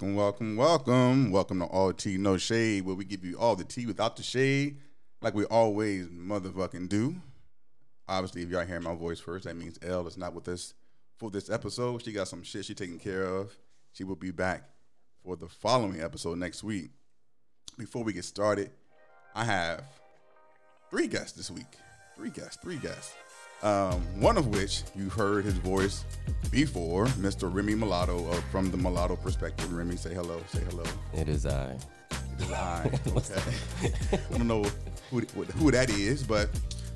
Welcome, welcome, welcome. Welcome to All Tea No Shade, where we give you all the tea without the shade, like we always motherfucking do. Obviously, if y'all hearing my voice first, that means Elle is not with us for this episode. She got some shit she taking care of. She will be back for the following episode next week. Before we get started, I have three guests this week. Three guests, three guests. Um, one of which you've heard his voice before, Mr. Remy Mulatto uh, from the Mulatto perspective. Remy, say hello. Say hello. It is I. It is I. Okay. I don't know who, who that is, but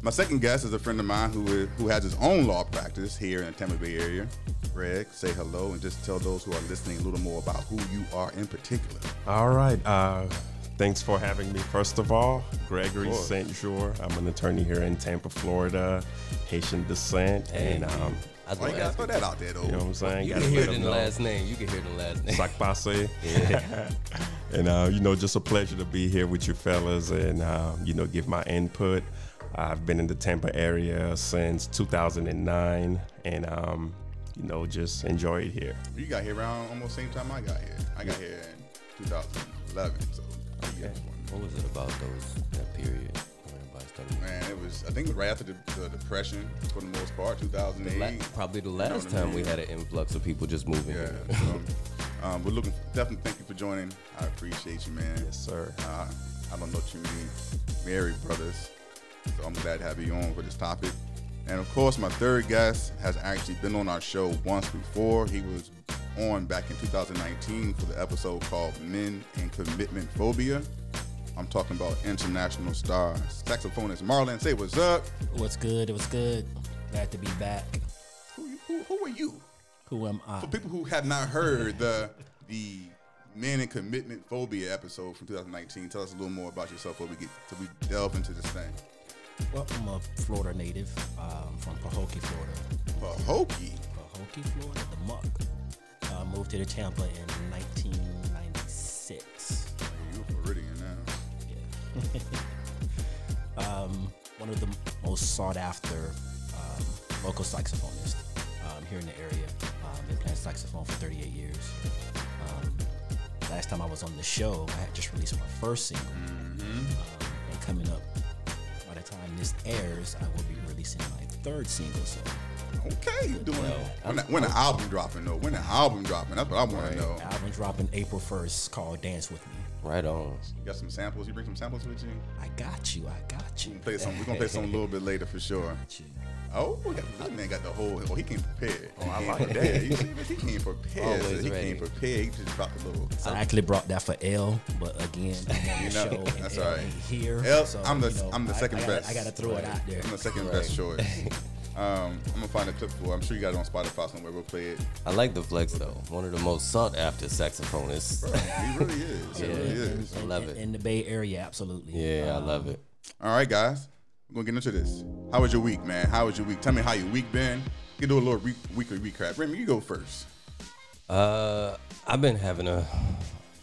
my second guest is a friend of mine who is, who has his own law practice here in the Tampa Bay area. Greg, say hello and just tell those who are listening a little more about who you are in particular. All right. Uh, thanks for having me. First of all, Gregory St. Jour. I'm an attorney here in Tampa, Florida, Haitian descent, and um, I was Why you gotta throw that out there though? you know what I'm saying. You Gotta can hear it in the last name. You can hear it in the last name. Sac passe. and uh, you know, just a pleasure to be here with you fellas and uh, you know, give my input. I've been in the Tampa area since 2009, and um, you know, just enjoy it here. You got here around almost same time I got here. I got here in 2011, so three years before me. What was it about those that period? when everybody started- Man, it was. I think it was right after the, the depression, for the most part, 2008. La- probably the last what I time we mean? had an influx of people just moving. Yeah. So, um, we're looking. Definitely, thank you for joining. I appreciate you, man. Yes, sir. Uh, I don't know too many married brothers, so I'm glad to have you on for this topic. And of course, my third guest has actually been on our show once before. He was on back in 2019 for the episode called Men and Commitment Phobia. I'm talking about international star saxophonist Marlon. Say what's up. What's good? It was good. Glad to be back. Who, who, who are you? Who am I? For people who have not heard the the Men and Commitment Phobia episode from 2019, tell us a little more about yourself before we get till we delve into this thing. Well, I'm a Florida native um, from Pahokee, Florida. Pahokee. Pahokee, Florida, the muck. Uh, moved to the Tampa in 1996. You Floridian now. Yeah. um, one of the most sought after um, local saxophonists um, here in the area. Um, been playing saxophone for 38 years. Um, last time I was on the show, I had just released my first single. Um, and coming up, by the time this airs, I will be releasing my third single. So Okay, you doing Yo, when, the, when the album dropping though? When the album dropping? That's what I want to know. album dropping April 1st called Dance With Me. Right on. You got some samples? You bring some samples with you? I got you. I got you. We're gonna Play some. We're gonna play some a little bit later for sure. Got you. Oh, we got, this man got the whole. Oh, he came prepared. Oh, I he like came that. You see, man, he came prepared. Always he ready. came prepared. He just dropped a little. I actually brought that for Elle, but again, I'm on the You know, show that's Elle all right. here. Elle, so, I'm the you know, I'm the I- second I gotta- best. I gotta throw it out there. I'm the second best choice. Um, I'm gonna find a clip for. I'm sure you got it on Spotify somewhere. We'll play it. I like the flex though. One of the most sought after saxophonists. He really is. He Yeah. really is. I love it. In the Bay Area, absolutely. Yeah, I love it. All right, guys. We're gonna get into this. How was your week, man? How was your week? Tell me how your week been. You do a little re- weekly recap. Remy, you go first. Uh, I've been having a,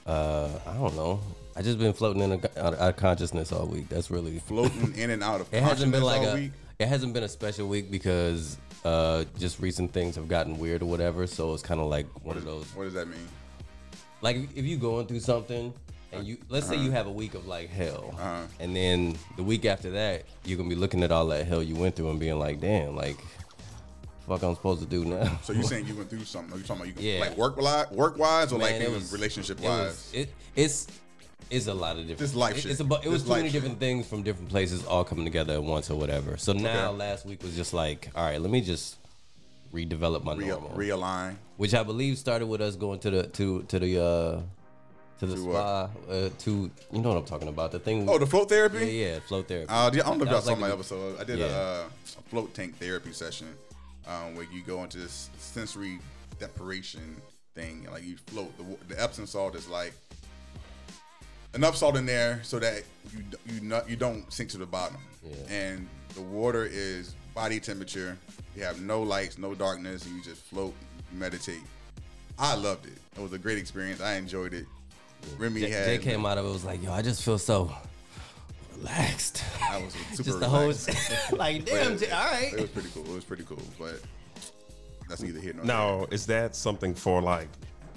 uh, I don't know. I just been floating in a, out of consciousness all week. That's really. Floating in and out of It hasn't been like a. week. It hasn't been a special week because uh, just recent things have gotten weird or whatever. So it's kind of like one of those. What does that mean? Like if if you going through something and uh, you let's say you uh-huh. have a week of like hell, uh-huh. and then the week after that you're gonna be looking at all that hell you went through and being like, damn, like, fuck I'm supposed to do now. So you saying you went through something? Are you talking about you Yeah. like work work wise or like Man, it even was- relationship it was- wise? It, it's it's a lot of different. This life it- shit. It's about, it was This too many shit. different things from different places all coming together at once or whatever. So now Okay. last week was just like, all right, let me just redevelop my Re- normal, realign. which I believe started with us going to the to to the uh to the To spa uh, to you know what I'm talking about the thing. Oh, the float therapy. yeah, yeah, float therapy. Uh, yeah, I don't know if y'all saw my episode. I did Yeah. a, a float tank therapy session um, where you go into this sensory deprivation thing. Like you float. The, the Epsom salt is like enough salt in there so that you you not, you don't sink to the bottom. Yeah. And the water is body temperature. You have no lights, no darkness, and you just float, meditate. I loved it. It was a great experience. I enjoyed it. Remy Jay, had Jay came out of it was like, yo, I just feel so relaxed. I was super just the relaxed. whole like, damn, Jay, all right. It was pretty cool. It was pretty cool, but that's neither here nor Now, is that something for like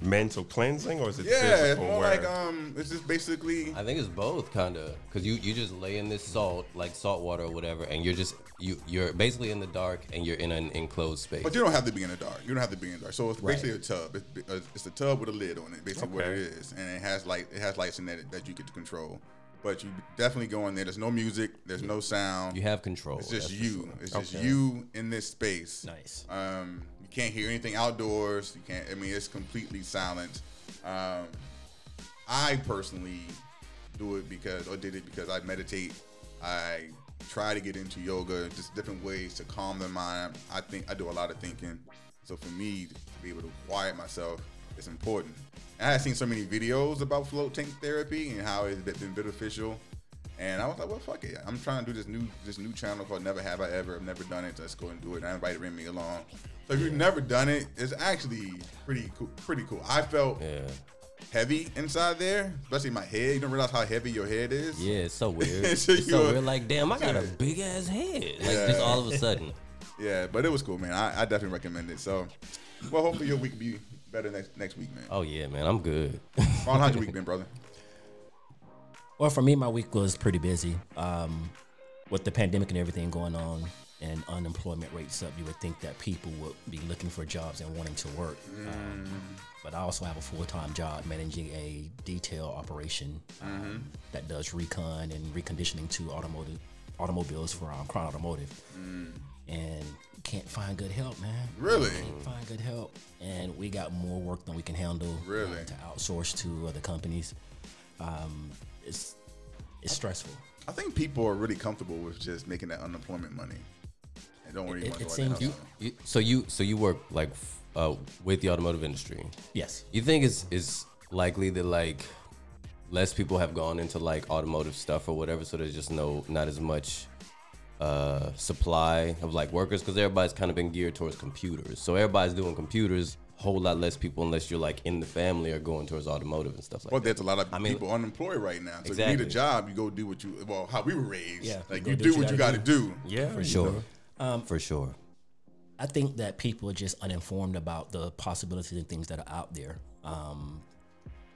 mental cleansing or is it Yeah, it's physical? more where- like um, it's just basically I think it's both, kind of, because you you just lay in this salt, like salt water or whatever, and you're just you you're basically in the dark and you're in an enclosed space. But you don't have to be in the dark. You don't have to be in the dark. So it's basically a tub. It's, uh, it's a tub with a lid on it. Basically, what it is and it has light. It has lights in it that you get to control. But you definitely go in there. There's no music. There's no sound. you have control. It's just that's you. sure. It's just you in this space. Nice. Um, you can't hear anything outdoors. You can't. I mean, it's completely silent. Um, I personally do it because, or did it because I meditate. I try to get into yoga, just different ways to calm the mind. I think I do a lot of thinking. So for me to be able to quiet myself is important. I have seen so many videos about float tank therapy and how it's been beneficial. And I was like, well, fuck it. I'm trying to do this new this new channel called Never Have I Ever. I've never done it. So let's go and do it. And I invited Remy along. So if you've never done it, it's actually pretty cool. Pretty cool. I felt Yeah, heavy inside there, especially my head. You don't realize how heavy your head is. yeah, it's so weird. So it's so weird. Like, damn, I got a big ass head. Like, Yeah. just all of a sudden. Yeah, but it was cool, man. I, I definitely recommend it. So, well, hopefully your week will be better next next week, man. Oh yeah, man, I'm good. Ron, how's your week been, brother? Well, for me, my week was pretty busy. Um, with the pandemic and everything going on and unemployment rates up, you would think that people would be looking for jobs and wanting to work. Um, but I also have a full time job managing a detail operation um, that does recon and reconditioning to automotive automobiles for um, Crown Automotive. And can't find good help, man. Really? Can't find good help. And we got more work than we can handle. Really? uh, to outsource to other companies. Um, it's it's stressful. I think people are really comfortable with just making that unemployment money. And don't really It- want to it go seems- you, you, so you so you work like uh, with the automotive industry. Yes. You think it's it's likely that like less people have gone into like automotive stuff or whatever, so there's just no not as much uh, supply of like workers because everybody's kind of been geared towards computers. So everybody's doing computers. Whole lot less people unless you're like in the family are going towards automotive and stuff like Well, that. there's a lot of I mean- people unemployed right now. So if you Exactly. need a job, you go do what you well, how we were raised. Yeah, like go you do do what you got to do. yeah, For sure. know. For sure. I think that people are just uninformed about the possibilities and things that are out there. Um,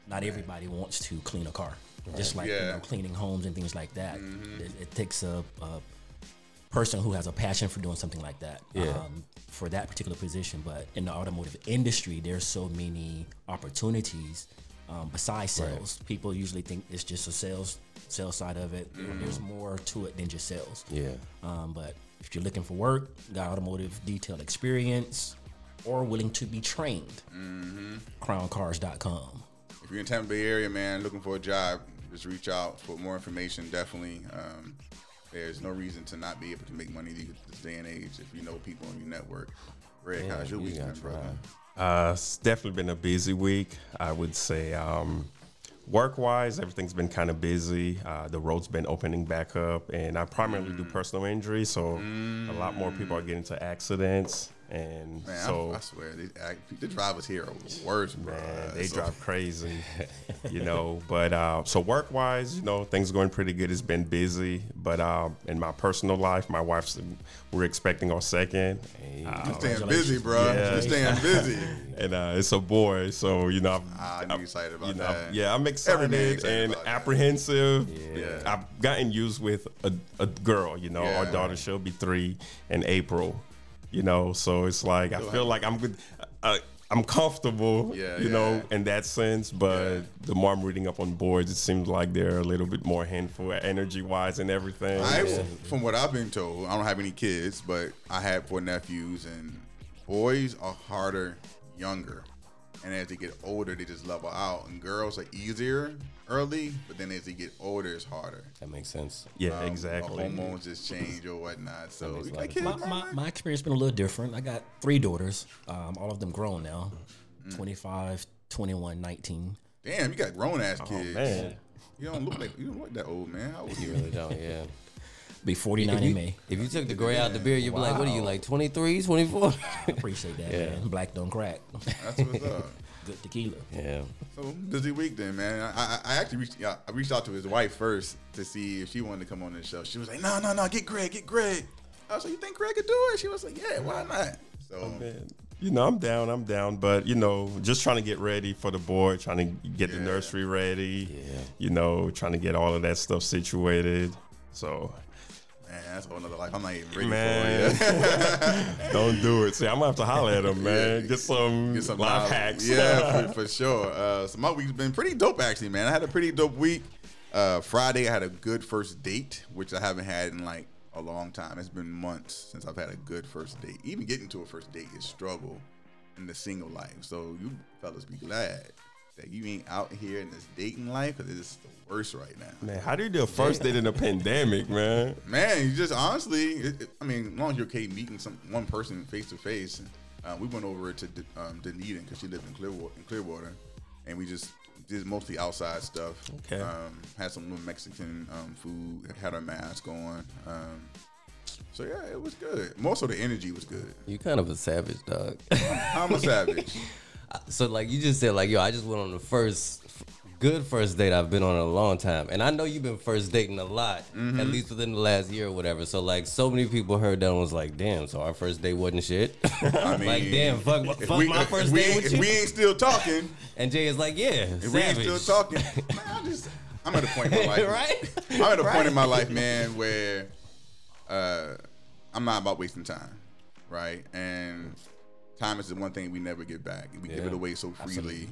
not everybody wants to clean a car, just like Yeah. Mm-hmm. know, cleaning homes and things like that. It, it takes a, a person who has a passion for doing something like that Yeah. um, for that particular position. But in the automotive industry, there's so many opportunities um, besides sales. People usually think it's just a sales sales side of it. Mm-hmm. There's more to it than just sales. Yeah. Um, but if you're looking for work, got automotive detail experience, or willing to be trained, crowncars.com. If you're in Tampa Bay area, man, looking for a job, just reach out for more information. Definitely, um, there's no reason to not be able to make money these this day and age if you know people in your network. Red, how's your you week, brother? Uh, it's definitely been a busy week. I would say um, work wise, everything's been kind of busy. Uh, the road's been opening back up, and I primarily do personal injury, so a lot more people are getting into accidents. And Man, so, I, I swear, they, the drivers here are worse, bro. man, they So- drive crazy, you know. But uh, so work wise, you know, things are going pretty good. It's been busy, but uh, in my personal life, my wife's we're expecting our second. Uh, You're staying busy, bro. Yeah. You're staying busy. and uh, it's a boy, so you know, I'm, Ah, I knew you excited about you know, that. yeah, I'm excited, excited and apprehensive. Yeah. I've gotten used with a, a girl. You know, our daughter she'll be three in April. You know, so it's like I feel like I'm good. Uh, I'm comfortable, Yeah, you yeah. know, in that sense. But Yeah. the more I'm reading up on boards, it seems like they're a little bit more handful, energy wise, and everything. I, And- from what I've been told, I don't have any kids, but I had four nephews, and boys are harder younger, and as they get older, they just level out. And girls are easier early, but then as they get older, it's harder. That makes sense. yeah, Um, exactly. Hormones just change or whatnot. So makes you a got lot of kids, My, my, my experience has been a little different. I got three daughters, um, all of them grown now Mm. 25, 21, 19. Damn, you got grown ass kids. Oh, man. You don't look like you don't look that old, man. How old You you? really don't, yeah. Be 49 If in May. if you took the gray out the beard, you'd be like, what are you, like 23, 24? I appreciate that, Yeah. man. Black don't crack. That's what's up. Good tequila. yeah. So busy week then, man. I, I, I actually reached out, I reached out to his wife first to see if she wanted to come on the show. She was like, "No, no, no, get Greg, get Greg." I was like, "You think Greg could do it?" She was like, "Yeah, why not?" So Man, You know, I'm down. I'm down, but you know, just trying to get ready for the board, trying to get the nursery ready. Yeah. You know, trying to get all of that stuff situated. So, Man, that's a whole nother life. I'm not even ready man, for it. don't do it. See, I'm gonna have to holler at him, man. Get some, Get some life hacks. Yeah, for, for sure. Uh, so my week's been pretty dope, actually, man. I had a pretty dope week. Uh, Friday, I had a good first date, which I haven't had in like a long time. It's been months since I've had a good first date. Even getting to a first date is struggle in the single life. So you fellas be glad that you ain't out here in this dating life because it's the worst right now. man, how do you do a first date in a pandemic, man? Man, you just honestly, it, it- I mean, as long as you're okay meeting some one person face to face, uh, we went over to D- um, Dunedin because she lived in Clearwater, in Clearwater, and we just did mostly outside stuff. Okay. Um, had some little Mexican um, food, had our mask on. Um, so yeah, it was good. Most of the energy was good. You kind of a savage, dog. I'm a savage. so like you just said, like yo, I just went on the first f- good first date I've been on in a long time, and I know you've been first dating a lot, Mm-hmm. at least within the last year or whatever. So like, so many people heard that and was like, damn, so our first date wasn't shit. I mean, like damn, fuck, fuck we, my first we date with you. we ain't still talking, and Jay is like, yeah, if we ain't still talking, man, I just, I'm at a point in my life. right? I'm at a point in my life, man, where uh, I'm not about wasting time, right? And time is the one thing we never get back. We give it away so freely,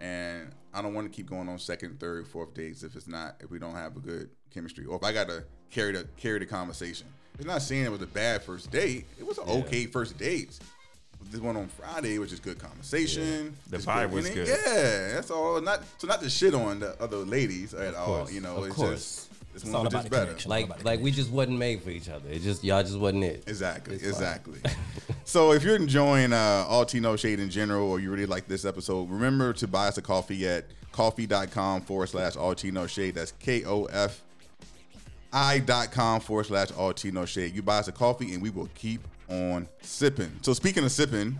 and I don't want to keep going on second, third, fourth dates if it's not if we don't have a good chemistry, or if I gotta carry the carry the conversation. It's not saying it was a bad first date. It was an okay first date. This one on Friday, which is good conversation. The It's vibe was good. Yeah, that's all. Not so not to shit on the other ladies at all. course, You know, of it's course. just this It's one all was about just the better. connection. Like, like we just wasn't made for each other. It just y'all just wasn't it. Exactly, It's fine. exactly. so if you're enjoying uh, all T Shade in general, or you really like this episode, remember to buy us a coffee at ko-fi.com forward slash all T Shade. That's K O F I dot com forward slash all T Shade. You buy us a coffee and we will keep on sipping. So speaking of sipping,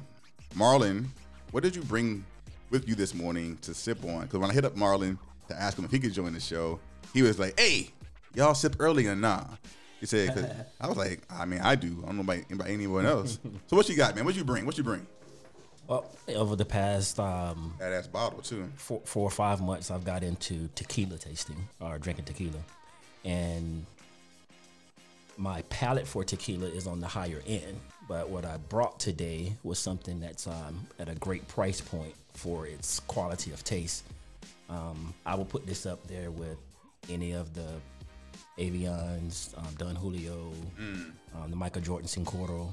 Marlon, what did you bring with you this morning to sip on? Because when I hit up Marlon to ask him if he could join the show, he was like, "Hey, y'all sip early or nah?" He said, 'cause "I was like, I mean, I do. I don't know about, about anyone else." so what you got, man? What you bring? What you bring? Well, over the past um, That ass bottle too. four, four or five months, I've got into tequila tasting or drinking tequila, and my palate for tequila is on the higher end. But what I brought today was something that's um, at a great price point for its quality of taste. Um, I will put this up there with any of the Avions, um, Don Julio, um, the Michael Jordan Cincoro.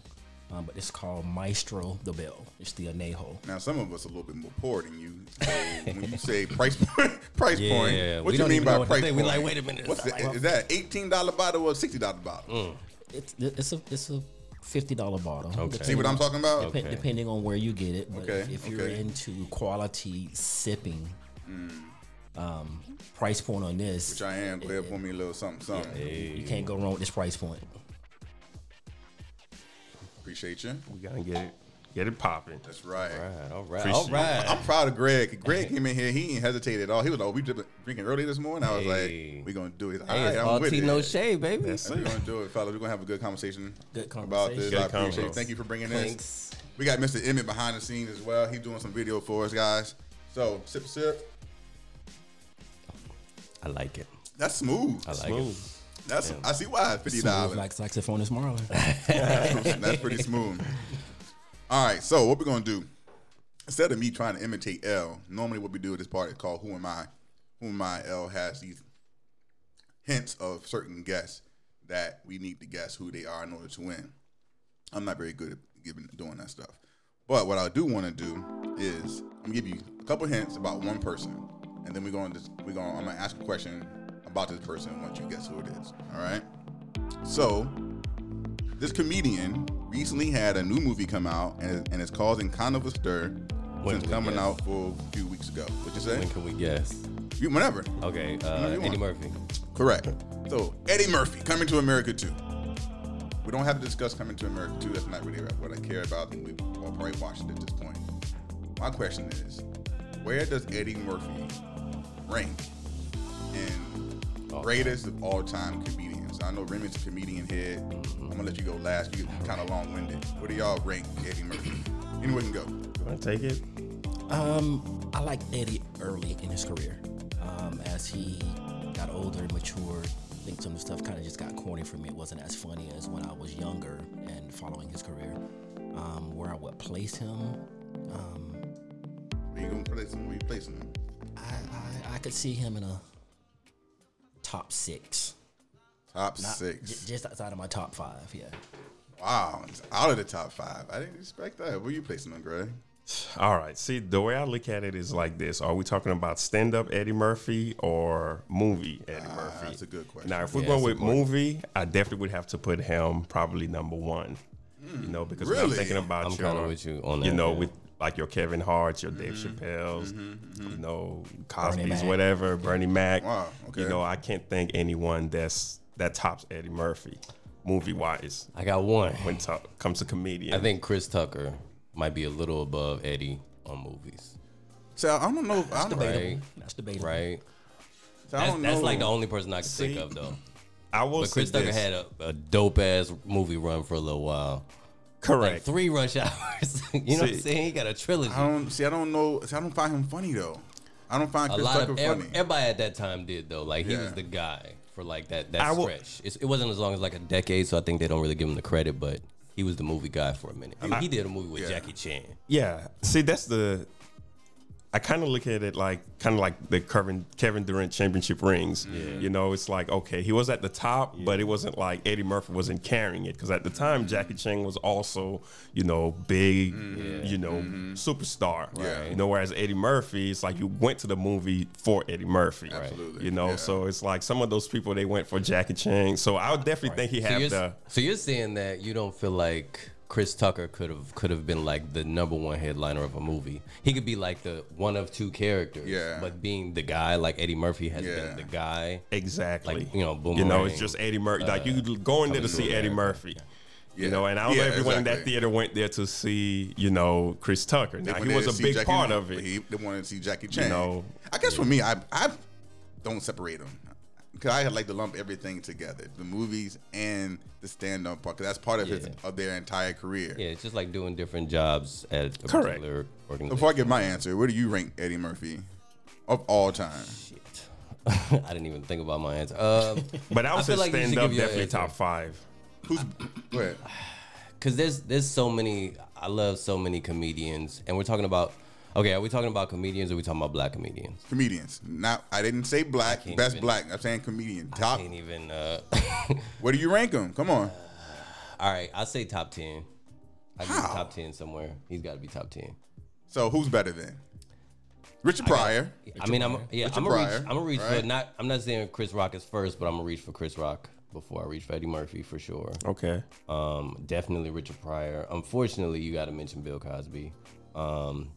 Um, but it's called Maestro Dobel. It's the Anejo. Now some of us a little bit more poor than you. So when you say price point, price Yeah, point, what we you mean by know what to price point? We like, wait a minute, What's the, is that eighteen dollar bottle or sixty dollar bottle? Mm. It's it's a it's a fifty dollar bottle. Okay. See what I'm talking about? Depe- Okay. Depending on where you get it, but Okay, if, if you're okay. into quality sipping, um, price point on this, Which I am. Go ahead, pour me a little something, something. you can't go wrong with this price point. Appreciate you. We gotta get it, get it popping. That's right. All right, all right, Appreciate all right. I'm proud of Greg. Greg came in here. He didn't hesitate at all. He was like, "Oh, we dri- drinking early this morning." I was Hey. like, "We gonna do it." All Hey, right, I'm all with tea, it. no shade, baby. That's We're gonna do it, fellas. We're gonna have a good conversation, Good conversation. about this. conversation. I Good appreciate it. Thank you for bringing this. Thanks. We got Mr. Emmett behind the scenes as well. He's doing some video for us, guys. So sip, sip. I like it. That's smooth. I like Smooth. it. That's I see why it's fifty Smooth dollars. like saxophonist Marlon. That's pretty smooth. All right, so what we're gonna do? Instead of me trying to imitate Elle, normally what we do at this part is called "Who Am I?" Who Am I? Elle has these hints of certain guests that we need to guess who they are in order to win. I'm not very good at giving doing that stuff, but what I do want to do is I'm gonna give you a couple hints about one person, and then we're going to we're going I'm gonna ask a question about this person once you guess who it is. All right. So this comedian recently had a new movie come out and, and it's causing kind of a stir When since coming guess? out for a few weeks ago. What you say? When can we guess? You- Whenever. Okay, uh, Whenever Eddie. Murphy. Correct. So Eddie Murphy coming to America too. We don't have to discuss coming to America too. That's not really what I care about, and we've all probably watched it at this point. My question is, where does Eddie Murphy rank in All greatest of all time comedians? I know Remy's a comedian head. I'm gonna let you go last. You kind of long winded. What do y'all rank Eddie Murphy Anyone can go. You want to take it? Um, I like Eddie early in his career. Um, as he got older and matured, I think some of the stuff kind of just got corny for me. It wasn't as funny as when I was younger and following his career. Um, where I would place him, um, Where you gonna place him? Where you placing him? I, I, I could see him in a top six. Top Not- six. j- just outside of my top five, yeah. wow, out of the top five. I didn't expect that. Where you placing him, Greg? All right. See, the way I look at it is like this: Are we talking about stand-up Eddie Murphy or movie Eddie Murphy? Ah, that's a good question. Now, if we're Yeah, going that's with movie, I definitely would have to put him probably number one. You know, because when I'm Really? thinking about I'm your, with you on You know, yeah. with like your Kevin Hart, your Dave Mm-hmm. Chappelle's, you know, Cosby's, Mac. whatever, Bernie Mac. Wow, okay. You know, I can't think anyone that's that tops Eddie Murphy, movie wise, I got one. when it comes to comedian. I think Chris Tucker might be a little above Eddie on movies, So I don't know. If, I don't, Debatable. Right. That's debatable. right? so I That's, don't that's like the only person I can think of though. I will But say Chris Tucker this. had a, a dope ass movie run for a little while. Like correct. three rush hours. you know what I'm saying? He got a trilogy. I don't see. I don't know. See, I don't find him funny though. I don't find a Chris lot Tucker of funny. everybody at that time did though. Like he Yeah. was the guy for like that that I will- stretch. It's, it wasn't as long as like a decade, so I think they don't really give him the credit. But he was the movie guy for a minute. He, he did a movie with Yeah. Jackie Chan. Yeah. See, that's the. I kind of look at it like kind of like the Kevin Kevin Durant championship rings. You know, it's like okay, he was at the top, but it wasn't like Eddie Murphy wasn't carrying it because at the time Jackie Chan was also you know big, mm-hmm. you know mm-hmm. superstar. Yeah. You know, whereas Eddie Murphy, it's like you went to the movie for Eddie Murphy. Absolutely. You know, Yeah. so it's like some of those people they went for Jackie Chan. So I would definitely think he So have you're, the. so you're saying that you don't feel like Chris Tucker could have could have been like the number one headliner of a movie. He could be like the one of two characters. Yeah. But being the guy, like Eddie Murphy has Yeah. been the guy. Exactly. Like, you know, You know, it's just Eddie Murphy. like uh, you going there to see Eddie Murphy. You know, and I don't know Yeah, if everyone in that theater went there to see, you know, Chris Tucker. Now he was a big Jackie part of it. He, they wanted to see Jackie Chan. know, I guess for me, I I don't separate them because I like to lump everything together: the movies and the stand-up part, because that's part of his of their entire career. Yeah, it's just like doing different jobs at a Correct. particular organization. Before I get my answer, where do you rank Eddie Murphy of all time? Shit. I didn't even think about my answer. Um, But I I would say like stand up definitely answer. top five. Who's go. Cause there's there's so many. I love so many comedians, and we're talking about. Okay, are we talking about comedians or are we talking about black comedians? comedians? Not I didn't say black, can't best even- black. I'm saying comedian. Top. Can't even. Uh, Where do you rank them? Come on. all right, I'll say top ten. I give him How? top ten somewhere. He's got to be top ten. So who's better then? Richard Pryor. I mean, I'm yeah, Richard I'm gonna reach. Pryor, I'm gonna reach right? for not. I'm not saying Chris Rock is first, but I'm gonna reach for Chris Rock before I reach for Eddie Murphy for sure. Okay. Um, definitely Richard Pryor. Unfortunately, you got to mention Bill Cosby. Um,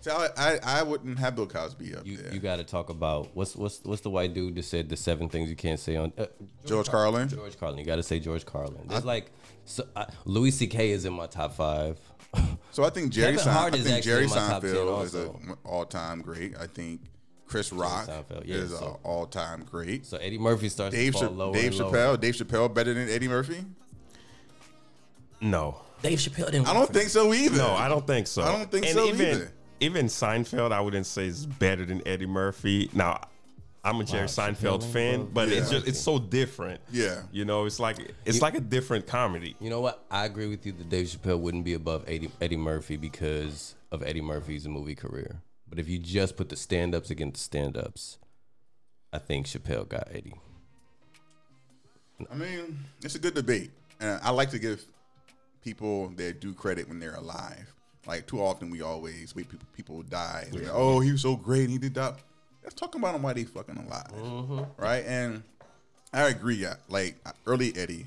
So I, I I wouldn't have Bill Cosby up you there. you got to talk about what's what's what's the white dude that said the seven things you can't say on uh, George Carlin. George Carlin. You got to say George Carlin. It's like so, uh, Louis C.K. is in my top five. So I think Jerry Kevin Sein, Hart I is think actually Jerry my top 10 Seinfeld is also. an all-time great. I think Chris Rock yeah, is an all-time great. So Eddie Murphy starts Dave, to fall Cha- lower Dave and lower. Chappelle, Dave Chappelle better than Eddie Murphy? No. Dave Chappelle didn't. I don't think so either. No, I don't think so. I don't think and so even, either. Even Seinfeld, I wouldn't say is better than Eddie Murphy. Now, I'm a Jerry Seinfeld fan, but it's just it's so different. Yeah. You know, it's like it's like a different comedy. You know what? I agree with you that Dave Chappelle wouldn't be above Eddie, Eddie Murphy because of Eddie Murphy's movie career. But if you just put the stand-ups against stand-ups, I think Chappelle got Eddie. I mean, it's a good debate, and I like to give people their due credit when they're alive. Like too often, we always wait people people die. Like, oh, he was so great, he did that. Let's talk about him while they fucking alive, right? And I agree. Yeah, like early Eddie,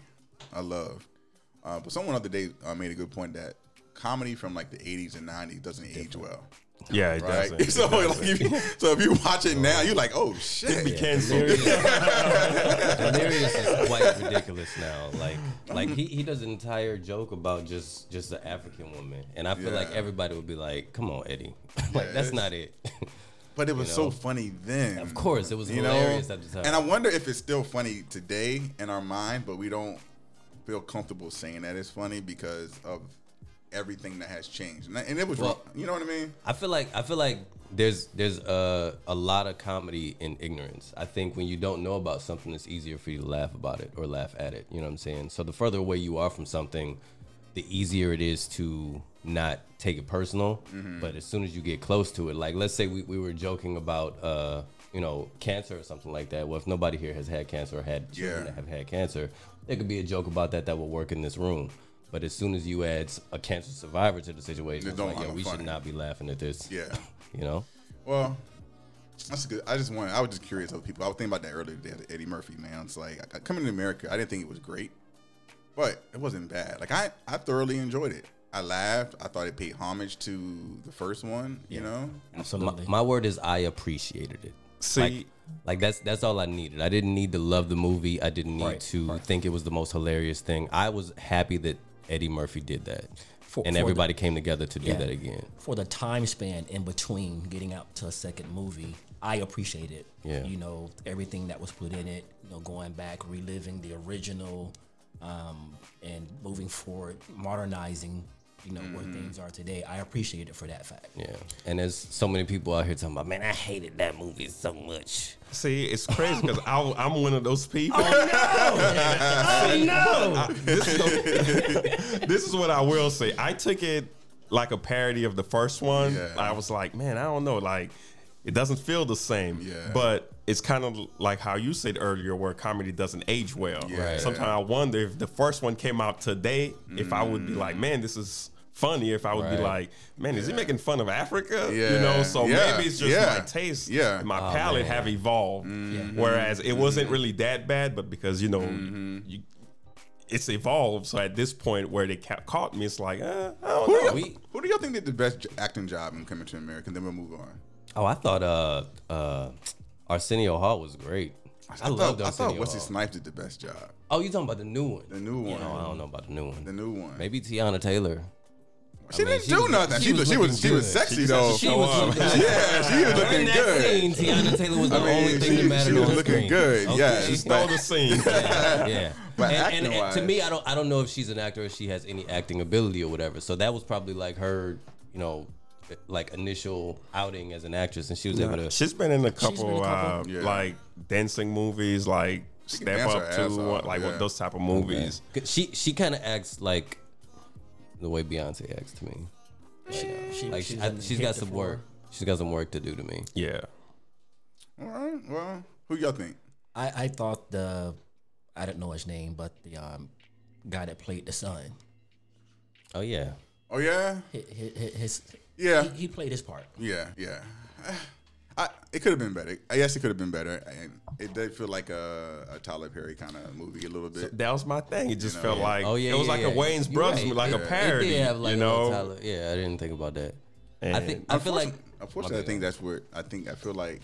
I love. Uh, but someone the other day uh, made a good point that comedy from like the '80s and '90s doesn't age well, Yeah, it right? doesn't. so, like, if you, so if you watch it now, you're like, oh shit. Be canceled. Delirious is quite ridiculous now. Like, like he, he does an entire joke about just just an African woman, and I feel like everybody would be like, "Come on, Eddie, like that's not it." But it was You so funny then. Of course, it was you know? hilarious at the time. And I wonder if it's still funny today in our mind, but we don't feel comfortable saying that it's funny because of everything that has changed, and, and it was Well- wrong. You know what I mean? I feel like I feel like there's there's a a lot of comedy in ignorance. I think when you don't know about something, it's easier for you to laugh about it or laugh at it. You know what I'm saying? So the further away you are from something, the easier it is to not take it personal. But as soon as you get close to it, like let's say we, we were joking about uh you know cancer or something like that. Well, if nobody here has had cancer or had children Yeah. that have had cancer, there could be a joke about that that will work in this room. But as soon as you add a cancer survivor to the situation, It it's like, yo, look we funny. should not be laughing at this. Yeah. You know? Well, that's good. I just want. I was just curious of people. I was thinking about that earlier today. Eddie Murphy, man. It's like I- coming to America. I didn't think it was great, but it wasn't bad. Like I, I thoroughly enjoyed it. I laughed. I thought it paid homage to the first one. You know. My, Absolutely. my word is I appreciated it. See, Like, like that's that's all I needed. I didn't need to love the movie. I didn't need Right, to think it was the most hilarious thing. I was happy that Eddie Murphy did that. For- and for everybody came together to do Yeah. that again. for the time span in between getting out to a second movie, I appreciate it. Yeah. You know, everything that was put in it, you know, going back, reliving the original, um, and moving forward, modernizing, you know, where things are today. I appreciate it for that fact. Yeah. And there's so many people out here talking about, man, I hated that movie so much. See, it's crazy because oh. I'm one of those people. Oh no! Oh, this, is the- this is what I will say. I took it like a parody of the first one. Yeah. I was like, man, I don't know, like it doesn't feel the same. Yeah. But it's kind of like how you said earlier, where comedy doesn't age well. Yeah. Sometimes I wonder if the first one came out today, if I would be like, mm. man, this is funny. If I would be like, man, is he making fun of Africa? You know, so Yeah. maybe it's just Yeah. my taste, Yeah. and my Oh, palate man. have evolved. Whereas it wasn't really that bad, but because you know, you, it's evolved. So at this point where they ca- caught me, it's like, uh, I don't Who do, know. y'all, We- who do y'all think did the best acting job in Coming to America? And then we'll move on. Oh, I thought uh uh Arsenio Hall was great. I, I loved thought, I thought Arsenio Wesley Hall. Snipes did the best job. Oh, you talking about the new one? The new one. No, I don't know about the new one. The new one. Maybe Teyana Taylor. She I mean, didn't she do was- nothing. she She, was was, she was she was sexy She though. has to show up. yeah, she was looking good. scene, Teyana Taylor was the I mean, only thing she- that mattered she was on looking screen. good, Yeah, She stole the scene. yeah. But and, and, and to me, I don't I don't know if she's an actor or she has any acting ability or whatever. So that was probably like her, you know, like initial outing as an actress, and she was able to. She's been in a been couple, a uh. Yeah. like dancing movies, like can Step Up to, like yeah. those type of movies. She she kind of acts like the way Beyonce acts to me. She, Like she's I, been she's hit got some floor. work. She's got some work to do to me. Yeah. All right. Well, who y'all think? I, I thought the I don't know his name, but the um, guy that played the son, Oh yeah. Oh yeah, his, his, his yeah, he, he played his part. yeah, yeah. I, it could have been better. I guess it could have been better, and it did feel like a, a Tyler Perry kind of movie a little bit. That was my thing. It just You know, felt yeah. like Oh yeah. it was yeah, like yeah. a Wayans You're Brothers, right. like Yeah. a parody. It did have like you a know, Tyler. Yeah, I didn't think about that. I think I feel like Unfortunately, I think that's where I think I feel like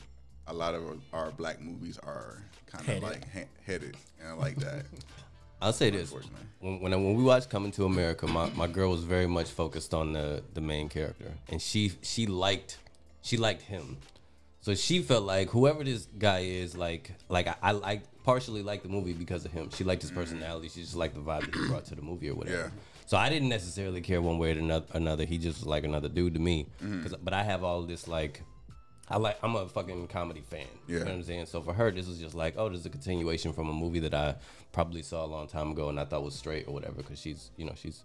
a lot of our black movies are kind of Headed. like he- headed, and I like that. I'll say this: when when, I, when we watched Coming to America, my, my girl was very much focused on the the main character, and she she liked she liked him, so she felt like whoever this guy is, like like I, I like partially like the movie because of him. She liked his personality. She just liked the vibe that he brought to the movie or whatever. Yeah. So I didn't necessarily care one way or another. another. He just was like another dude to me. Mm-hmm. but I have all this like. I like I'm a fucking comedy fan. You Yeah. know what I'm saying? So for her, this was just like, oh, this is a continuation from a movie that I probably saw a long time ago and I thought was straight or whatever. Because she's, you know, she's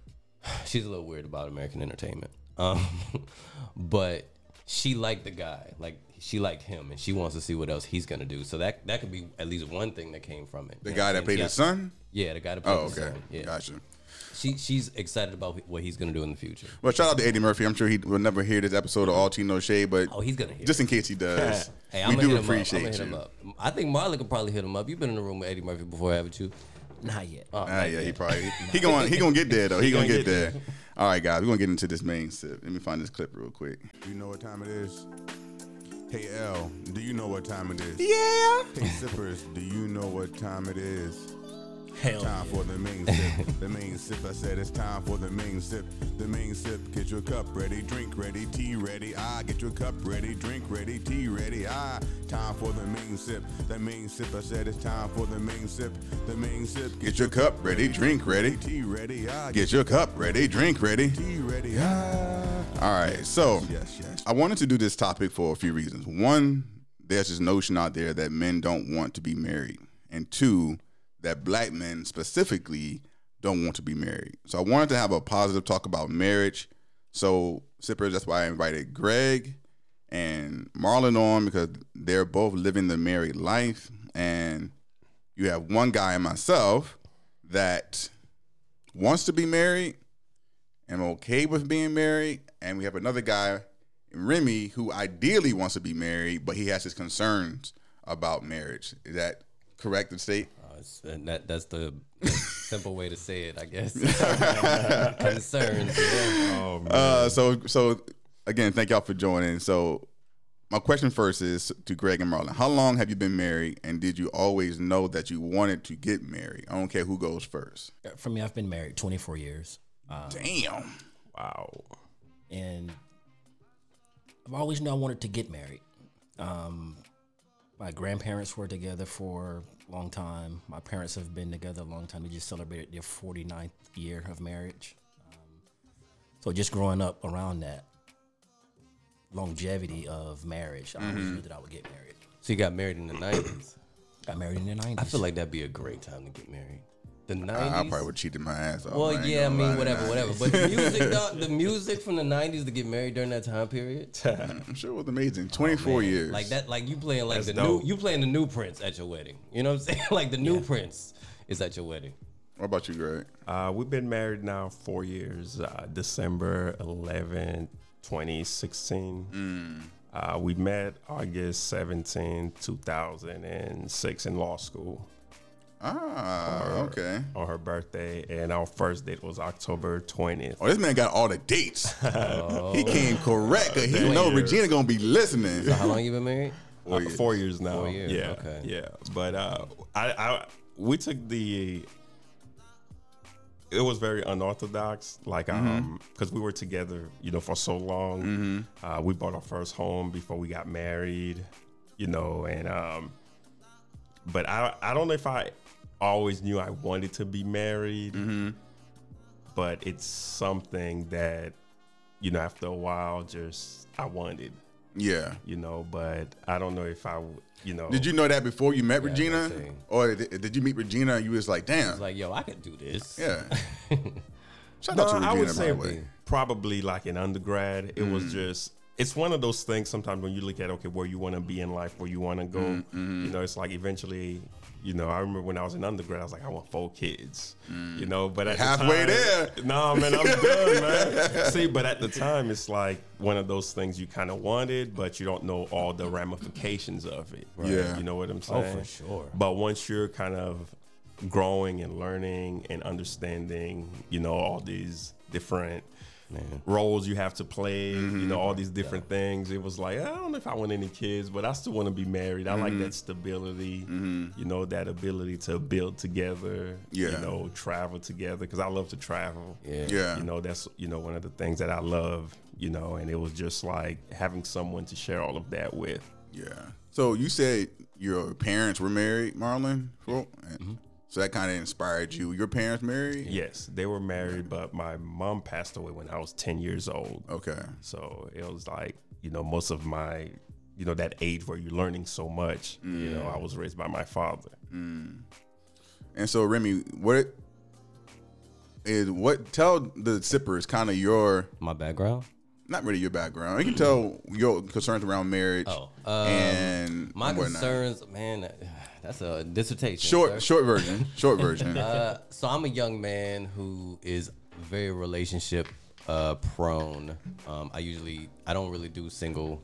she's a little weird about American entertainment. Um, but she liked the guy, like she liked him, and she wants to see what else he's gonna do. So that that could be at least one thing that came from it. The You guy that I'm played his son. Yeah, the guy that played Oh, his son. Yeah, gotcha. she she's excited about what he's gonna do in the future. Well, shout out to Eddie Murphy. I'm sure he will never hear this episode of All Tea No Shade, but Oh, he's gonna hear. just it. in case he does, Hey, I'm we gonna do hit him up. I'm appreciate gonna him up. I think Marlon could probably hit him up. You've been in the room with Eddie Murphy before, haven't you? Not yet. Oh, Ah, yeah, he probably he going he gonna get there though. He, gonna, gonna get, get there. All right, guys, we're gonna get into this main sip. Let me find this clip real quick. You know what time it is? Hey Elle, do you know what time it is? Yeah. Hey sippers, do you know what time it is? Hell, Time for the main sip. The main sip. I said it's time for the main sip. The main sip. Get your cup ready, drink ready, tea ready. Ah, get your cup ready, drink ready, tea ready. Ah, time for the main sip. The main sip. I said it's time for the main sip. The main sip. Get your cup ready, drink ready. tea ready. Ah, Get your cup ready, drink ready. tea ready. Ah. All right, so Yes, yes. I wanted to do this topic for a few reasons. One, there's this notion out there that men don't want to be married, and two, that black men specifically don't want to be married. So I wanted to have a positive talk about marriage. So sippers, that's why I invited Greg and Marlon on because they're both living the married life, and you have one guy and myself that wants to be married am okay with being married, and we have another guy, Remy, who ideally wants to be married, but he has his concerns about marriage. Is that correct to state? Uh, it's- and that that's the simple way to say it, I guess. Concerns. yeah. Oh. Uh, so, so again, thank y'all for joining. So, my question first is to Greg and Marlon: How long have you been married, and did you always know that you wanted to get married? I don't care who goes first. For me, I've been married 24 years, uh, Damn. wow. and I've always known I wanted to get married. Um, my grandparents were together for a long time. My parents have been together a long time. They just celebrated their 49th year of marriage. Um, so just growing up around that longevity of marriage, I always knew that I would get married. So you got married in the nineties. Got married in the 90s. I feel like that'd be a great time to get married. The I, I probably would cheated my ass off. Well, ain't yeah, I mean, whatever, whatever. But the music, dog, the music from the '90s to get married during that time period, I'm sure it was amazing. 24 years. like that, like you playing like That's the dope. new, you playing the new Prince at your wedding. You know what I'm saying? like the new Prince is at your wedding. What about you, Greg? Uh, we've been married now four years. Uh, December 11, 2016. Uh, we met August 17, 2006 in law school Ah, okay. on her birthday, and our first date was October 20th. Oh, this man got all the dates. He came correct. 'cause He Damn. know Regina gonna be listening. So how long you been married? Four, years. four years now. Four years, Yeah, okay. yeah. But uh, I, I, we took the. It was very unorthodox, like um, because we were together, you know, for so long. Uh, we bought our first home before we got married, you know, and um, but I, I don't know if I always knew I wanted to be married, but it's something that, you know, after a while, just I wanted Yeah. you know, but I don't know if I, you know. Did you know that before you met Yeah, Regina, or did, did you meet Regina and you was like, damn, It's like, yo, I could do this. yeah. Shout No, out to Regina, I would by say the way. probably like in undergrad. It Mm. was just, it's one of those things sometimes when you look at, okay, where you want to be in life, where you want to go, Mm-hmm. you know, it's like eventually, you know, I remember when I was in undergrad, I was like, I want four kids, you know, but at the Mm. Halfway time- there. No, man, I'm done, man. See, but at the time, it's like one of those things you kind of wanted, but you don't know all the ramifications of it. Yeah. You know what I'm saying? Oh, saying? for sure. But once you're kind of growing and learning and understanding, you know, all these different roles you have to play, you mm-hmm. know, all these different things, it was like, I don't know if I want any kids, but I still want to be married. I like mm-hmm. that stability, mm-hmm. you know, that ability to build together, Yeah. you know, travel together, because I love to travel. Yeah. Yeah. You know, that's, you know, one of the things that I love, you know, and it was just like having someone to share all of that with. Yeah. So you said your parents were married, Marlon. Mm-hmm. So that kind of inspired you. Your parents married? Yes, they were married, but my mom passed away when I was 10 years old. Okay. So it was like, you know, most of my, you know, that age where you're learning so much, you know, I was raised by my father. And so Remy, what is what? Tell the sippers kind of your My background. not really your background. You can tell your concerns around marriage Oh, um, and My whatnot. concerns, man. That- That's a dissertation. Short, sir. short version. Short version. Uh, so I'm a young man who is very relationship uh, prone. Um, I usually I don't really do single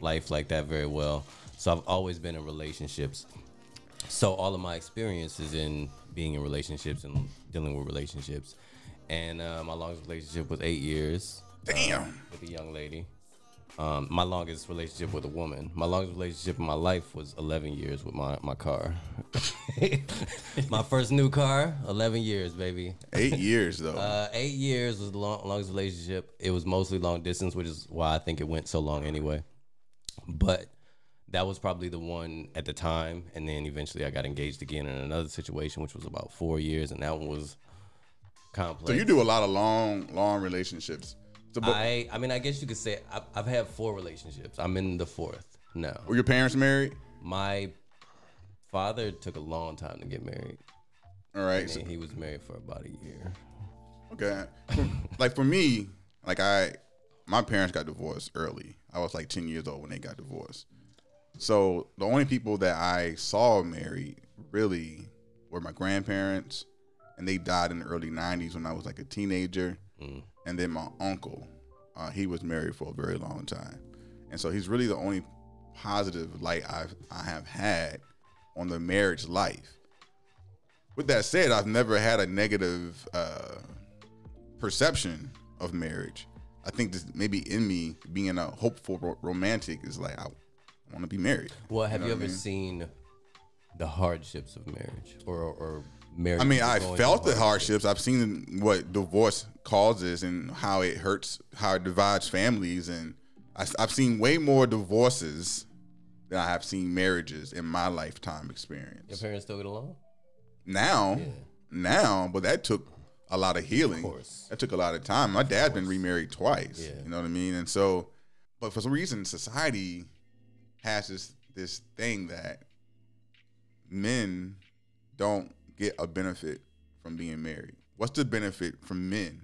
life like that very well. So I've always been in relationships. So all of my experiences in being in relationships and dealing with relationships. And uh, my longest relationship was eight years Damn. with a young lady. Um, my longest relationship with a woman. My longest relationship in my life was 11 years with my, my car. my first new car, 11 years, baby. Eight years though. Uh, eight years was the long, longest relationship. It was mostly long distance, which is why I think it went so long anyway. But that was probably the one at the time, and then eventually I got engaged again in another situation, which was about four years, and that one was complex. So you do a lot of long, long relationships. But, I I mean, I guess you could say I've, I've had four relationships. I'm in the fourth now. were your parents married? My father took a long time to get married. All right. So, he was married for about a year. okay. like for me, like I, my parents got divorced early. I was like ten years old when they got divorced. So the only people that I saw married really were my grandparents, and they died in the early '90s when I was like a teenager. Mm. And then my uncle, uh, he was married for a very long time, and so he's really the only positive light I've I have had on the marriage life. With that said, I've never had a negative uh, perception of marriage. I think this maybe in me being a hopeful ro- romantic is like I want to be married. Well, have know you what I ever mean? seen the hardships of marriage or or I mean, I felt the hardships. I've seen what divorce causes and how it hurts, how it divides families, and I, have seen way more divorces than I have seen marriages in my lifetime experience. Your parents still get along? Now, now, but that took a lot of healing. course. That took a lot of time. My dad's been remarried twice. Yeah. You know what I mean? And so, but for some reason, society has this this thing that men don't get a benefit from being married. What's the benefit from men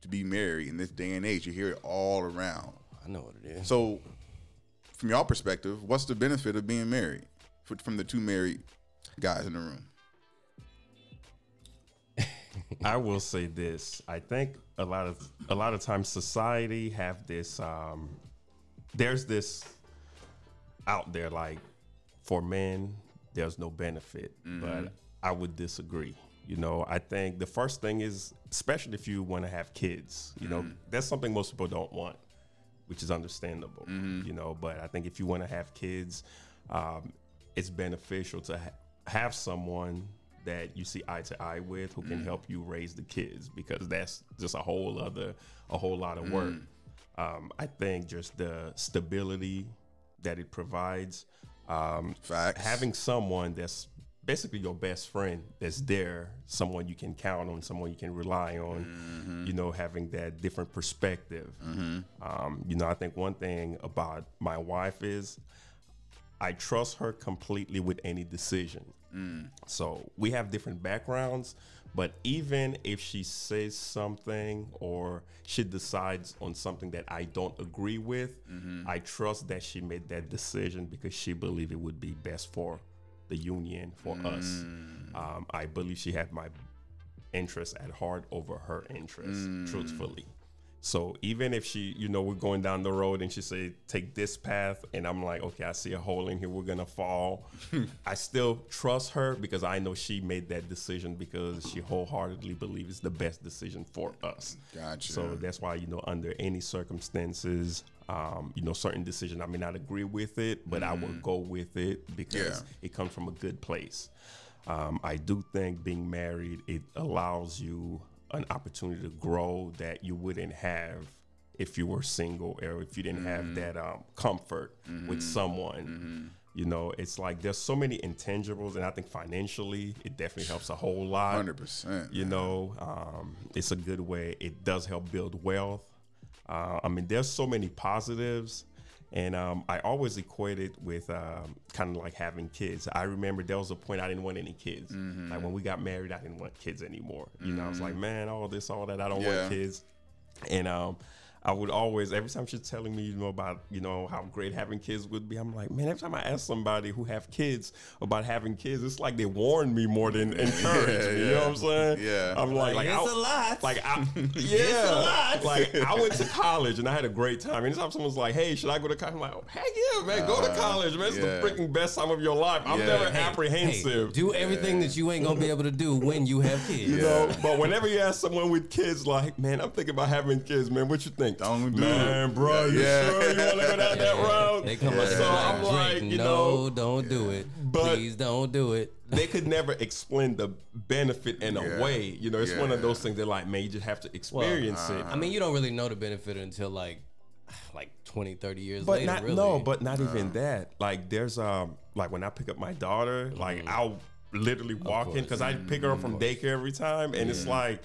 to be married in this day and age? You hear it all around. I know what it is. So, from your perspective, what's the benefit of being married f- from the two married guys in the room? I will say this. I think a lot of a lot of times society have this um there's this out there like for men there's no benefit, but I would disagree. You know, I think the first thing is especially if you want to have kids, you know, that's something most people don't want, which is understandable, you know, but I think if you want to have kids, um, it's beneficial to ha- have someone that you see eye to eye with who can help you raise the kids because that's just a whole other a whole lot of work. Um, I think just the stability that it provides, um, having someone that's basically your best friend that's there, someone you can count on, someone you can rely on, mm-hmm. you know, having that different perspective. Mm-hmm. Um, you know, I think one thing about my wife is I trust her completely with any decision. Mm. So we have different backgrounds, but even if she says something or she decides on something that I don't agree with, mm-hmm. I trust that she made that decision because she believed it would be best for the union, for us. Um, I believe she had my interest at heart over her interest, truthfully. So even if she, you know, we're going down the road and she say take this path, and I'm like, okay, I see a hole in here, we're gonna fall. I still trust her because I know she made that decision because she wholeheartedly believes it's the best decision for us. Gotcha. So that's why you know, under any circumstances, um, you know, certain decision I may not agree with it, but I will go with it because Yeah. it comes from a good place. Um, I do think being married it allows you an opportunity to grow that you wouldn't have if you were single or if you didn't have that um, comfort with someone. You know, it's like there's so many intangibles, and I think financially it definitely helps a whole lot. Hundred percent. You know, um, it's a good way. It does help build wealth. Uh, I mean, there's so many positives, and um, I always equate it with um, kind of like having kids. I remember there was a point I didn't want any kids. Like when we got married, I didn't want kids anymore. You know, I was like, man, all this, all that, I don't Yeah. want kids. And um, I would always, every time she's telling me, you know, about, you know, how great having kids would be, I'm like, man, every time I ask somebody who have kids about having kids, it's like they warn me more than encourage me. You know what I'm saying? Yeah. I'm like, like, it's I, a lot. like, I, yeah, like I went to college and I had a great time. Anytime someone's like, "Hey, should I go to college?" I'm like, oh, "Heck yeah, man, go to uh, college, man. It's yeah. the freaking best time of your life." I'm Yeah. never Hey, apprehensive. do everything that you ain't gonna be able to do when you have kids. you know, but whenever you ask someone with kids, like, man, I'm thinking about having kids, man. What you think? Don't do man, it. bro, you Yeah. sure you want to go down that road? They come up so to I'm like, like, you no, know, don't do it. But- Please don't do it. they could never explain the benefit in Yeah. a way. You know, it's one of those things that like, man, you just have to experience it. I mean, you don't really know the benefit until like like 20, 30 years But later. not really. no, but not even that. Like there's um like when I pick up my daughter, like I'll literally walk in because I pick her up from daycare every time, and it's like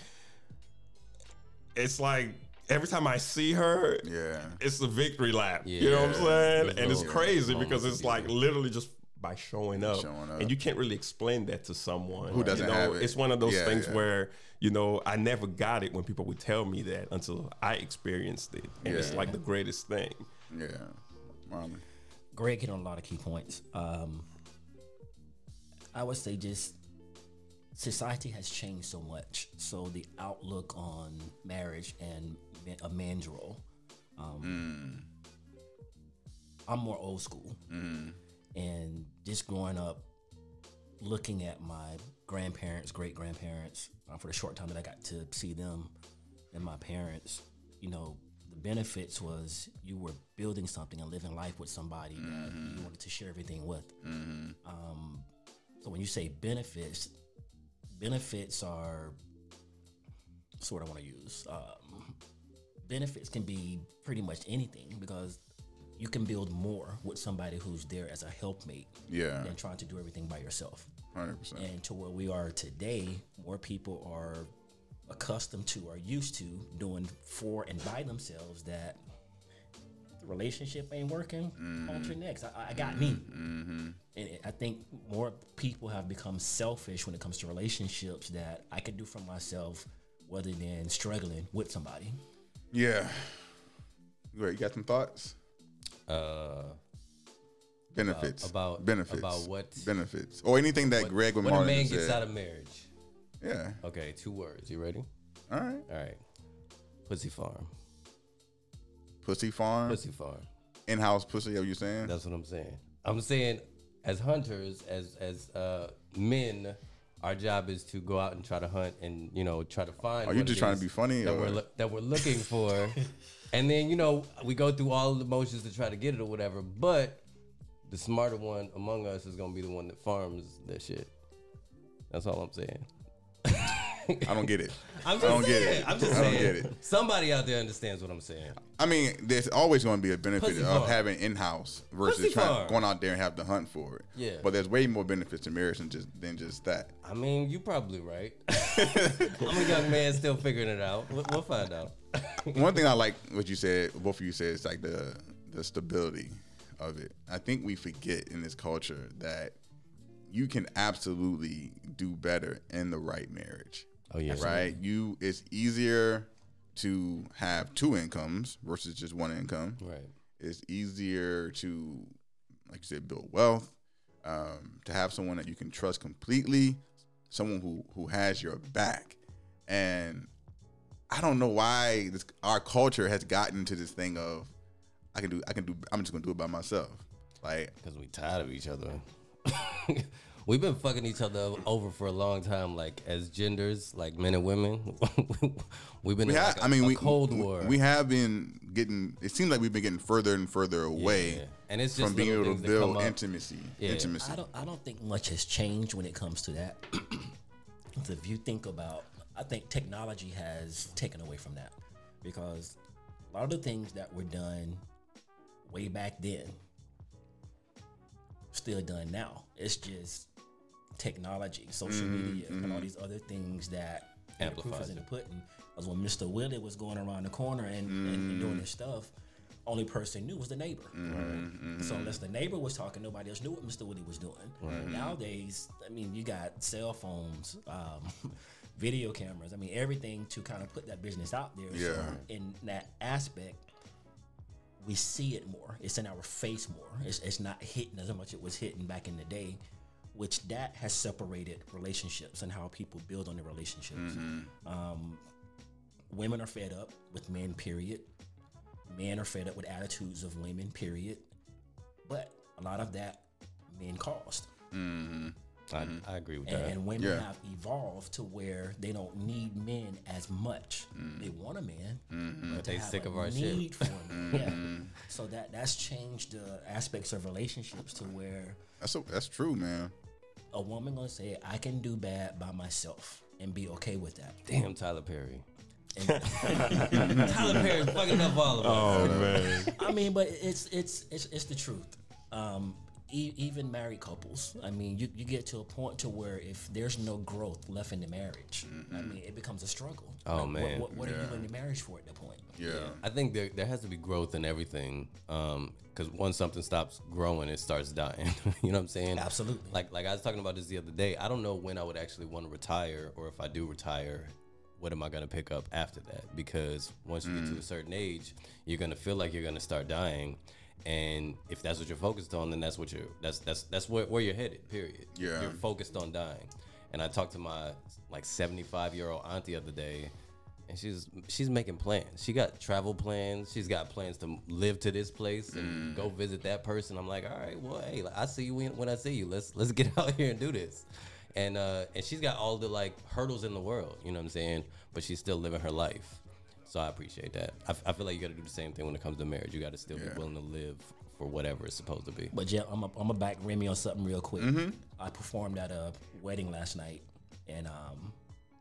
it's like every time I see her, Yeah. it's a victory lap. You know what I'm saying? Those And it's crazy moments because it's like literally just by showing up, Showing up. and you can't really explain that to someone Who doesn't you know, have it. It's one of those Yeah, things yeah. where you know I never got it when people would tell me that until I experienced it, and it's like the greatest thing. Yeah. Greg hit on a lot of key points. Um, I would say just society has changed so much. So the outlook on marriage and ma- a man's role. Um, I'm more old school, and just growing up, looking at my grandparents, great grandparents, uh, for the short time that I got to see them, and my parents, you know, the benefits was you were building something and living life with somebody that you wanted to share everything with. Um, so when you say benefits, benefits are that's what I want to use. Um, benefits can be pretty much anything because you can build more with somebody who's there as a helpmate Yeah. than trying to do everything by yourself. Hundred percent. And to where we are today, more people are accustomed to or used to doing for and by themselves that the relationship ain't working. Mm. On to next. I, I got me. Mm-hmm. And I think more people have become selfish when it comes to relationships that I could do for myself rather than struggling with somebody. Yeah. Wait, you got some thoughts? Uh, Benefits. about- benefits. about what- benefits. Or anything that Greg would. when a Martin man said. gets out of marriage. Yeah. Okay, two words. You ready? All right. All right. Pussy farm. Pussy farm. Pussy farm. In house pussy, are you saying? That's what I'm saying. I'm saying as hunters, as as uh, men, our job is to go out and try to hunt and you know try to find. Are you just trying to be funny, That or- we're loo- that we're looking for, and then you know we go through all the motions to try to get it or whatever. But the smarter one among us is gonna be the one that farms that shit. That's all I'm saying. I don't get it. I'm I don't get it. I'm just I don't saying. get it. Somebody out there understands what I'm saying. I mean, there's always going to be a benefit Pussy of farm. having in-house versus Pussy trying, farm. going out there and have to hunt for it. Yeah. But there's way more benefits to marriage than just than just that. I mean, you're probably right. I'm a young man still figuring it out. We'll, we'll find out. One thing I like what you said, both of you said, is like the the stability of it. I think we forget in this culture that you can absolutely do better in the right marriage. Oh yeah, right? You it's easier to have two incomes versus just one income. Right. It's easier to, like you said, build wealth. Um, to have someone that you can trust completely, someone who who has your back, and I don't know why this our culture has gotten to this thing of I can do I can do I'm just gonna do it by myself. Like Because we tired of each other. We've been fucking each other over for a long time, like as genders, like men and women. We've been we in have, like a, I mean, a we cold war. We have been getting. It seems like we've been getting further and further away Yeah. And it's just from being able to things that come build intimacy. Yeah. Intimacy. I don't I don't think much has changed when it comes to that. So if you think about I think technology has taken away from that because a lot of the things that were done way back then still done now. It's just technology, social media, and all mm-hmm. these other things that and the proof is in the pudding. Because when Mr. Willie was going around the corner and, and, and doing his stuff, only person knew was the neighbor. Mm-hmm. Mm-hmm. So unless the neighbor was talking, nobody else knew what Mr. Willie was doing. Nowadays, I mean, you got cell phones, um, video cameras. I mean, everything to kind of put that business out there. So Yeah. in that aspect, we see it more. It's in our face more. It's, it's not hitting as much it was hitting back in the day, which that has separated relationships and how people build on their relationships. Mm-hmm. Um, women are fed up with men, period. Men are fed up with attitudes of women, period. But a lot of that men caused. Mm-hmm. I, mm-hmm. I agree with And, that. and women Yeah. have evolved to where they don't need men as much. Mm. They want a man, but They have sick a of our shit. need for a man. Yeah. So that that's changed the aspects of relationships to where That's a, that's true, man. a woman gonna say, "I can do bad by myself." And be okay with that. Damn, Tyler Perry. Tyler Perry fucking up all of us. Oh man. I mean, but it's it's it's it's the truth. Um, e- even married couples. I mean, you, you get to a point to where if there's no growth left in the marriage, I mm-hmm. mean, it becomes a struggle. Oh, Like, what- man. what, what, are you in the marriage for at that point? Yeah. I think there, there has to be growth in everything. Um, because once something stops growing, it starts dying. you know what I'm saying? Absolutely. Like like I was talking about this the other day. I don't know when I would actually want to retire, or if I do retire, what am I gonna pick up after that? Because once you get to mm. a certain age, you're gonna feel like you're gonna start dying. And if that's what you're focused on, then that's what you're that's that's that's where, where you're headed. Period. Yeah. You're focused on dying. And I talked to my like 75 year old aunt the other day, and she's she's making plans. She got travel plans. She's got plans to live to this place and go visit that person. I'm like, all right, well, hey, I see you when, when I see you. Let's let's get out here and do this. And uh, and she's got all the like hurdles in the world. You know what I'm saying? But she's still living her life. So I appreciate that. I, f- I feel like you got to do the same thing when it comes to marriage. You got to still Yeah. be willing to live for whatever it's supposed to be. But Jeff, I'm a, I'm a back Remy on something real quick. Mm-hmm. I performed at a wedding last night, and um,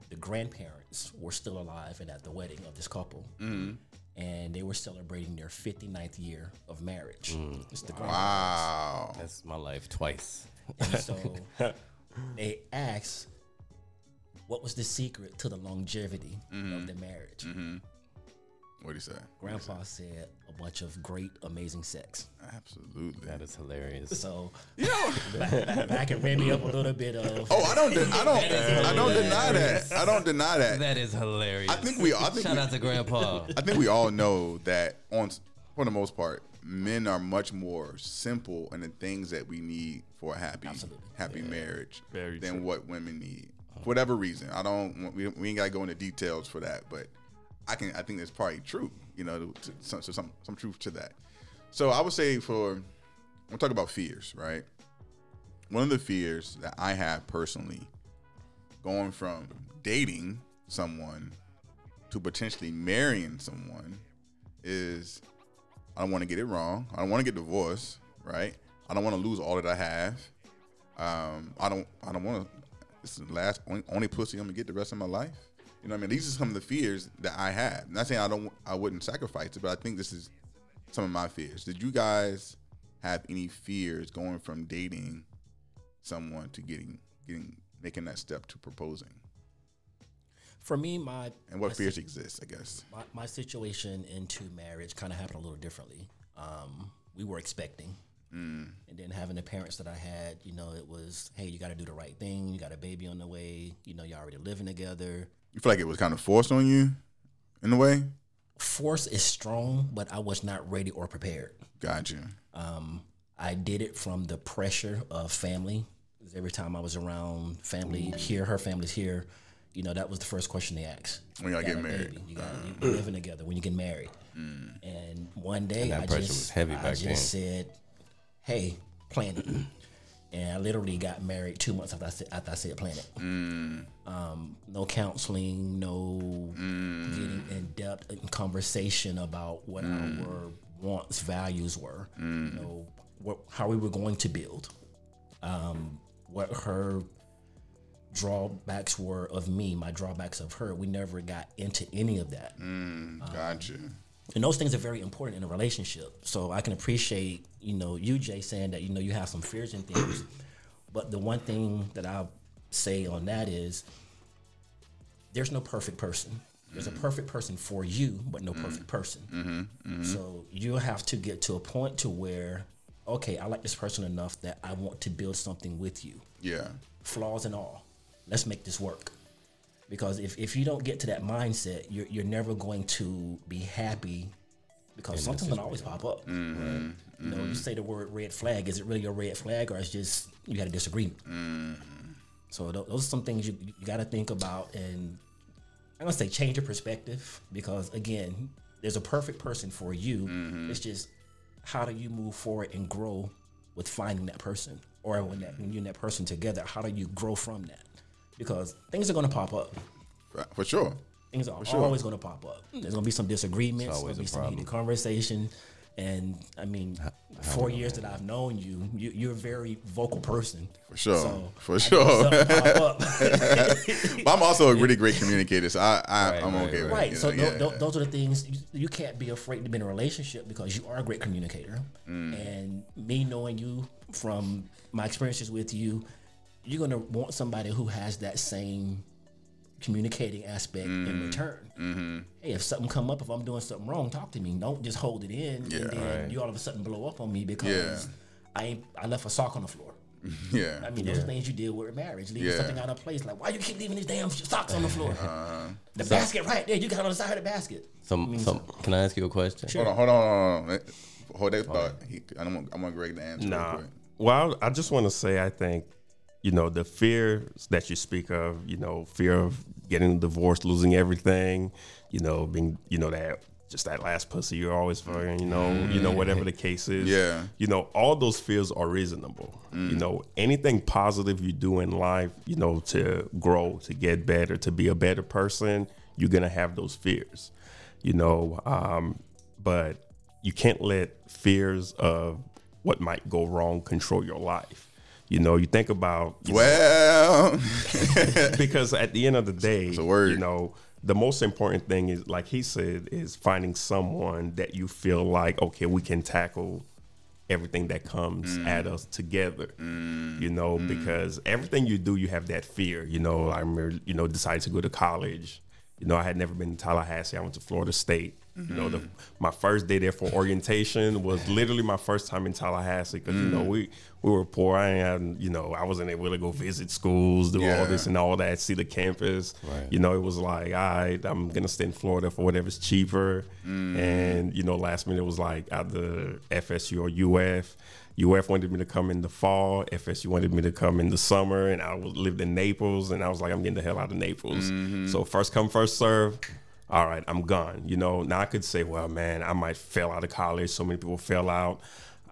the grandparents were still alive and at the wedding of this couple, mm-hmm. and they were celebrating their 59th year of marriage. Mm. It's the grandparents. Wow. That's my life twice. And so they asked, what was the secret to the longevity mm-hmm. of the marriage? What do you say? Grandpa said a bunch of great, amazing sex. Absolutely. That is hilarious. So, back, back, back and ram me up a little bit of. Oh, I don't. De- I don't. I don't deny that. I don't deny that. That is hilarious. I think we. I think Shout we, out to Grandpa. I think we all know that on for the most part, men are much more simple in the things that we need for a happy, happy marriage Very than true. what women need. For whatever reason, I don't. We, we ain't gotta go into details for that, but I can. I think that's probably true. You know, to, some, so some some truth to that. So I would say for we'll talk about fears, right? One of the fears that I have personally, going from dating someone to potentially marrying someone is I don't want to get it wrong. I don't want to get divorced, right? I don't want to lose all that I have. Um, I don't I don't want to this is the last only, only pussy I'm gonna get the rest of my life. You know what I mean? These are some of the fears that I have. I'm not saying I don't I wouldn't sacrifice it, but I think this is some of my fears. Did you guys have any fears going from dating someone to getting getting making that step to proposing? For me, my And what fears exist, I guess. my, my situation into marriage kind of happened a little differently. Um, we were expecting, and then having the parents that I had, you know, it was, hey, you got to do the right thing. You got a baby on the way. You know, you're already living together. You feel like it was kind of forced on you in a way? Force is strong, but I was not ready or prepared. Gotcha. Um, I did it from the pressure of family. every time I was around family here, her family's here. You know, that was the first question they asked. When y'all get married. baby, You got you living together when you get married. And one day that I just was heavy I back just said, "Hey, plan it." And I literally got married two months after I said, after I said plan it. Mm. Um, no counseling, no mm. getting in depth in conversation about what our mm. wants, values were. You know, what, how we were going to build. Um, what her drawbacks were of me, my drawbacks of her. We never got into any of that. Um, gotcha. And those things are very important in a relationship. So I can appreciate, you know, you Jay saying that you know you have some fears and things. but the one thing that I'll say on that is there's no perfect person. There's a mm-hmm. perfect person for you, but no mm-hmm. perfect person. Mm-hmm. So you'll have to get to a point to where, okay, I like this person enough that I want to build something with you Yeah. flaws and all. Let's make this work. Because if, if you don't get to that mindset, you're, you're never going to be happy because something's gonna always pop up. Mm-hmm. You know, you mm-hmm. say the word red flag. Is it really a red flag, or it's just you had a disagreement? Mm-hmm. So tho- those are some things you, you got to think about, and I'm gonna say change your perspective because again, there's a perfect person for you. It's just how do you move forward and grow with finding that person, or when that when you and that person together, how do you grow from that? Because things are gonna pop up. For, sure. Things are sure. always gonna pop up. There's gonna be some disagreements. There's gonna be some heated conversation, And I mean, four years that I've known you, you you're a very vocal person. For sure. So For I sure. something pop up. But I'm also a really great communicator, so I, I Right, I'm right, okay with Right. So know, yeah. those are the things you, you can't be afraid to be in a relationship because you are a great communicator. Mm. And me knowing you from my experiences with you, you're gonna want somebody who has that same communicating aspect Mm. in return. Mm-hmm. Hey, if something come up, if I'm doing something wrong, talk to me. Don't just hold it in Yeah. and then Right. you all of a sudden blow up on me because Yeah. I ain't, I left a sock on the floor. yeah. I mean, those are things you deal with in marriage. Leaving Yeah. something out of place. Like, why you keep leaving these damn socks on the floor? Uh-huh. the basket right there. You got it on the side of the basket. Some, some. Can I ask you a question? Hold on, hold on, hold on. Hold that thought. He, I don't want, I want Greg to answer real Nah. Well, I just want to say, I think, you know, the fears that you speak of, you know, fear of getting divorced, losing everything, you know, being, you know, that just that last pussy you're always fucking, you know, you know, whatever the case is. Yeah. You know, all those fears are reasonable. You know, anything positive you do in life, you know, to grow, to get better, to be a better person, you're gonna have those fears. You know, um, but you can't let fears of what might go wrong control your life. You know, you think about Well, because at the end of the day, you know, the most important thing is like he said is finding someone that you feel like okay, we can tackle everything that comes Mm. at us together. You know, because everything you do, you have that fear. You know, I remember, you know, decided to go to college. You know, I had never been to Tallahassee. I went to Florida State. You know, the, my first day there for orientation was literally my first time in Tallahassee because you know mm. we we were poor. I had, you know I wasn't able to go visit schools, do Yeah. all this and all that, see the campus. Right. You know, it was like, all right, I'm gonna stay in Florida for whatever's cheaper. Mm. And you know, last minute it was like either FSU or UF. UF wanted me to come in the fall. FSU wanted me to come in the summer, and I was lived in Naples, and I was like, I'm getting the hell out of Naples. Mm-hmm. So first come, first serve. All right, I'm gone. You know, now I could say, well, man, I might fail out of college. So many people fail out.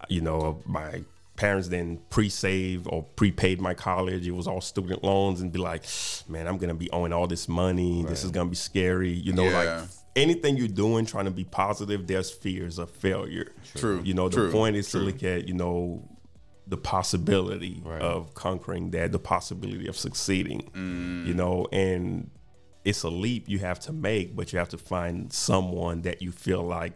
You know, my parents didn't pre-save or prepaid my college. It was all student loans, and be like, man, I'm gonna be owing all this money. This is gonna be scary. You know, Yeah. like anything you're doing, trying to be positive, there's fears of failure. True, You know, the true, point is true. to look at, you know, the possibility Right. of conquering that, the possibility of succeeding. Mm. You know, and it's a leap you have to make, but you have to find someone that you feel like,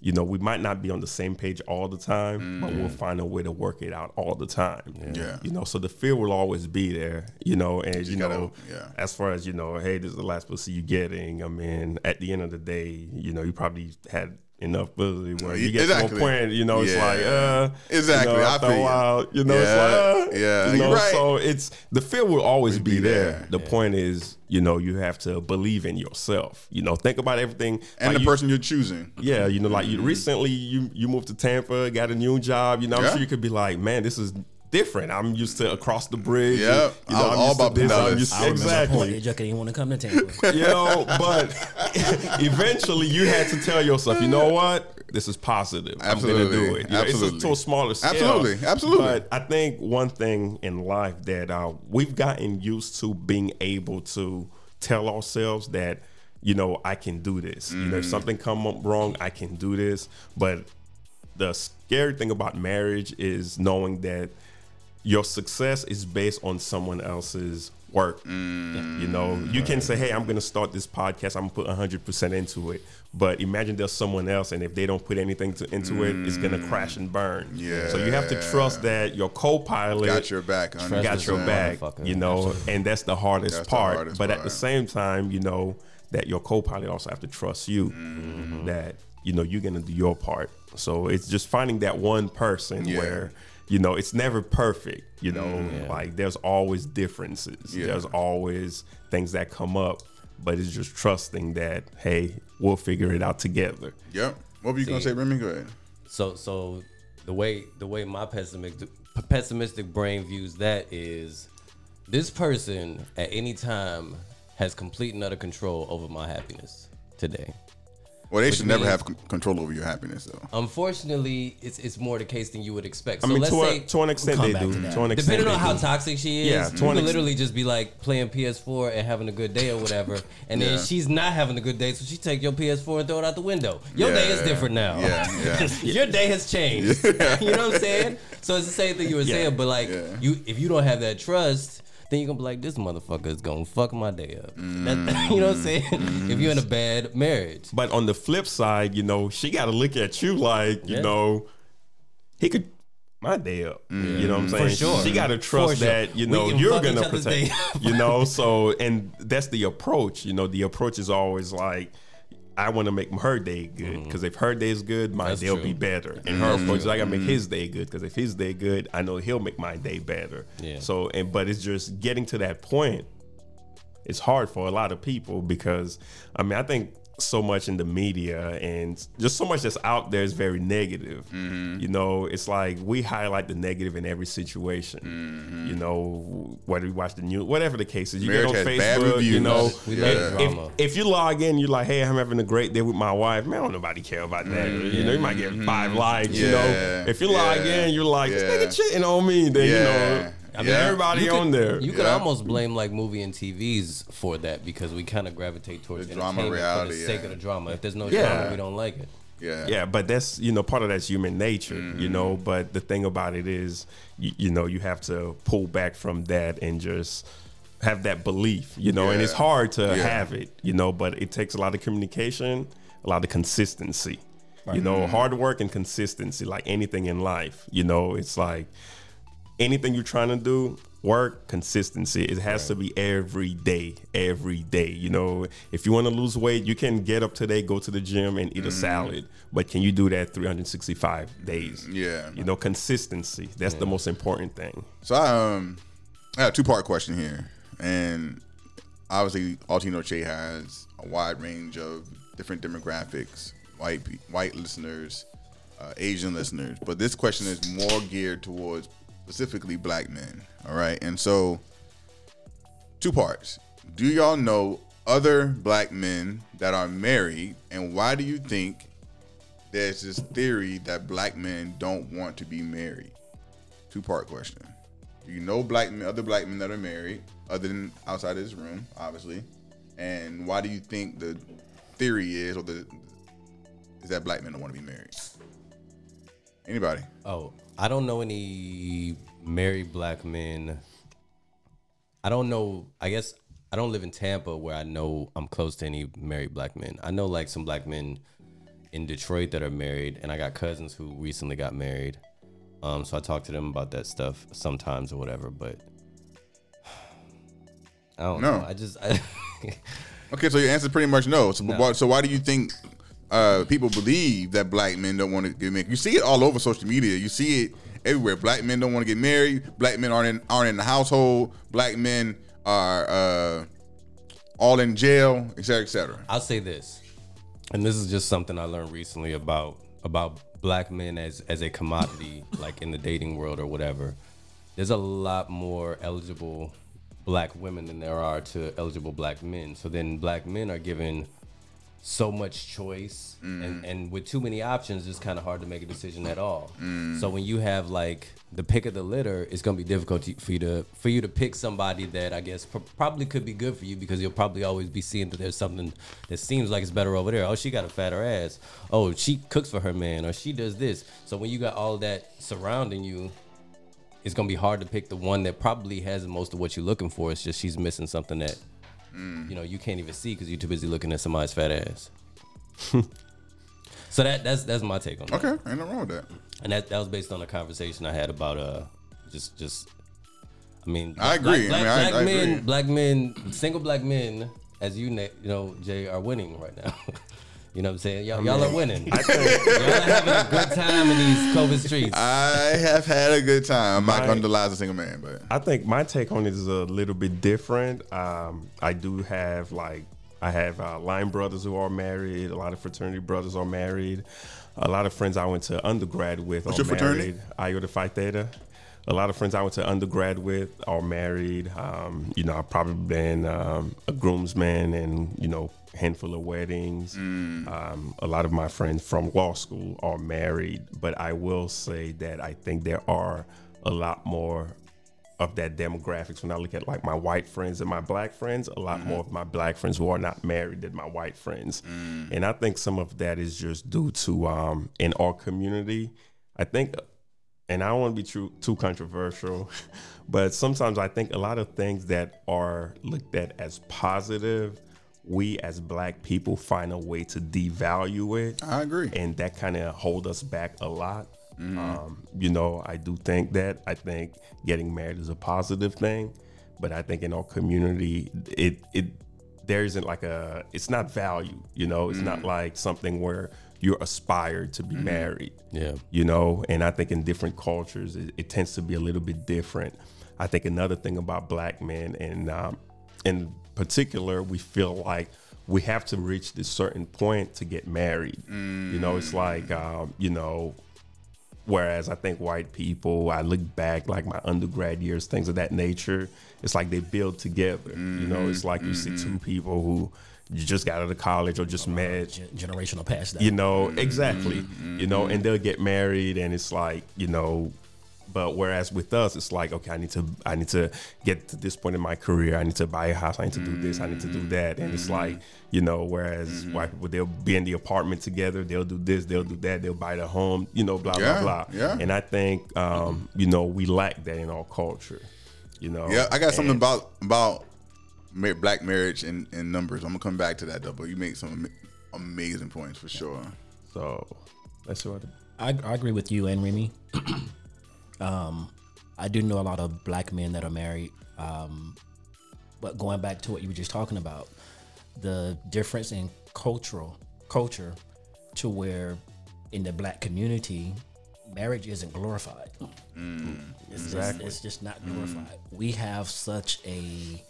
you know, we might not be on the same page all the time, but we'll find a way to work it out all the time. Mm. Yeah. You know, so the fear will always be there, you know, and you, gotta- know, yeah. as far as, you know, hey, this is the last pussy you're getting. I mean, at the end of the day, you know, you probably had enough pussy where you get to Exactly. a point, you know, it's like, uh, Exactly. You know, I after feel a you. while, you know, Yeah. it's like, uh, Yeah. you know, right. so it's the fear will always be, be there. there. The point is, you know, you have to believe in yourself. You know, think about everything. and like the you- person you're choosing. yeah, you know, like you recently you you moved to Tampa, got a new job. You know, I'm sure you could be like, man, this is different. I'm used to across the bridge. Yep. and, you know, I was I'm all about the this, I'm dollars. used- I remember that point. exactly. That Juck didn't want to come to Tampa. You know, but eventually you had to tell yourself, you know what? This is positive. I'm Absolutely. gonna do it. You know, it's a, to a smaller scale. Absolutely. Absolutely. But I think one thing in life that uh, we've gotten used to being able to tell ourselves that, you know, I can do this. You Mm. know, if something come up wrong, I can do this. But the scary thing about marriage is knowing that your success is based on someone else's work. You know, you can say, "Hey, I'm going to start this podcast. I'm going to put 100% into it." But imagine there's someone else, and if they don't put anything to, into it, it's going to crash and burn. Yeah. So you have to trust that your co-pilot Got your back. honey. Trust got your a back. You know, and that's the hardest That's the part. hardest but at the same time, you know that your co-pilot also have to trust you. Mm-hmm. That you know you're gonna do your part. So it's just finding that one person Yeah. where you know it's never perfect. You know, like there's always differences. Mm-hmm. Yeah. There's always things that come up. But it's just trusting that hey, we'll figure it out together. Yep. What were you gonna say, Remy? Go ahead. So so the way the way my pessimistic pessimistic brain views that is this person at any time has complete and utter control over my happiness today. Well, they Which should never means- have c- control over your happiness, though. Unfortunately, it's it's more the case than you would expect. So I mean, let's to, say, a, to an extent come they back do. to that. To an extent depending on they how do. toxic she is, Yeah, you to an could ex- literally just be like playing PS4 and having a good day or whatever, and then Yeah. she's not having a good day, so she take your PS4 and throw it out the window. Your day is different now. Yeah, yeah. your day has changed. you know what I'm saying? So it's the same thing you were Yeah. saying, but like Yeah. you, if you don't have that trust, then you're gonna be like, this motherfucker is gonna fuck my day up. That- you know what I'm saying? Mm-hmm. Mm-hmm. If you're in a bad marriage, But on the flip side, you know, she got to look at you like, you Yeah. know, he could my day up. You mm-hmm. know what I'm saying? For sure. She got to trust sure. that, you know, you're going to protect. you know, so and that's the approach, you know, the approach is always like I want to make her day good because if her day is good, my Mm-hmm. Day will be better. And her approach is I gotta make his day good because if his day good, I know he'll make my day better. Yeah. So and but it's just getting to that point it's hard for a lot of people because I mean I think so much in the media and just so much that's out there is very negative. Mm-hmm. You know, it's like we highlight the negative in every situation. Mm-hmm. You know, whether we watch the news, whatever the case is, you Marriage get on Facebook. You know, We Yeah. if, if you log in, you're like, "Hey, I'm having a great day with my wife." Man, don't nobody care about that. You know, you might get five likes. You Mm-hmm. Know, if you log Yeah. in, you're like, "This nigga cheating on me." Then you know, I mean, Yeah. everybody You could- on there. You could Yeah. almost blame like movie and TVs for that because we kind of gravitate towards The drama, entertainment for reality, the sake yeah. of the drama. If there's no Yeah. drama, we don't like it. Yeah. yeah but that's you know part of that's human nature Mm-hmm. you know but the thing about it is you, you know you have to pull back from that and just have that belief you know and it's Yeah. hard to Yeah. have it you know but it takes a lot of communication a lot of consistency you know Mm-hmm. hard work and consistency like anything in life you know it's like anything you're trying to do work consistency. It has to be every day every day you know? If you want to lose weight you can get up today go to the gym and eat a salad but can you do that 365 days? Yeah. you know consistency that's the most important thing. So I um I have a two part question here, and obviously Altino Che has a wide range of different demographics, white white listeners, uh, Asian listeners, but this question is more geared towards specifically black men. All right, and so two parts. Do y'all know other black men that are married, and why do you think there's this theory that black men don't want to be married? Two part question. Do you know black men, other black men that are married, other than outside of this room, obviously? And why do you think the theory is, or the is that black men don't want to be married? Anybody? Oh, I don't know any married black men. I don't know. I guess I don't live in Tampa where I know I'm close to any married black men. I know like some black men in Detroit that are married, and I got cousins who recently got married. Um, so I talk to them about that stuff sometimes or whatever. But I don't No. know. I just I, Okay, so your answer is pretty much no. So, why, so why do you think uh, people believe that black men don't want to get married? You see it all over social media. You see it everywhere. Black men don't want to get married. Black men aren't in, aren't in the household. Black men are uh, all in jail, et cetera, et cetera. I'll say this, and this is just something I learned recently about about black men as as a commodity, like in the dating world or whatever. There's a lot more eligible black women than there are to eligible black men. So then black men are given so much choice and, mm. and with too many options it's kind of hard to make a decision at all. Mm. So when you have like the pick of the litter it's going to be difficult to, for you to for you to pick somebody that i guess pr- probably could be good for you because you'll probably always be seeing that there's something that seems like it's better over there. Oh she got a fatter ass. Oh she cooks for her man or she does this. So when you got all that surrounding you it's gonna be hard to pick the one that probably has most of what you're looking for. It's just she's missing something that you know you can't even see because you're too busy looking at somebody's fat ass. so that that's that's my take on that. Okay, ain't nothing wrong with that. And that that was based on a conversation I had about uh just just I mean I agree. Black, I mean, I- black I men, agree. black men, single black men, as you na- you know, Jay are winning right now. you know what I'm saying? Y'all, y'all are winning. y'all are having a good time in these COVID streets. I have had a good time. I'm not My- going to lie as a single man, but I think my take on it is a little bit different. Um, I do have like I have uh, line brothers who are married. A lot of fraternity brothers are married. A lot of friends I went to undergrad with What's are your fraternity? married. Iota Phi Theta. A lot of friends I went to undergrad with are married. Um, you know, I've probably been um, a groomsman and you know handful of weddings. Mm. Um, a lot of my friends from law school are married, but I will say that I think there are a lot more of that demographics when I look at like my white friends and my black friends, a lot more of my black friends who are not married than my white friends. And I think some of that is just due to um, in our community, I think and I don't want to be too too controversial, but sometimes I think a lot of things that are looked at as positive, we as black people find a way to devalue it I agree. and that kind of hold us back a lot. Mm-hmm. Um, you know, I do think that. I think getting married is a positive thing, but I think in our community, it it there isn't like a it's not value. You know, it's Mm. not like something where you're aspired to Mm-hmm. be married. Yeah. You know, and I think in different cultures, it, it tends to be a little bit different. I think another thing about black men, and um, in particular, we feel like we have to reach this certain point to get married. You know, it's like, um, you know, whereas I think white people, I look back like my undergrad years, things of that nature, it's like they build together. You know, it's like you see two people who you just got out of college or just met. Gen- generational past that. you know mm-hmm. exactly. Mm-hmm. You know and they'll mm-hmm. get married and it's like you know but whereas with us it's like okay i need to i need to get to this point in my career. I need to buy a house. I need to do this. I need to do that. And it's like you know whereas white people they'll be in the apartment together. They'll do this. They'll do that. They'll buy the home you know blah Yeah, blah. blah yeah. and i think um you know we lack that in our culture you know? Yeah, I got something And- about about ma- black marriage and, and numbers. I'm gonna come back to that though, but you make some ama- amazing points for sure. so that's what I, I agree with you and Remy. um, I do know a lot of black men that are married. Um, but going back to what you were just talking about, the difference in cultural culture to where in the black community, marriage isn't glorified. It's, just, it's just not glorified. We have such a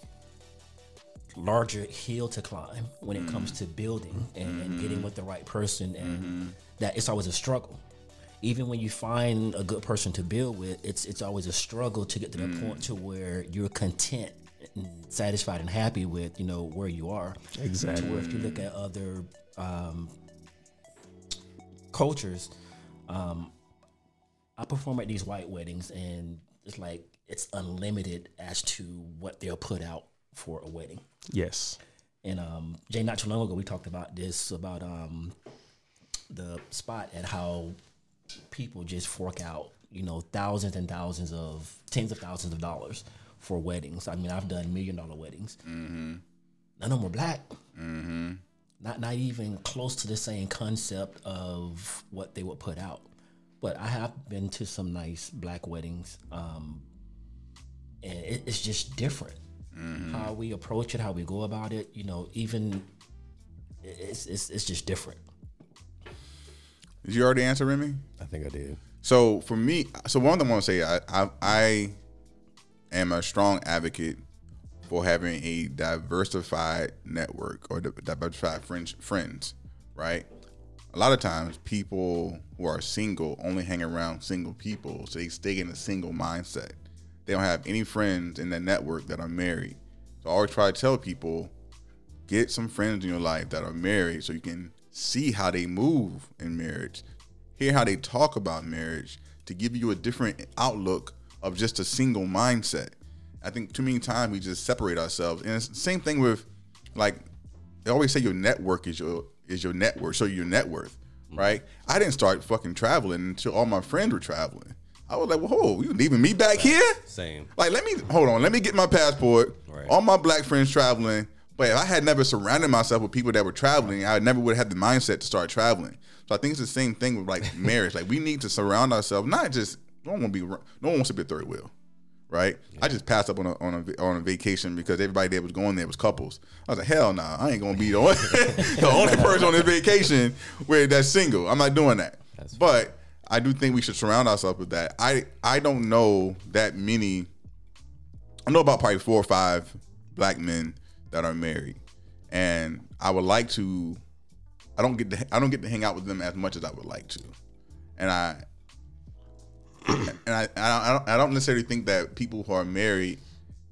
larger hill to climb when it comes to building and, and getting with the right person and that it's always a struggle. Even when you find a good person to build with it's it's always a struggle to get to the point to where you're content and satisfied and happy with you know where you are. Exactly. to where if you look at other um, cultures um, i perform at these white weddings and it's like it's unlimited as to what they'll put out for a wedding yes and um, Jay, not too long ago, we talked about this about um, the spot and how people just fork out, you know, thousands and thousands of tens of thousands of dollars for weddings. I mean, I've done million dollar weddings. None of them were black. Not not even close to the same concept of what they would put out. But I have been to some nice black weddings, um, and it, it's just different how mm-hmm. we approach it, how we go about it. You know, even it's it's, it's just different. Did you already answer Remy? I think I did. So for me, so one thing I want to say, I, I I am a strong advocate for having a diversified network or diversified friends. Friends, right? A lot of times, people who are single only hang around single people, so they stay in a single mindset. They don't have any friends in the network that are married. So I always try to tell people, get some friends in your life that are married so you can see how they move in marriage, hear how they talk about marriage to give you a different outlook of just a single mindset. I think too many times we just separate ourselves. And it's the same thing with like they always say your network is your is your network, so your net worth, mm-hmm. right? I didn't start fucking traveling until all my friends were traveling. I was like, whoa, you leaving me back here? Same. Like, let me hold on. Let me get my passport. Right. All my black friends traveling. But if I had never surrounded myself with people that were traveling, I never would have had the mindset to start traveling. So I think it's the same thing with like marriage. Like we need to surround ourselves. Not just no one want to be no one wants to be a third wheel, right? I just passed up on a on a on a vacation because everybody that was going there was couples. I was like, hell no, nah, I ain't gonna be the only, the only person on this vacation where that's single. I'm not doing that. but I do think we should surround ourselves with that. I I don't know that many. I know about probably four or five black men that are married, and I would like to. I don't get to I don't get to hang out with them as much as I would like to, and I and I, I don't, I don't necessarily think that people who are married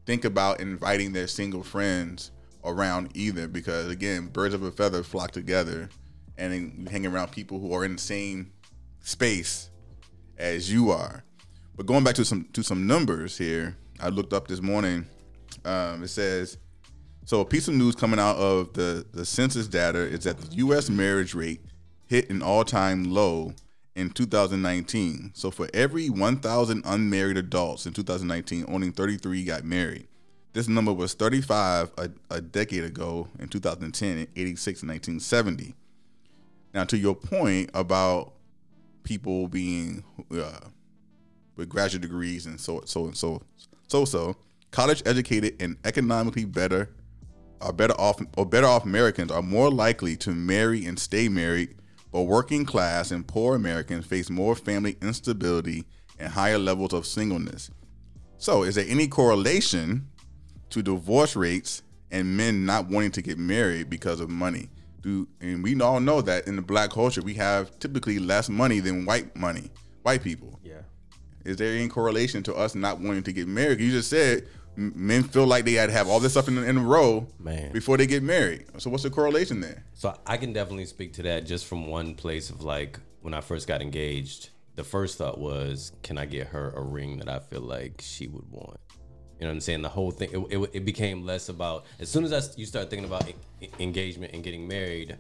think about inviting their single friends around either, because again, birds of a feather flock together, and then you hang around people who are in the same space as you are. But going back to some to some numbers here, I looked up this morning. Um, it says so a piece of news coming out of the, the census data is that the U.S. marriage rate hit an all-time low in 2019. So for every 1,000 unmarried adults in 2019, only 33 got married. This number was 35 a, a decade ago in 2010 and 86 in 1970. Now, to your point about people being uh, with graduate degrees and so so and so so so college educated and economically better are better off or better off Americans are more likely to marry and stay married, but working class and poor Americans face more family instability and higher levels of singleness. So, is there any correlation to divorce rates and men not wanting to get married because of money? Do and we all know that in the black culture we have typically less money than white money, white people. Yeah. Is there any correlation to us not wanting to get married? You just said men feel like they had to have all this stuff in, in a row Man. before they get married. So what's the correlation there? So I can definitely speak to that just from one place of like when I first got engaged. The first thought was, can I get her a ring that I feel like she would want? You know what I'm saying? The whole thing it, it, it became less about as soon as I, you start thinking about engagement and getting married.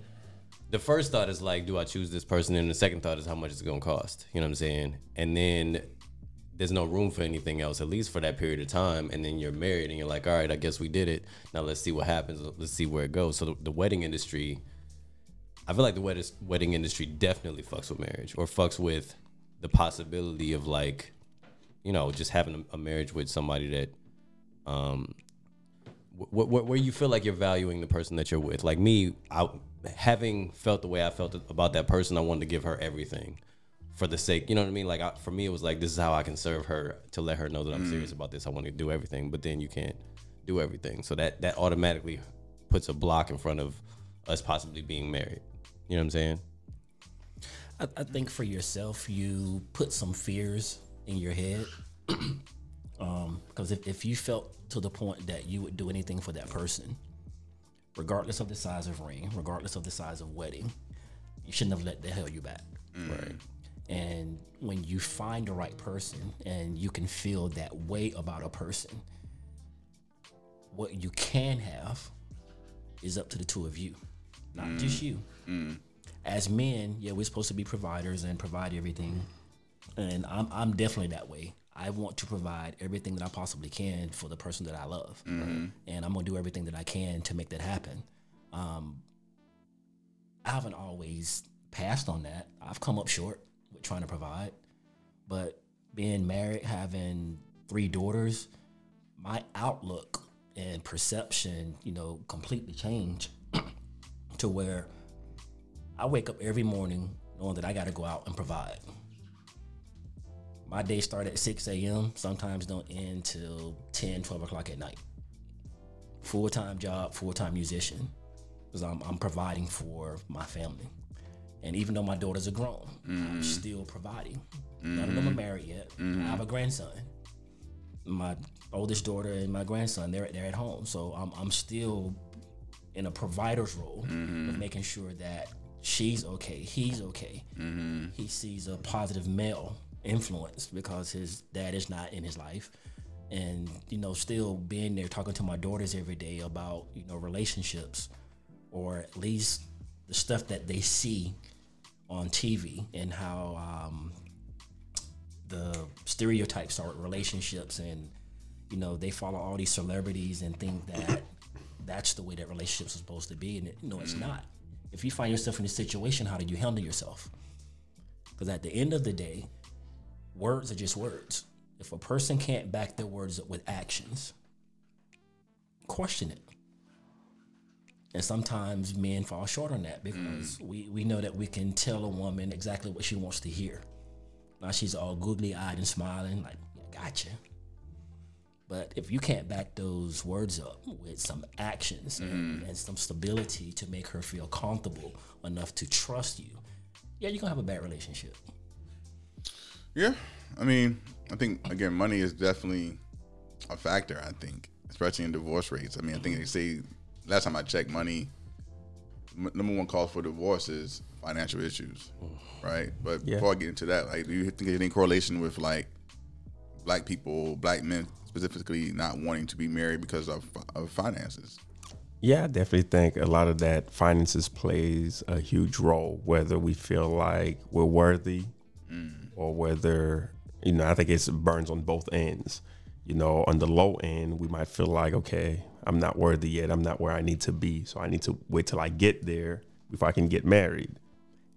The first thought is like, do I choose this person? And the second thought is how much it's gonna cost. You know what I'm saying? And then there's no room for anything else, at least for that period of time. And then you're married and you're like, all right, I guess we did it. Now let's see what happens. Let's see where it goes. So the, the wedding industry, I feel like the wedding wedding industry definitely fucks with marriage or fucks with the possibility of like, you know, just having a, a marriage with somebody that, um, wh- wh- where you feel like you're valuing the person that you're with. Like me, I having felt the way I felt about that person, I wanted to give her everything for the sake, you know what I mean? Like I, for me, it was like this is how I can serve her to let her know that I'm serious about this. I want to do everything, but then you can't do everything, so that that automatically puts a block in front of us possibly being married. You know what I'm saying? I, I think for yourself, you put some fears in your head. Um, because if, if you felt to the point that you would do anything for that person, regardless of the size of ring, regardless of the size of wedding, you shouldn't have let that held you back. Right. And when you find the right person and you can feel that way about a person, what you can have is up to the two of you, not mm. just you. Mm. As men, yeah, we're supposed to be providers and provide everything. And I'm, I'm definitely that way. I want to provide everything that I possibly can for the person that I love. And I'm going to do everything that I can to make that happen. Um, I haven't always passed on that. I've come up short with trying to provide. But being married, having three daughters, my outlook and perception, you know, completely changed to where I wake up every morning knowing that I got to go out and provide. My day start at 6 a.m., sometimes don't end till 10, 12 o'clock at night. Full time job, full time musician, because I'm, I'm providing for my family. And even though my daughters are grown, I'm mm. still providing. None of them are mm. married yet. Mm. I have a grandson. My oldest daughter and my grandson, they're, they're at home. So I'm, I'm still in a provider's role of mm-hmm. making sure that she's okay, he's okay. Mm-hmm. He sees a positive male influence because his dad is not in his life. And, you know, still being there talking to my daughters every day about, you know, relationships or at least the stuff that they see on TV and how um, the stereotypes are relationships and you know they follow all these celebrities and think that that's the way that relationships are supposed to be. And it, no it's not. If you find yourself in a situation how do you handle yourself? Because at the end of the day words are just words if a person can't back their words up with actions question it and sometimes men fall short on that because mm. we, we know that we can tell a woman exactly what she wants to hear. Now she's all googly eyed and smiling, like, gotcha. But if you can't back those words up with some actions and, mm. and some stability to make her feel comfortable enough to trust you, yeah, you're gonna have a bad relationship. Yeah, I mean, I think again, money is definitely a factor. I think, especially in divorce rates. I mean, I think they say last time I checked, money m- number one cause for divorce is financial issues, right? But Yeah. before I get into that, like, do you think there's any correlation with like black people, black men specifically, not wanting to be married because of, of finances? Yeah, I definitely think a lot of that finances plays a huge role, whether we feel like we're worthy mm. Or whether, you know, I think it's, it burns on both ends. You know, on the low end, we might feel like, okay, I'm not worthy yet. I'm not where I need to be. So I need to wait till I get there before I can get married.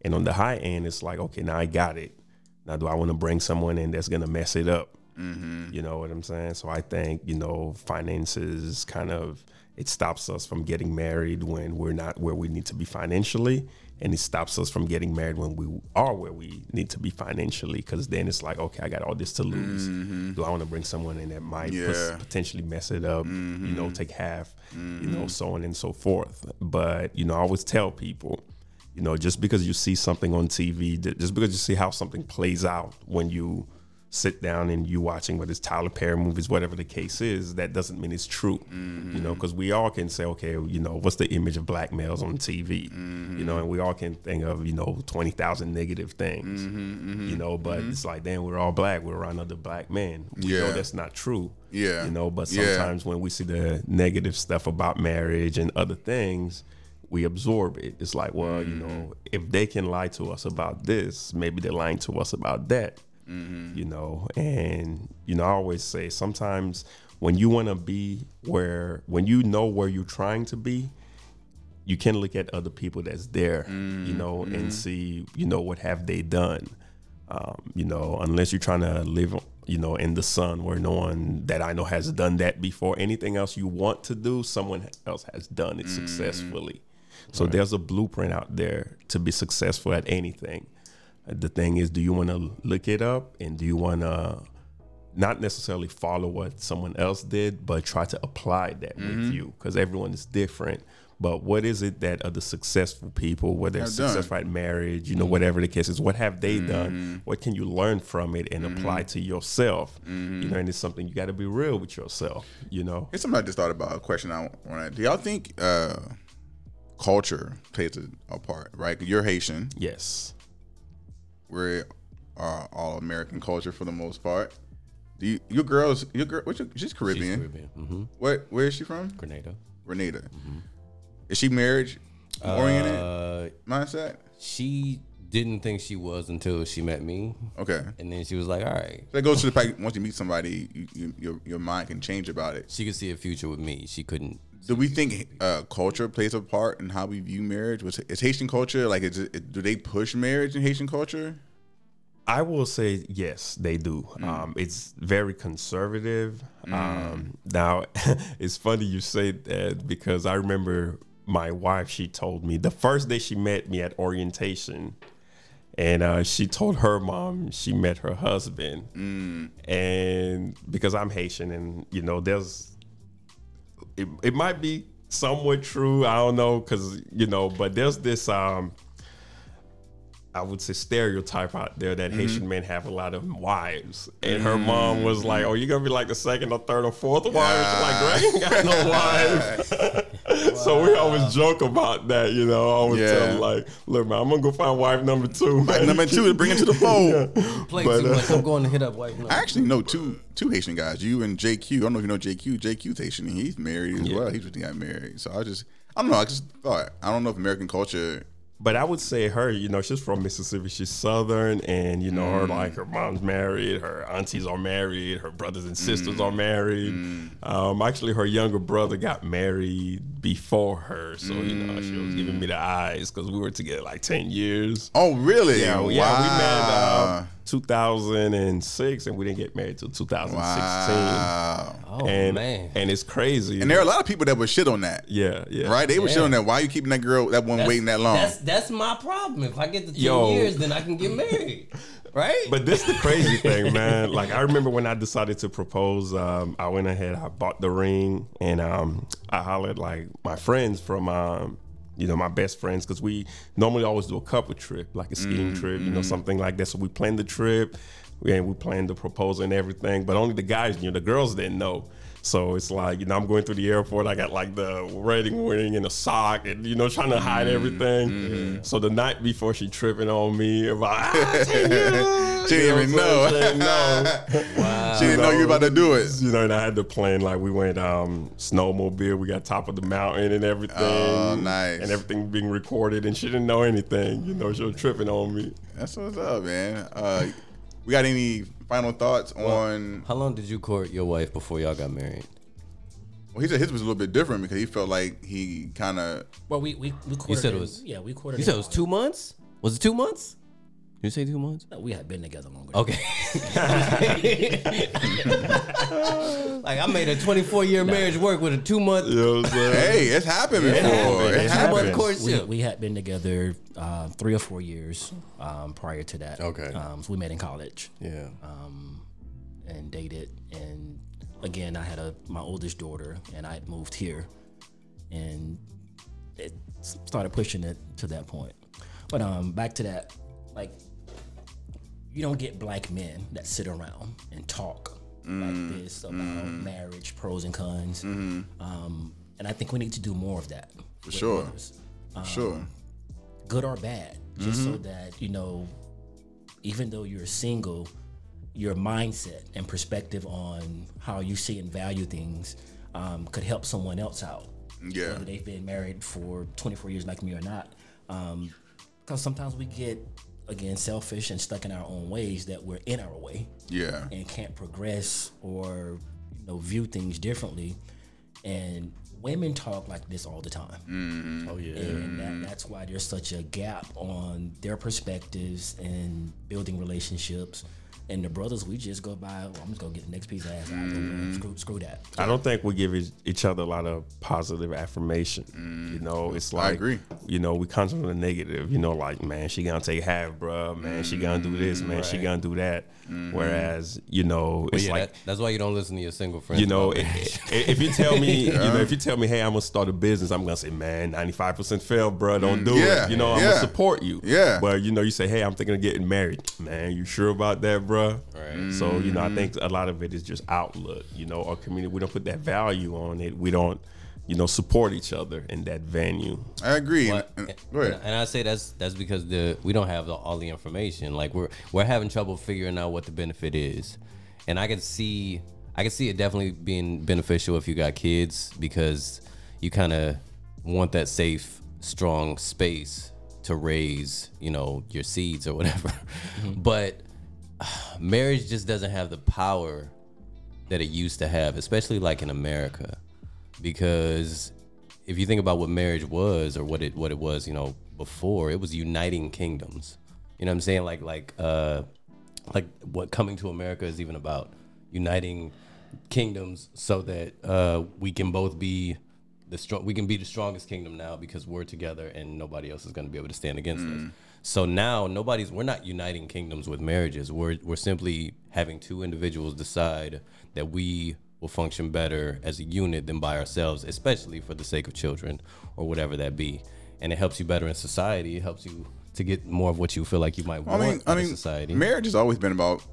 And on the high end, it's like, okay, now I got it. Now, do I want to bring someone in that's going to mess it up? Mm-hmm. You know what I'm saying? So I think, you know, finances kind of it stops us from getting married when we're not where we need to be financially and it stops us from getting married when we are where we need to be financially because then it's like okay i got all this to lose. Mm-hmm. Do i want to bring someone in that might pos- potentially mess it up you know mm-hmm. take half you know mm-hmm. so on and so forth. But you know i always tell people you know just because you see something on tv just because you see how something plays out when you sit down and you watching whether it's Tyler Perry movies, whatever the case is, that doesn't mean it's true. You know, mm-hmm. because we all can say, okay, you know, what's the image of black males on TV? You know, and we all can think of, you know, 20,000 negative things, mm-hmm, mm-hmm. you know, but it's like, damn, we're all black. We're around other black men. We know Yeah. that's not true. Yeah. You know, but Yeah. sometimes when we see the negative stuff about marriage and other things, we absorb it. It's like, well, you know, if they can lie to us about this, maybe they're lying to us about that. Mm-hmm. You know, and you know, I always say sometimes when you want to be where, when you know where you're trying to be, you can look at other people that's there, you mm-hmm. know, and mm-hmm. see, you know, what have they done. Um, you know, unless you're trying to live, you know, in the sun where no one that I know has done that before. Anything else you want to do, someone else has done it successfully. So there's a blueprint out there to be successful at anything. The thing is, do you want to look it up and do you want to not necessarily follow what someone else did, but try to apply that Mm-hmm. with you because everyone is different. But what is it that other successful people, whether it's Have successful at marriage, you know, whatever the case is, what have they Mm-hmm. done? What can you learn from it and apply to yourself? You know, and it's something you got to be real with yourself. You know, it's something I just thought about. A question I want to. Do y'all think uh, culture plays a, a part? Right, you're Haitian. yes, We're uh, all American culture for the most part. Do you, your girls? Your girl? What's your, she's Caribbean. Caribbean. Mm-hmm. What? Where is she from? Grenada. Grenada. Is she marriage oriented Uh, mindset? she didn't think she was until she met me, Okay. and then she was like, "All right." That goes to the fact once you meet somebody, you, you, your your mind can change about it. She could see a future with me. She couldn't. Do we think uh, culture plays a part in how we view marriage? Was is Haitian culture like? Is it, do they push marriage in Haitian culture? I will say yes, they do. Um, it's very conservative. Um, now, it's funny you say that because I remember my wife. She told me the first day she met me at orientation, and uh, she told her mom she met her husband, and because I'm Haitian, and you know, there's it, it might be somewhat true. I don't know because you know, but there's this um I would say stereotype out there that Haitian men have a lot of wives, and her mom was like, "Oh, you're gonna be like the second or third or fourth wife." She's Like Greg ain't got no wife, so we always joke about that. You know, I always Yeah. tell them like, "Look, man, I'm gonna go find wife number two." man. Number two is bring it to the fold. Play But, too uh, much. I'm going to hit up white. No. I actually know two two Haitian guys. You and JQ. I don't know if you know JQ. JQ's Haitian. and He's married as well. He just got married. So I just I don't know. I just thought I don't know if American culture. But I would say her, you know, she's from Mississippi. She's Southern, and you know, Mm. her like her mom's married, her aunties are married, her brothers and sisters Mm. are married. Um, actually, her younger brother got married before her, so you know, she was giving me the eyes because we were together like ten years. Oh really? Yeah, wow. yeah, we met uh, 2006, and we didn't get married till 2016. wow. oh and man. and it's crazy. And there are a lot of people that would shit on that. yeah, yeah, Right? They would shit on that. Why are you keeping that girl that one That's- waiting that long? That's that's my problem. If I get to ten Yo. years, then I can get married, right? But this is the crazy thing, man. Like I remember when I decided to propose, um, I went ahead, I bought the ring, and um, I hollered like my friends from, um, you know, my best friends, because we normally always do a couple trip, like a skiing trip, you know, something like that. So we planned the trip. and we planned the proposal and everything, but only the guys knew. The girls didn't know. So it's like, you know, I'm going through the airport. I got like the wedding ring and a sock and, you know, trying to hide Mm-hmm. everything. So the night before she tripping on me about, ah, She didn't even know. I'm saying? No. Wow. She didn't know you were about to do it. You know, and I had to plan like we went um snowmobile. We got top of the mountain and everything. Oh, nice. And everything being recorded, and she didn't know anything. You know, she was tripping on me. That's what's up, man. Uh, we got any final thoughts on? How long did you court your wife before y'all got married? Well, he said his was a little bit different because he felt like he kind of. Well, we we we quartered said it was- yeah we quartered. You said it was two months? Was it two months? Did you say two months? No, we had been together longer. Okay. like I made a 24 year marriage work with a two month You know what I'm? Hey, it's happened before. happened. It It two happened. month happens. we, we had been together uh, three or four years um, prior to that. Okay. Um, so we met in college yeah. Um, and dated. And again, I had a my oldest daughter, and I had moved here, and it started pushing it to that point. But um, back to that, like you don't get black men that sit around and talk like mm. this about mm-hmm. marriage, pros and cons. Mm-hmm. Um, and I think we need to do more of that. For sure. Um, sure. good or bad, just so mm-hmm. that you know, even though you're single, your mindset and perspective on how you see and value things um, could help someone else out. Yeah. whether they've been married for 24 years like me or not. Um, because sometimes we get again selfish and stuck in our own ways that we're in our way Yeah. and can't progress or you know view things differently. And women talk like this all the time. Mm-hmm. Oh yeah. And that, that's why there's such a gap on their perspectives and building relationships. And the brothers, we just go by. Well, I'm just gonna get the next piece of ass. out. Mm. Screw, screw that. I don't think we give each- each other a lot of positive affirmation. You know, mm. it's like I agree. You know, we constantly negative. You know, like man, she gonna take half, bruh. Man, she gonna do this. Mm, man, she gonna do that. Mm-hmm. Whereas, you know, it's yeah, like that, that's why you don't listen to your single friends. you know, about i- marriage. i- if you tell me, you know, if you tell me, hey, I'm gonna start a business, I'm gonna say, man, 95 percent fail, bro. Don't do yeah, it. You know, I'm yeah. gonna support you. Yeah. But you know, you say, hey, I'm thinking of getting married, man. You sure about that, bro? Right. So you know, I mm-hmm. think a lot of it is just outlook. You know, our community, we don't put that value on it. We don't, you know, support each other in that venue. I agree. But- And- and, and I say that's that's because the we don't have the, all the information. Like we're we're having trouble figuring out what the benefit is, and I can see I can see it definitely being beneficial if you got kids because you kind of want that safe, strong space to raise you know your seeds or whatever. Mm-hmm. But marriage just doesn't have the power that it used to have, especially like in America, because if you think about what marriage was or what it what it was, you know, before, it was uniting kingdoms. You know what I'm saying? Like like uh like what coming to America is even about uniting kingdoms so that uh we can both be the strong we can be the strongest kingdom now because we're together and nobody else is going to be able to stand against us. So now nobody's we're not uniting kingdoms with marriages. We're we're simply having two individuals decide that we will function better as a unit than by ourselves, especially for the sake of children or whatever that be. And it helps you better in society. It helps you to get more of what you feel like you might I want mean, I mean, society. marriage has always been about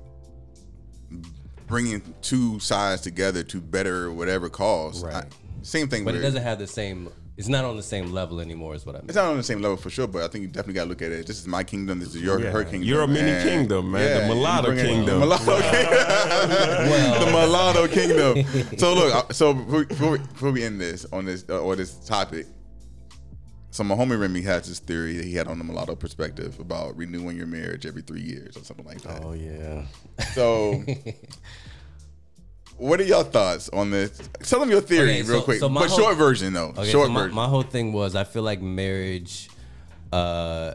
bringing two sides together to better whatever cause. Right. I- same thing, but it doesn't have the same. It's not on the same level anymore. Is what I mean. It's not on the same level for sure, but I think you definitely got to look at it. This is my kingdom. This is your her kingdom. You're a mini and- kingdom, man. The you mulatto kingdom. The mulatto kingdom. the mulatto kingdom. So look, so before, before we, before we end this on this uh, or this topic, so my homie Remy has this theory that he had on the mulatto perspective about renewing your marriage every three years or something like that. Oh yeah. So, what are your thoughts on this? Tell them your theory Okay, real so- quick, so but whole- short version though. Okay, short so my, version. my whole thing was I feel like marriage uh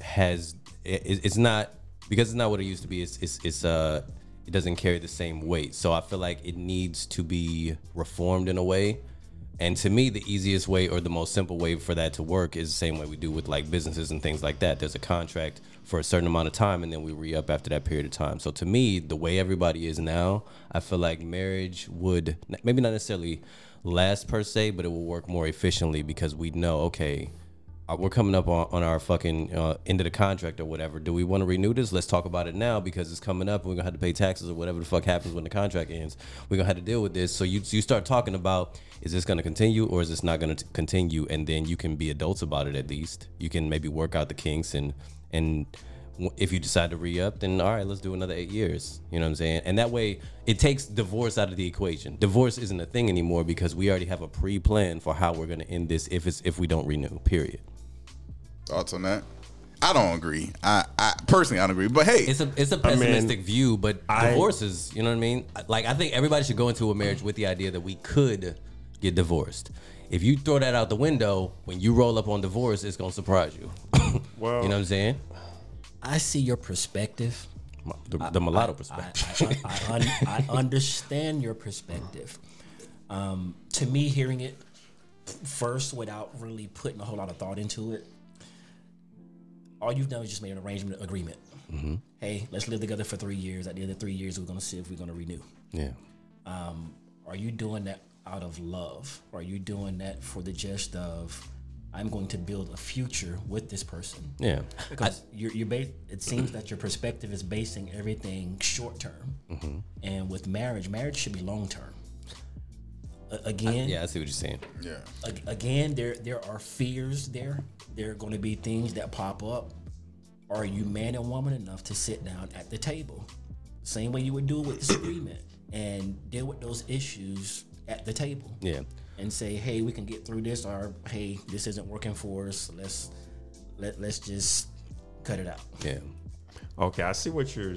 has it, it's not because it's not what it used to be. It's it's it's uh it doesn't carry the same weight. So I feel like it needs to be reformed in a way. And to me, the easiest way or the most simple way for that to work is the same way we do with like businesses and things like that. There's a contract for a certain amount of time and then we re up after that period of time. So to me, the way everybody is now, I feel like marriage would maybe not necessarily last per se, but it will work more efficiently because we know, okay, uh, we're coming up on, on our fucking uh, end of the contract or whatever. Do we want to renew this? Let's talk about it now because it's coming up. and We're gonna have to pay taxes or whatever the fuck happens when the contract ends. We're gonna have to deal with this. So you you start talking about is this gonna continue or is this not gonna t- continue? And then you can be adults about it at least. You can maybe work out the kinks and and if you decide to re up, then all right, let's do another eight years. You know what I'm saying? And that way, it takes divorce out of the equation. Divorce isn't a thing anymore because we already have a pre plan for how we're gonna end this if it's if we don't renew. Period. Thoughts on that? I don't agree. I, I personally I don't agree. But hey, It's a it's a pessimistic view, but divorce is you know what I mean. Like I think everybody should go into a marriage with the idea that we could get divorced. If you throw that out the window when you roll up on divorce, it's gonna surprise you. Well, you know what I'm saying? I see your perspective. The, the mulatto I, perspective. I, I, un- I understand your perspective. Um, to me, hearing it first without really putting a whole lot of thought into it, all you've done is just made an arrangement agreement. Mm-hmm. Hey, let's live together for three years. At the end of three years, we're going to see if we're going to renew. yeah. Are you doing that out of love? Are you doing that for the gist of I'm going to build a future with this person? Yeah. because you're, you're ba- it seems that your perspective is basing everything short term Mm-hmm. and with marriage marriage should be long term again Yeah, I see what you're saying. yeah. a- again there there are fears there there are going to be things that pop up are you man and woman enough to sit down at the table same way you would do with disagreement and deal with those issues at the table Yeah. and say, "Hey, we can get through this," or "Hey, this isn't working for us. Let's let let's just cut it out." Yeah. Okay, I see what you're,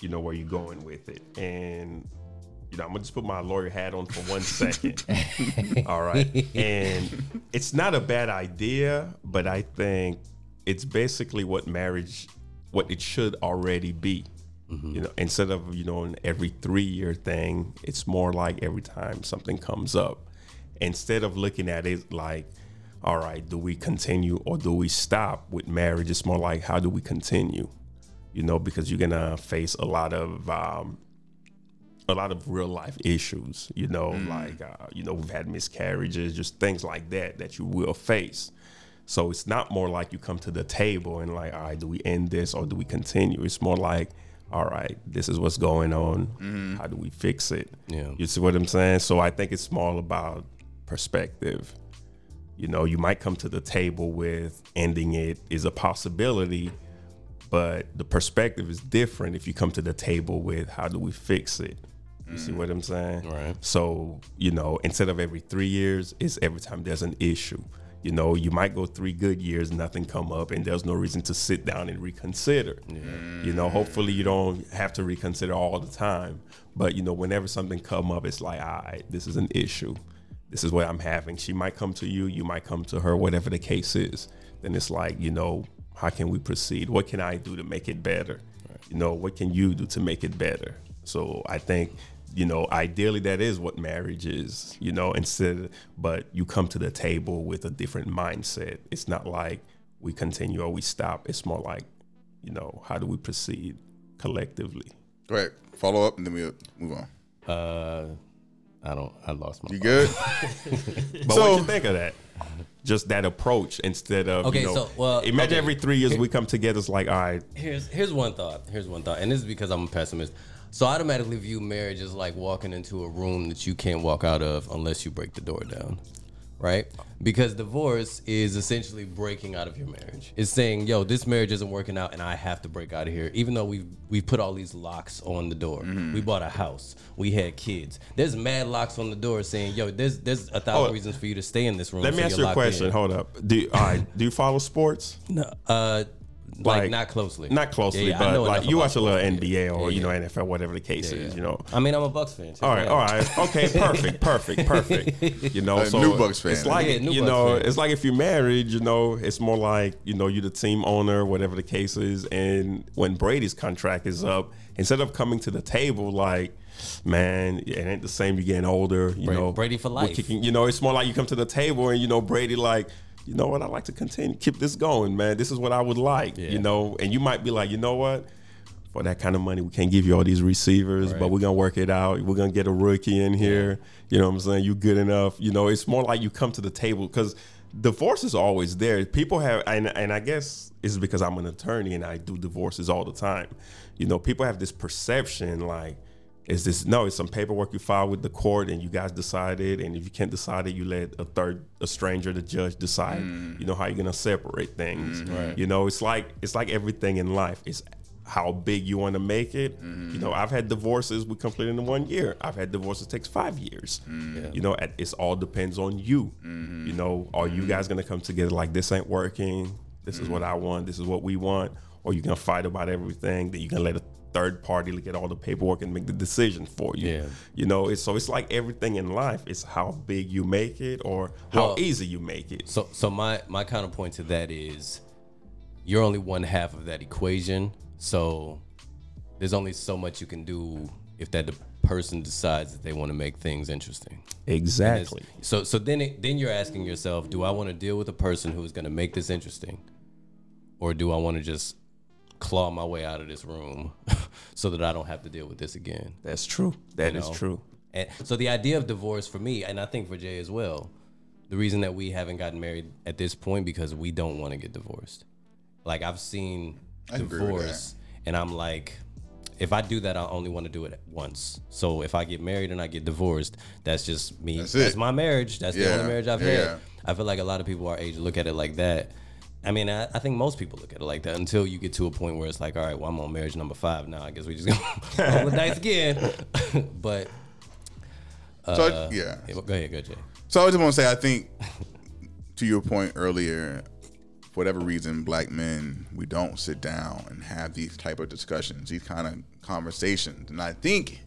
you know, where you're going with it, and you know, I'm gonna just put my lawyer hat on for one second. All right, and it's not a bad idea, but I think it's basically what marriage, what it should already be. You know, instead of you know an every three year thing, it's more like every time something comes up. Instead of looking at it like, all right, do we continue or do we stop with marriage? It's more like how do we continue? You know, because you're gonna face a lot of um, a lot of real life issues. You know, like uh, you know we've had miscarriages, just things like that that you will face. So it's not more like you come to the table and like, all right, do we end this or do we continue? It's more like, all right, this is what's going on. Mm-hmm. How do we fix it? Yeah. You see what I'm saying? So I think it's more about perspective. You know, you might come to the table with ending it is a possibility, but the perspective is different if you come to the table with how do we fix it. You see mm. what I'm saying? Right. So, you know, instead of every three years, it's every time there's an issue. You know, you might go three good years, nothing come up, and there's no reason to sit down and reconsider. You know, hopefully you don't have to reconsider all the time. But you know, whenever something come up, it's like, all right, this is an issue. This is what I'm having. She might come to you, you might come to her, whatever the case is. Then it's like, you know, how can we proceed? What can I do to make it better? You know, what can you do to make it better? So I think, you know, ideally that is what marriage is, you know, instead, but you come to the table with a different mindset. It's not like we continue or we stop. It's more like, you know, how do we proceed collectively? Go ahead. Follow up and then we'll move on. Uh, I don't. I lost my. You good? But So- what you think of that? Just that approach instead of Okay, you know, so, well, imagine okay. every three years we come together. It's like, all right, Here's here's one thought. Here's one thought, and this is because I'm a pessimist. So I automatically view marriage as like walking into a room that you can't walk out of unless you break the door down, right? Because divorce is essentially breaking out of your marriage. It's saying, "Yo, this marriage isn't working out, and I have to break out of here." Even though we've we've put all these locks on the door, we bought a house, we had kids. There's mad locks on the door saying, "Yo, there's there's a thousand Oh, reasons for you to stay in this room." let me so ask you're a question. in." Hold up. Do you, all right, do you follow sports? No, uh, like, Like, not closely. Not closely, Yeah, yeah, but like you watch a little sports. NBA or Yeah, you know. NFL, whatever the case Yeah, is. yeah. You know. I mean, I'm a Bucks fan. All right, all right, okay, perfect, perfect, perfect. You know, A so new Bucks fan. It's like Yeah, new you Bucks know, fan. it's like if you're married, you know, it's more like you know you're the team owner, whatever the case is. And when Brady's contract is up, instead of coming to the table like, man, it ain't the same. You're getting older, you Brady- know. Brady for life. Kicking, you know, it's more like you come to the table and you know Brady like. You know what? I like to continue, keep this going, man. This is what I would like, Yeah. you know. And you might be like, you know what? for that kind of money, we can't give you all these receivers, but we're gonna work it out. We're gonna get a rookie in here. You know what I'm saying? You good enough. You know, it's more like you come to the table because divorce is always there. People have, and, and I guess it's because I'm an attorney and I do divorces all the time. You know, people have this perception like, is this no? It's some paperwork you file with the court, and you guys decided. And if you can't decide it, you let a third, a stranger, the judge decide. Mm. You know how you're gonna separate things. Mm-hmm. Right. You know, it's like it's like everything in life. It's how big you want to make it. Mm-hmm. You know, I've had divorces we completed in one year. I've had divorces takes five years. Mm. You know, it's all depends on you. Mm-hmm. You know, are you guys gonna come together like this ain't working? This is what I want. This is what we want. Or you gonna fight about everything? Then you gonna let a third party look at all the paperwork and make the decision for you. Yeah. You know, it's so it's like everything in life. It's how big you make it or how Well- easy you make it. So so my my counterpoint to that is you're only one half of that equation. So there's only so much you can do if that the person decides that they want to make things interesting. Exactly. So so then it, then you're asking yourself, do I want to deal with a person who's going to make this interesting, or do I want to just claw my way out of this room so that I don't have to deal with this again? That's true. That you is know? true. And so the idea of divorce for me, and I think for Jay as well, the reason that we haven't gotten married at this point because we don't want to get divorced. Like I've seen I divorce, and I'm like, if I do that, I only want to do it once. So if I get married and I get divorced, that's just me. That's That's, my marriage. That's the only marriage I've Yeah, had. I feel like a lot of people our age look at it like that. I mean, I, I think most people look at it like that until you get to a point where it's like, all right, well, I'm on marriage number five now. I guess we just gonna roll the dice again. but So uh, yeah. yeah, go ahead, go Jay. So I just want to say, I think to your point earlier, for whatever reason, black men we don't sit down and have these type of discussions, these kind of conversations, and I think,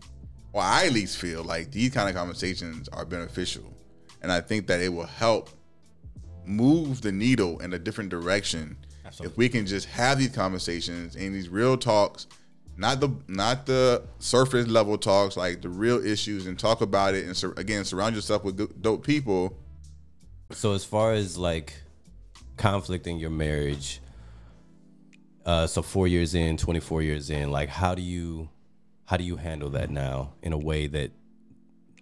or I at least feel like these kind of conversations are beneficial, and I think that it will help move the needle in a different direction. If we can just have these conversations and these real talks not the not the surface level talks like the real issues and talk about it and sur- again surround yourself with dope people. So as far as like conflict in your marriage, uh, so four years in, twenty four years in, like how do you how do you handle that now in a way that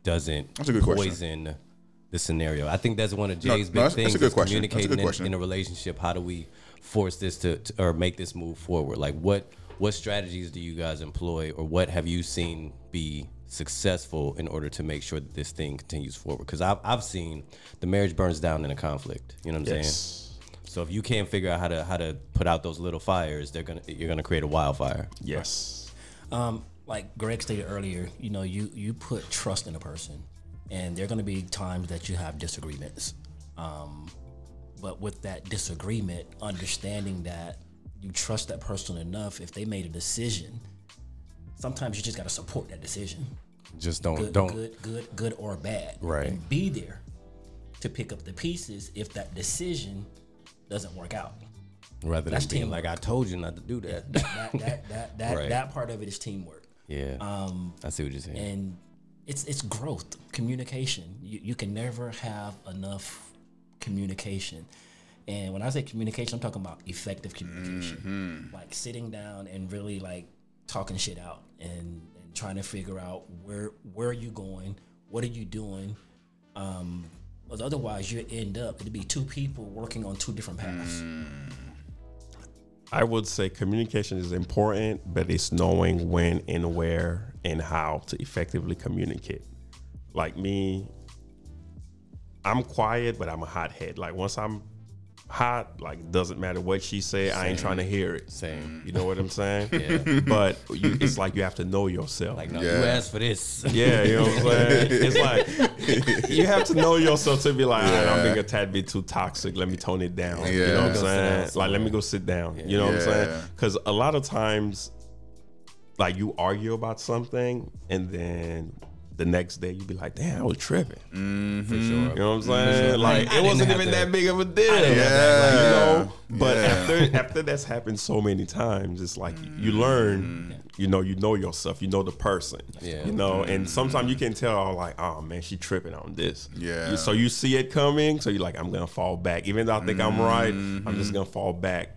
doesn't That's a good question. Poison the scenario? I think that's one of Jay's no, big that's- that's a things good is question. That's a good communicating in, in a relationship. How do we force this to, to or make this move forward? Like what what strategies do you guys employ or what have you seen be successful in order to make sure that this thing continues forward because I've, I've seen the marriage burns down in a conflict you know what i'm saying Yes. so if you can't figure out how to how to put out those little fires they're gonna you're gonna create a wildfire Yes. Um, like Greg stated earlier, you know, you you put trust in a person, and there are going to be times that you have disagreements. Um, but with that disagreement, understanding that you trust that person enough, if they made a decision, sometimes you just got to support that decision, just don't good, don't good, good, good or bad, Right. And be there to pick up the pieces if that decision doesn't work out. rather than being teamwork. like i told you not to do that That that that that, Right. that part of it is teamwork. yeah um i see what you're saying and it's it's growth communication. You, you can never have enough communication. And when i say communication i'm talking about effective communication. Like sitting down and really like talking shit out and, and trying to figure out where where are you going? What are you doing? Um because otherwise you end up it'd be two people working on two different paths. I would say communication is important, but it's knowing when and where and how to effectively communicate. Like me, I'm quiet, but I'm a hothead. Like once I'm hot, like doesn't matter what she say, I ain't trying to hear it. Same. You know what I'm saying? Yeah. But you, it's like you have to know yourself. like no Yeah. you asked for this Yeah, you know what I'm saying? It's like you have to know yourself to be like, "All right, I'm being a tad bit too toxic. Let me tone it down. Yeah. You know what I'm Yeah. Go sit down saying? Like, let me go sit down. You know what I'm saying? Because a lot of times, like, you argue about something, and then the next day you'd be like, damn, I was tripping. Mm-hmm. for sure You know what I'm saying? Like, I it wasn't even to- that big of a deal. didn't have to act like you know? But Yeah. after after that's happened so many times, it's like you mm-hmm. learn. You know, you know yourself. You know the person. Yeah. You know, and mm-hmm. sometimes you can tell, like, oh man, she tripping on this. Yeah. So you see it coming. So you're like, I'm gonna fall back, even though I think I'm right. I'm just gonna fall back.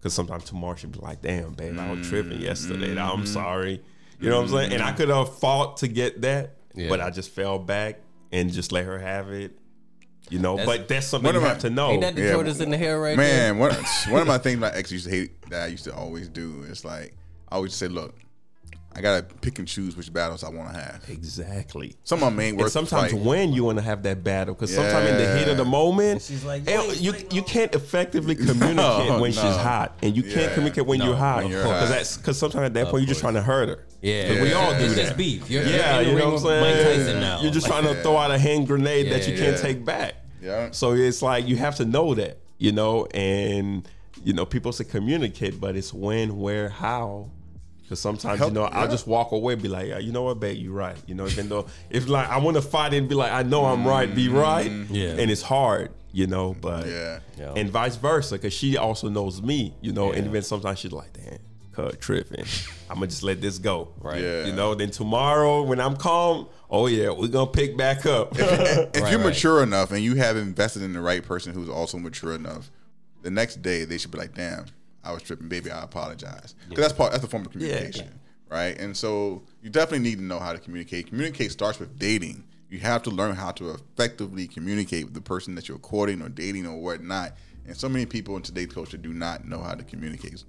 Because sometimes tomorrow she'll be like, damn, babe, I was tripping mm, yesterday. I'm mm-hmm. sorry. You know what I'm saying? And I mm-hmm. could have fought to get that, Yeah. but I just fell back and just let her have it. You know, That's- but that's something you of my- have to know. Ain't that the Yeah, in the hair right there? Man, one, one of my things my ex used to hate that I used to always do is like I always say, look, I gotta pick and choose which battles I want to have. exactly. Some of my main work. And sometimes like, when you want to have that battle, because sometimes in the heat of the moment, she's like, and "Wait, you wait, you can't effectively communicate No, when she's hot, and you Yeah. can't communicate when No, you're hot, because that's because sometimes at that point you're just trying to hurt her. Yeah, we all do it's that. just beef. You're, Yeah, you're you know what I'm with Mike saying. Tyson now. You're just Like, trying to throw out a hand grenade that you can't yeah. take back. Yeah. So it's like you have to know that, you know, and you know people say communicate, but it's when, where, how. Because sometimes Help- you know I'll just walk away, and be like, yeah, you know what, babe, you're right. You know, even though if like I want to fight and be like, I know I'm right, be right. Mm. Yeah. And it's hard, you know, but Yeah. Yeah. and vice versa, because she also knows me, you know, and Yeah. even sometimes she's like, damn, cut tripping. I'm gonna just let this go. Right. Yeah. You know, then tomorrow when I'm calm, oh yeah, we're gonna pick back up. if Right, you're right. mature enough and you have invested in the right person who's also mature enough, the next day they should be like, "Damn, I was tripping, baby. I apologize." Because that's part. That's a form of communication, right? And so you definitely need to know how to communicate. Communicate starts with dating. You have to learn how to effectively communicate with the person that you're courting or dating or whatnot. And so many people in today's culture do not know how to communicate.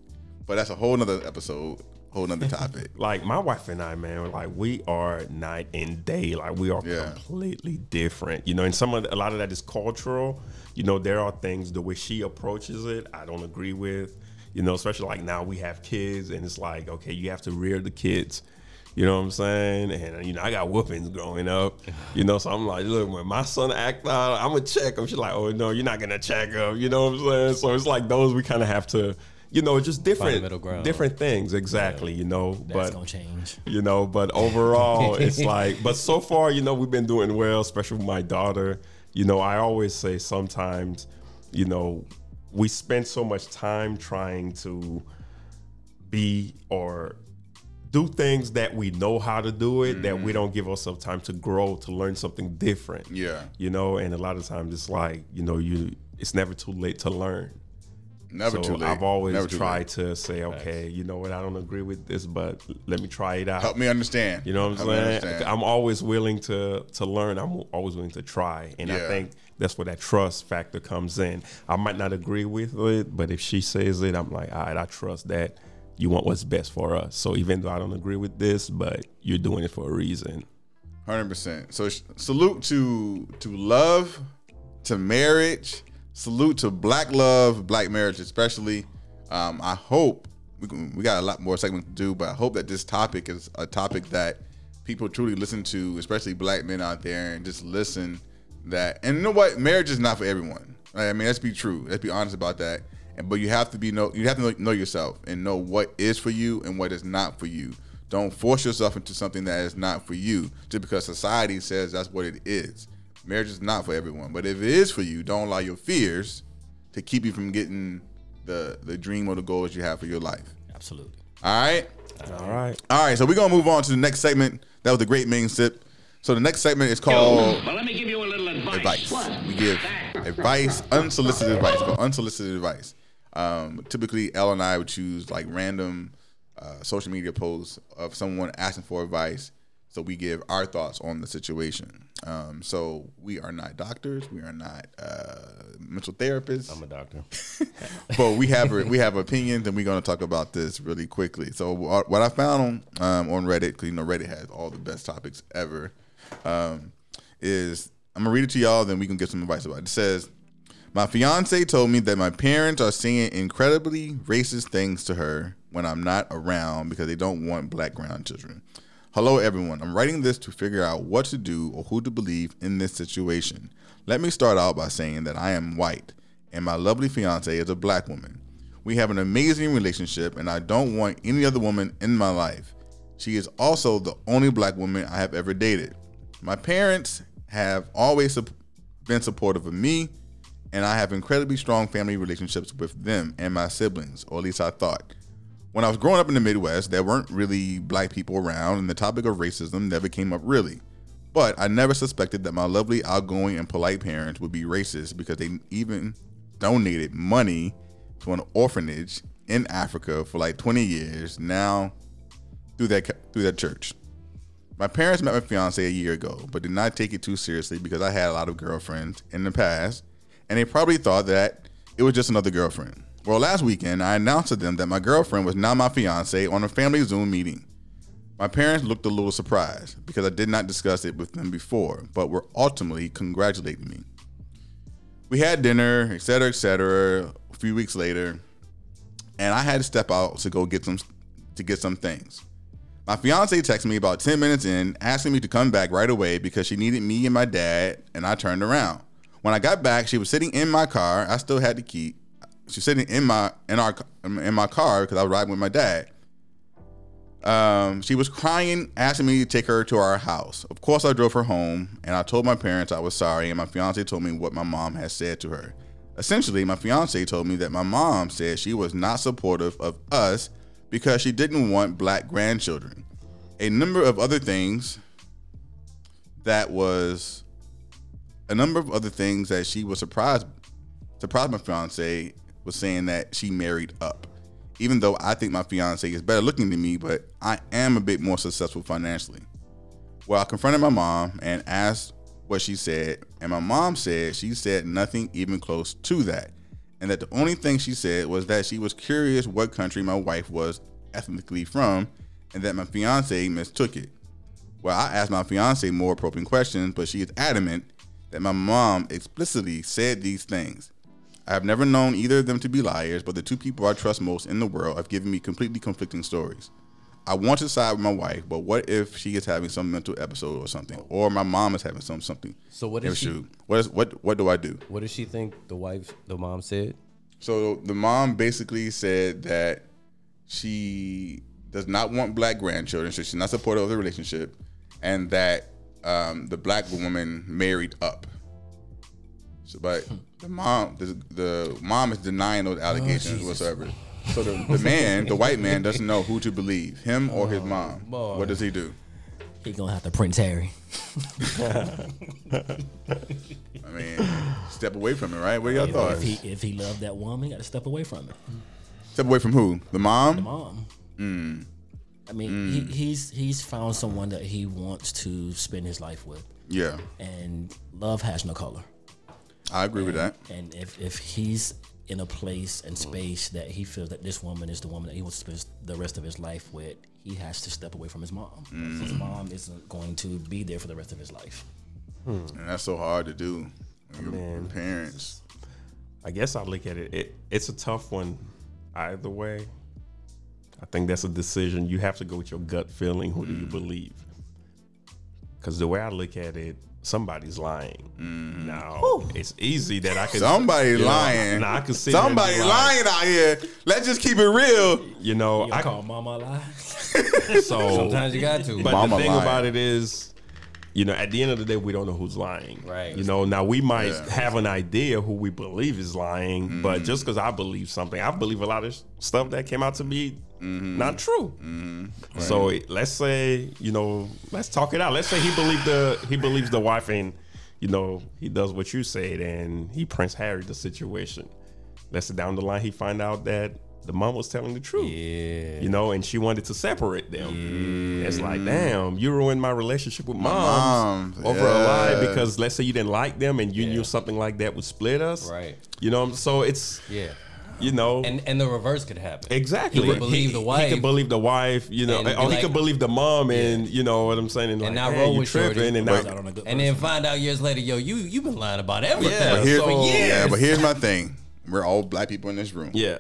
But that's a whole nother episode, whole nother topic. like my wife and I, man, like we are night and day. Like we are Yeah. completely different. You know, and some of the, a lot of that is cultural. You know, there are things the way she approaches it, I don't agree with. You know, especially like now we have kids, and it's like, okay, you have to rear the kids. You know what I'm saying? And you know, I got whoopings growing up. You know, so I'm like, look, when my son act out, I'm gonna check him. She's like, oh no, you're not gonna check him. You know what I'm saying? So it's like those we kind of have to, you know, just different, different things. Exactly. You know, That's but gonna change. you know but overall it's like but so far you know we've been doing well especially with my daughter you know i always say sometimes you know we spend so much time trying to be or do things that we know how to do it that we mm-hmm. don't give ourselves time to grow to learn something different. Yeah. you know and a lot of times it's like you know you it's never too late to learn Never so too late. I've always Never tried to say, okay, you know what, I don't agree with this, but let me try it out. Help me understand. You know what I'm Help saying? I'm always willing to to learn. I'm always willing to try, and I think that's where that trust factor comes in. I might not agree with it, but if she says it, I'm like, all right, I trust that you want what's best for us. So even though I don't agree with this, but you're doing it for a reason. Hundred percent. So sh- salute to to love, to marriage. Salute to black love, black marriage, especially. Um, I hope we can, we got a lot more segments to do, but I hope that this topic is a topic that people truly listen to, especially black men out there, and just listen. That and you know what, marriage is not for everyone. I mean, let's be true. Let's be honest about that. And but you have to be know you have to know yourself and know what is for you and what is not for you. Don't force yourself into something that is not for you just because society says that's what it is. Marriage is not for everyone, but if it is for you, don't allow your fears to keep you from getting the the dream or the goals you have for your life. Absolutely. All right. All right. All right, so we're gonna move on to the next segment. That was the great main sip. So the next segment is called But let me give you a little advice. advice. What? We give advice, unsolicited advice. Called unsolicited advice. Um, typically, Elle and I would choose like random uh, social media posts of someone asking for advice. So we give our thoughts on the situation. Um, so we are not doctors. We are not uh, mental therapists. I'm a doctor. but we have we have opinions, and we're going to talk about this really quickly. So what I found on um, on Reddit, because you know Reddit has all the best topics ever, um, is I'm gonna read it to y'all, then we can get some advice about it. It says, "My fiance told me that my parents are saying incredibly racist things to her when I'm not around because they don't want black grandchildren." Hello, everyone. I'm writing this to figure out what to do or who to believe in this situation. Let me start out by saying that I am white and my lovely fiance is a black woman. We have an amazing relationship, and I don't want any other woman in my life. She is also the only black woman I have ever dated. My parents have always been supportive of me, and I have incredibly strong family relationships with them and my siblings, or at least I thought. When I was growing up in the Midwest, there weren't really black people around, and the topic of racism never came up really. But I never suspected that my lovely, outgoing, and polite parents would be racist because they even donated money to an orphanage in Africa for like 20 years now through that through that church. My parents met my fiance a year ago, but did not take it too seriously because I had a lot of girlfriends in the past, and they probably thought that it was just another girlfriend. Well, last weekend, I announced to them that my girlfriend was now my fiance on a family Zoom meeting. My parents looked a little surprised because I did not discuss it with them before, but were ultimately congratulating me. We had dinner, etc., etc. A few weeks later, and I had to step out to go get some to get some things. My fiance texted me about 10 minutes in, asking me to come back right away because she needed me and my dad, and I turned around. When I got back, she was sitting in my car. I still had the key. She was sitting in my in our in my car because I was riding with my dad. Um, she was crying, asking me to take her to our house. Of course, I drove her home, and I told my parents I was sorry, and my fiance told me what my mom had said to her. Essentially, my fiance told me that my mom said she was not supportive of us because she didn't want black grandchildren. A number of other things that was a number of other things that she was surprised surprised my fiance was saying that she married up. Even though I think my fiance is better looking than me, but I am a bit more successful financially. Well, I confronted my mom and asked what she said, and my mom said she said nothing even close to that and that the only thing she said was that she was curious what country my wife was ethnically from, and that my fiance mistook it. Well, I asked my fiance more probing questions, but she is adamant that my mom explicitly said these things. I have never known either of them to be liars, but the two people I trust most in the world have given me completely conflicting stories. I want to side with my wife, but what if she is having some mental episode or something, or my mom is having some something? So what is she? What is what? What do I do? What does she think the wife, the mom said? So the mom basically said that she does not want black grandchildren, so she's not supportive of the relationship, and that um, the black woman married up. So, but the mom, the, the mom is denying those allegations whatsoever. So the, the man, the white man, doesn't know who to believe, him or his mom. boy. What does he do? He gonna have to Prince Harry. I mean, step away from it, right? What are your If, thoughts? if he if he loved that woman, he got to step away from it. Step away from who? The mom? The Mom. Hmm. I mean, he, he's he's found someone that he wants to spend his life with, Yeah, and love has no color. I agree with that. And if if he's in a place and mm. space that he feels that this woman is the woman that he wants to spend the rest of his life with, he has to step away from his mom. Mm. His mom isn't going to be there for the rest of his life. Hmm. And that's so hard to do. when you're parents. I guess I look at it, it. It's a tough one, either way. I think that's a decision you have to go with your gut feeling. Who do you mm. believe? Because the way I look at it, somebody's lying. Now it's easy that I can. Somebody you know, lying. Now I can see there Somebody like, lying out here. Let's just keep it real. You know, You I call mama a lie? so Sometimes you got to. But Mama the thing lying. about it is, you know, at the end of the day, we don't know who's lying. Right. You know, now we might Yeah. have an idea who we believe is lying, Mm-hmm. but just because I believe something, I believe a lot of stuff that came out to be Mm-hmm. not true. So let's say, you know, let's talk it out. Let's say he believed the he believes the wife and you know he does what you said and he Prince Harry the situation. Let's say down the line he find out that the mom was telling the truth Yeah. you know, and she wanted to separate them. It's like, damn, you ruined my relationship with mom Mom, over a lie because let's say you didn't like them and you knew something like that would split us. Right. You know, so it's Yeah. You know And and the reverse could happen. exactly. He could believe the wife. He wife. could believe the wife, you know, And or be he could believe the mom, and you know what I'm saying, and, like, not "Man, roll with Shorty." tripping, and But- now, Out on a good And then find out years later, yo, you you been lying about everything Yeah, But here- so- years. Yeah, but here's my thing. We're all black people in this room. yeah,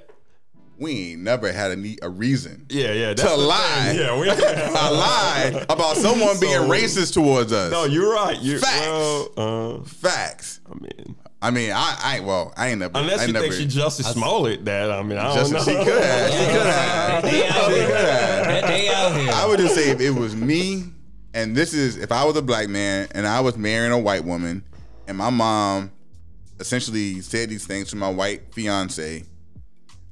We ain't never had a need a reason yeah, yeah. That's to the thing. lie. Yeah, we. a lie about someone being racist towards us. no, you're right. You're Facts. well. Uh, Facts. I mean, I mean, I, I well, I ain't never. unless I you never, think she Jussie Smollett, that I mean, I don't just know. she could have. She could have. They out She here. could have. They out here. I would just say if it was me, and this is if I was a black man and I was marrying a white woman, and my mom essentially said these things to my white fiance,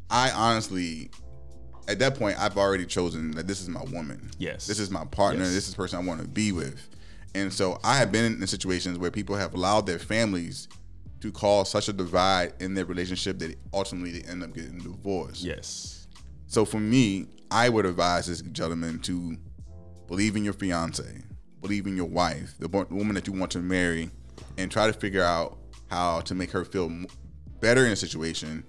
I honestly, at that point, I've already chosen that this is my woman. Yes. this is my partner. Yes. This is the person I want to be with, and so I have been in situations where people have allowed their families to cause such a divide in their relationship that ultimately they end up getting divorced. Yes. So for me, I would advise this gentleman to believe in your fiance, believe in your wife, the woman that you want to marry, and try to figure out how to make her feel better in a situation.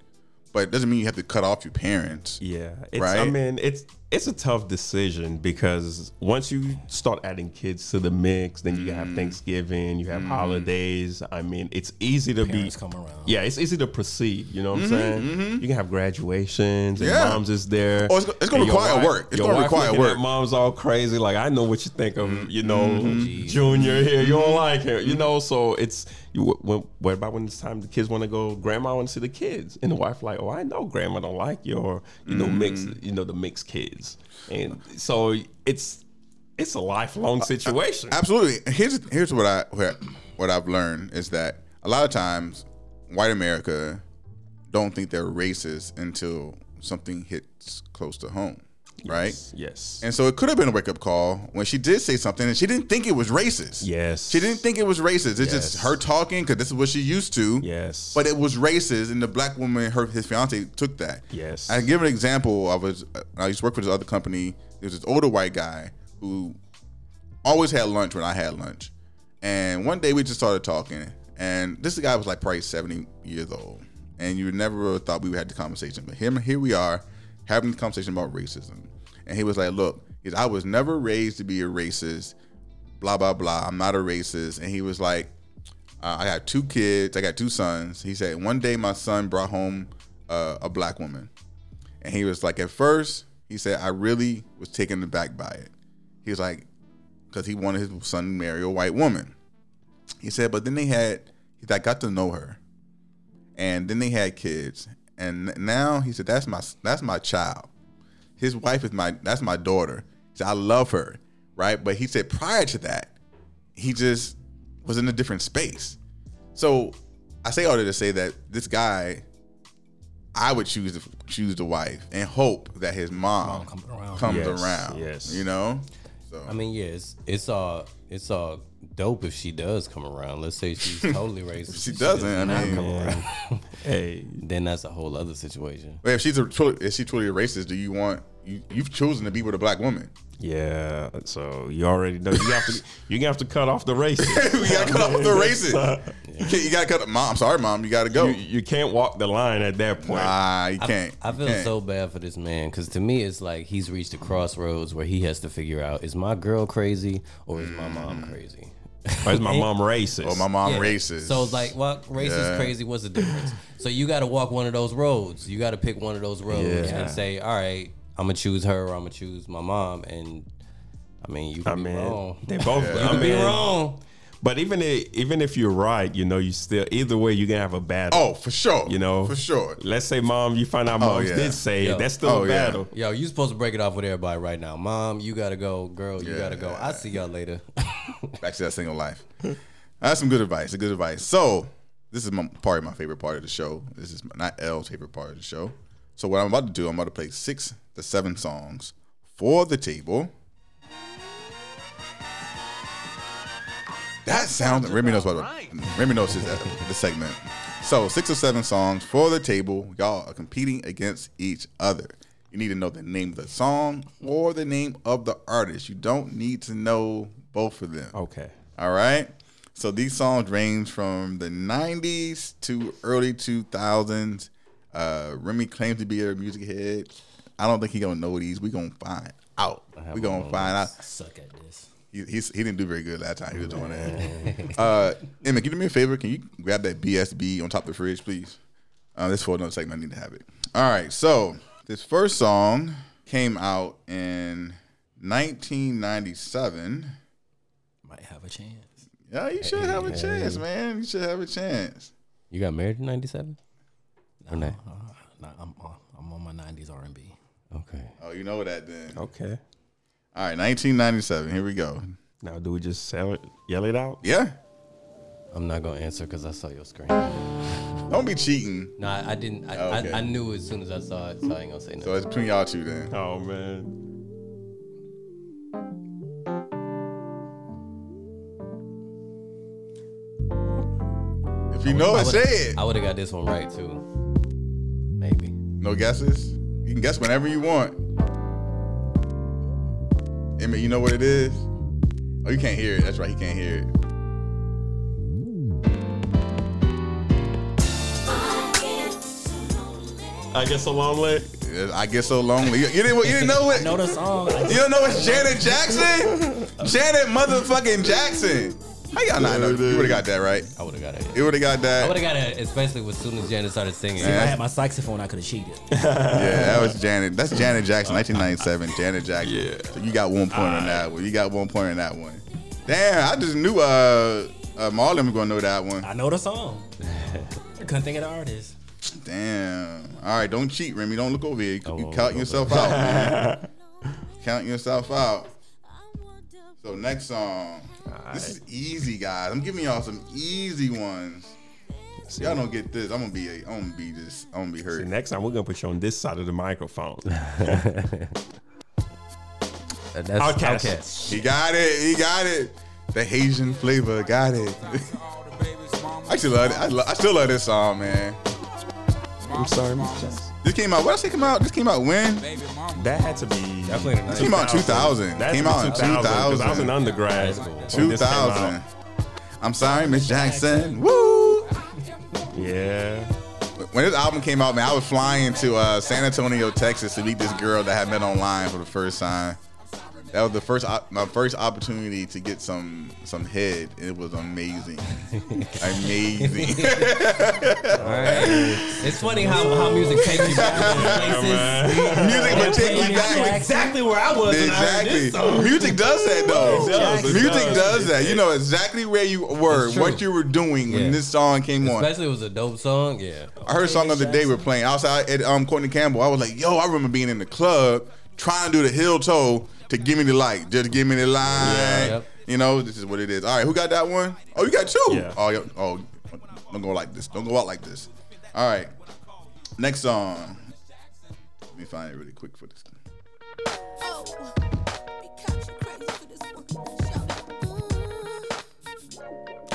But it doesn't mean you have to cut off your parents. Yeah, it's, I mean, it's it's a tough decision because once you start adding kids to the mix, then you Mm. have Thanksgiving, you have holidays. I mean, it's easy to Parents be come around. Yeah, it's easy to proceed. You know what I'm saying? You can have graduations and Mm-hmm, Yeah. moms is there. Oh, it's it's gonna require wife- work. It's gonna require work. Mom's all crazy. Like I know what you think of. Mm-hmm. You know, Junior here. You don't like him. You know, so it's you. When, what about when it's time the kids want to go? Grandma want to see the kids, and the wife like, oh, I know grandma don't like your, you know, mix, Mm-hmm. you know, the mixed kids, and so it's it's a lifelong situation. Absolutely. Here's here's what I what, what I've learned is that a lot of times white America don't think they're racist until something hits close to home, right? Yes. And so it could have been a wake up call when she did say something and she didn't think it was racist. Yes. She didn't think it was racist. It's just her talking because this is what she used to. Yes. But it was racist, and the black woman, her his fiance, took that. Yes. I give an example. I was I used to work for this other company. There was this older white guy who always had lunch when I had lunch, and one day we just started talking, and this guy was like probably seventy years old, and you never thought we would have the conversation, but him here we are having the conversation about racism, and he was like, "Look, I was never raised to be a racist." Blah blah blah. I'm not a racist, and he was like, uh, I got two kids. I got two sons. He said one day my son brought home uh, a black woman, and he was like, at first he said I really was taken aback by it. He was like, because he wanted his son to marry a white woman. He said, but then they had, like, got to know her, and then they had kids, and now he said that's my that's my child. His wife is my that's my daughter. He said I love her, right? But he said prior to that, he just was in a different space. So I say all that to say that this guy, I would choose to choose the wife and hope that his mom, Mom comes around. comes Yes, around. yes. you know. So I mean, yeah, it's it's all it's all dope if she does come around. Let's say she's totally racist. she and doesn't, does I not mean- come around. Hey, then that's a whole other situation. But if she's a truly, if she truly a racist, do you want you? You've chosen to be with a black woman. yeah. So you already know you have to you have to cut off the races. you gotta cut off the racist. You, can't, you gotta cut. Mom, sorry, mom. You gotta go. you, you can't walk the line at that point. nah, you can't. I You feel can't. so bad for this man because to me it's like he's reached a crossroads where he has to figure out: is my girl crazy or is my mom mm. crazy? Why is my mom racist? Oh, my mom Yeah. racist. So it's like, well, racist, Yeah. crazy. What's the difference? so you got to walk one of those roads. You got to pick one of those roads Yeah. and say, all right, I'm gonna choose her or I'm gonna choose my mom. And I mean, you can I be mean, wrong. they both. You I can be wrong. But even if, even if you're right, you know, you still either way you're gonna have a battle. oh, for sure. you know, for sure. Let's say mom, you find out Oh, moms yeah. did say Yo. it. That's still Oh, a yeah. battle. Yo, you supposed to break it off with everybody right now. Mom, you gotta go. Girl, you Yeah. gotta go. I see y'all later. Back to that single life. That's some good advice. Good advice. So this is my, part of my favorite part of the show. This is not L's favorite part of the show. So what I'm about to do, I'm about to play six to seven songs for the table. That sounds. Remy knows what. Remy knows his, the segment. So six or seven songs for the table. Y'all are competing against each other. You need to know the name of the song or the name of the artist. You don't need to know both of them. Okay. All right. So these songs range from the 90s to early 2000s. Uh, Remy claims to be a music head. I don't think he gonna know these. We gonna find out. We gonna find out. Suck at this. He, he's, he didn't do very good last time he was doing that. uh, Emma, can you do me a favor? Can you grab that BSB on top of the fridge, please? Uh, this is for another segment. I need to have it. All right. So this first song came out in 1997. Might have a chance. Yeah, you should have a chance, man. You should have a chance. you got married in '97? Or not? Uh, nah, I'm on, I'm on my '90s R&B. Okay. Oh, you know that then. Okay. All right, 1997. Here we go. Now, do we just sell it, yell it out? Yeah. I'm not gonna answer because I saw your screen. Don't be cheating. No, I, I didn't. I, Okay. I, I knew as soon as I saw it, so I ain't gonna say nothing. So it's between y'all two then. Oh man. If you know I it, would've- say it. I would have got this one right too. Maybe. No guesses? You can guess whenever you want. Emmett, you know what it is? Oh, you can't hear it. That's right. He can't hear it. I get so lonely. I get so lonely. You, you didn't. You didn't know it. I know the song. You don't know it's Janet Jackson? Janet motherfucking Jackson. How y'all not know? You would have got that right. I would have got it. You would have got that. I would that. have got it, especially as soon as Janet started singing. If I had my saxophone, I could have cheated. Yeah, that was Janet. That's Janet Jackson, 1997. Janet Jackson. Yeah. So you got one point on that one. You got one point on that one. Damn, I just knew uh, uh Marlon was gonna know that one. I know the song. I couldn't think of the artist. Damn. All right, don't cheat, Remy. Don't look over here. You, I you won't counting look yourself out, man. counting yourself out. So next song. This is easy, guys. I'm giving y'all some easy ones. Y'all don't get this. I'm gonna be. A, I'm gonna be this. I'm gonna be See, hurt. next time we're gonna put you on this side of the microphone. Uh, that's Outkast. Outkast. He got it. He got it. The Haitian flavor got it. I actually love it. I, lo- I still love this song, man. I'm sorry, Miss Jess. This came out. What else? It come out. This came out when? That had to be Definitely the This came out in 2000. That Came had out in to 2000 'cause I was an undergrad. when this came 2000. out. I'm sorry, Miss Jackson. Woo! Yeah. When this album came out, man, I was flying to uh, San Antonio, Texas, to meet this girl that I had met online for the first time. That was the first op- my first opportunity to get some some head. It was amazing, amazing. It's funny how, how music takes you back to places. Music would take you back. exactly where I was when I heard Exactly. this song. Music does that though. It does, it Music does. does that. You know exactly where you were, It's true. what you were doing when this song came on. Especially it was a dope song. Yeah. I heard a song of the day we're playing outside at um, Courtney Campbell. I was like, yo, I remember being in the club trying to do the heel toe to give me the light. Just give me the light. Yep. You know, this is what it is. All right, who got that one? Oh, you got two. Yeah. Oh, oh, don't go like this. Don't go out like this. All right. Next song. Let me find it really quick for this.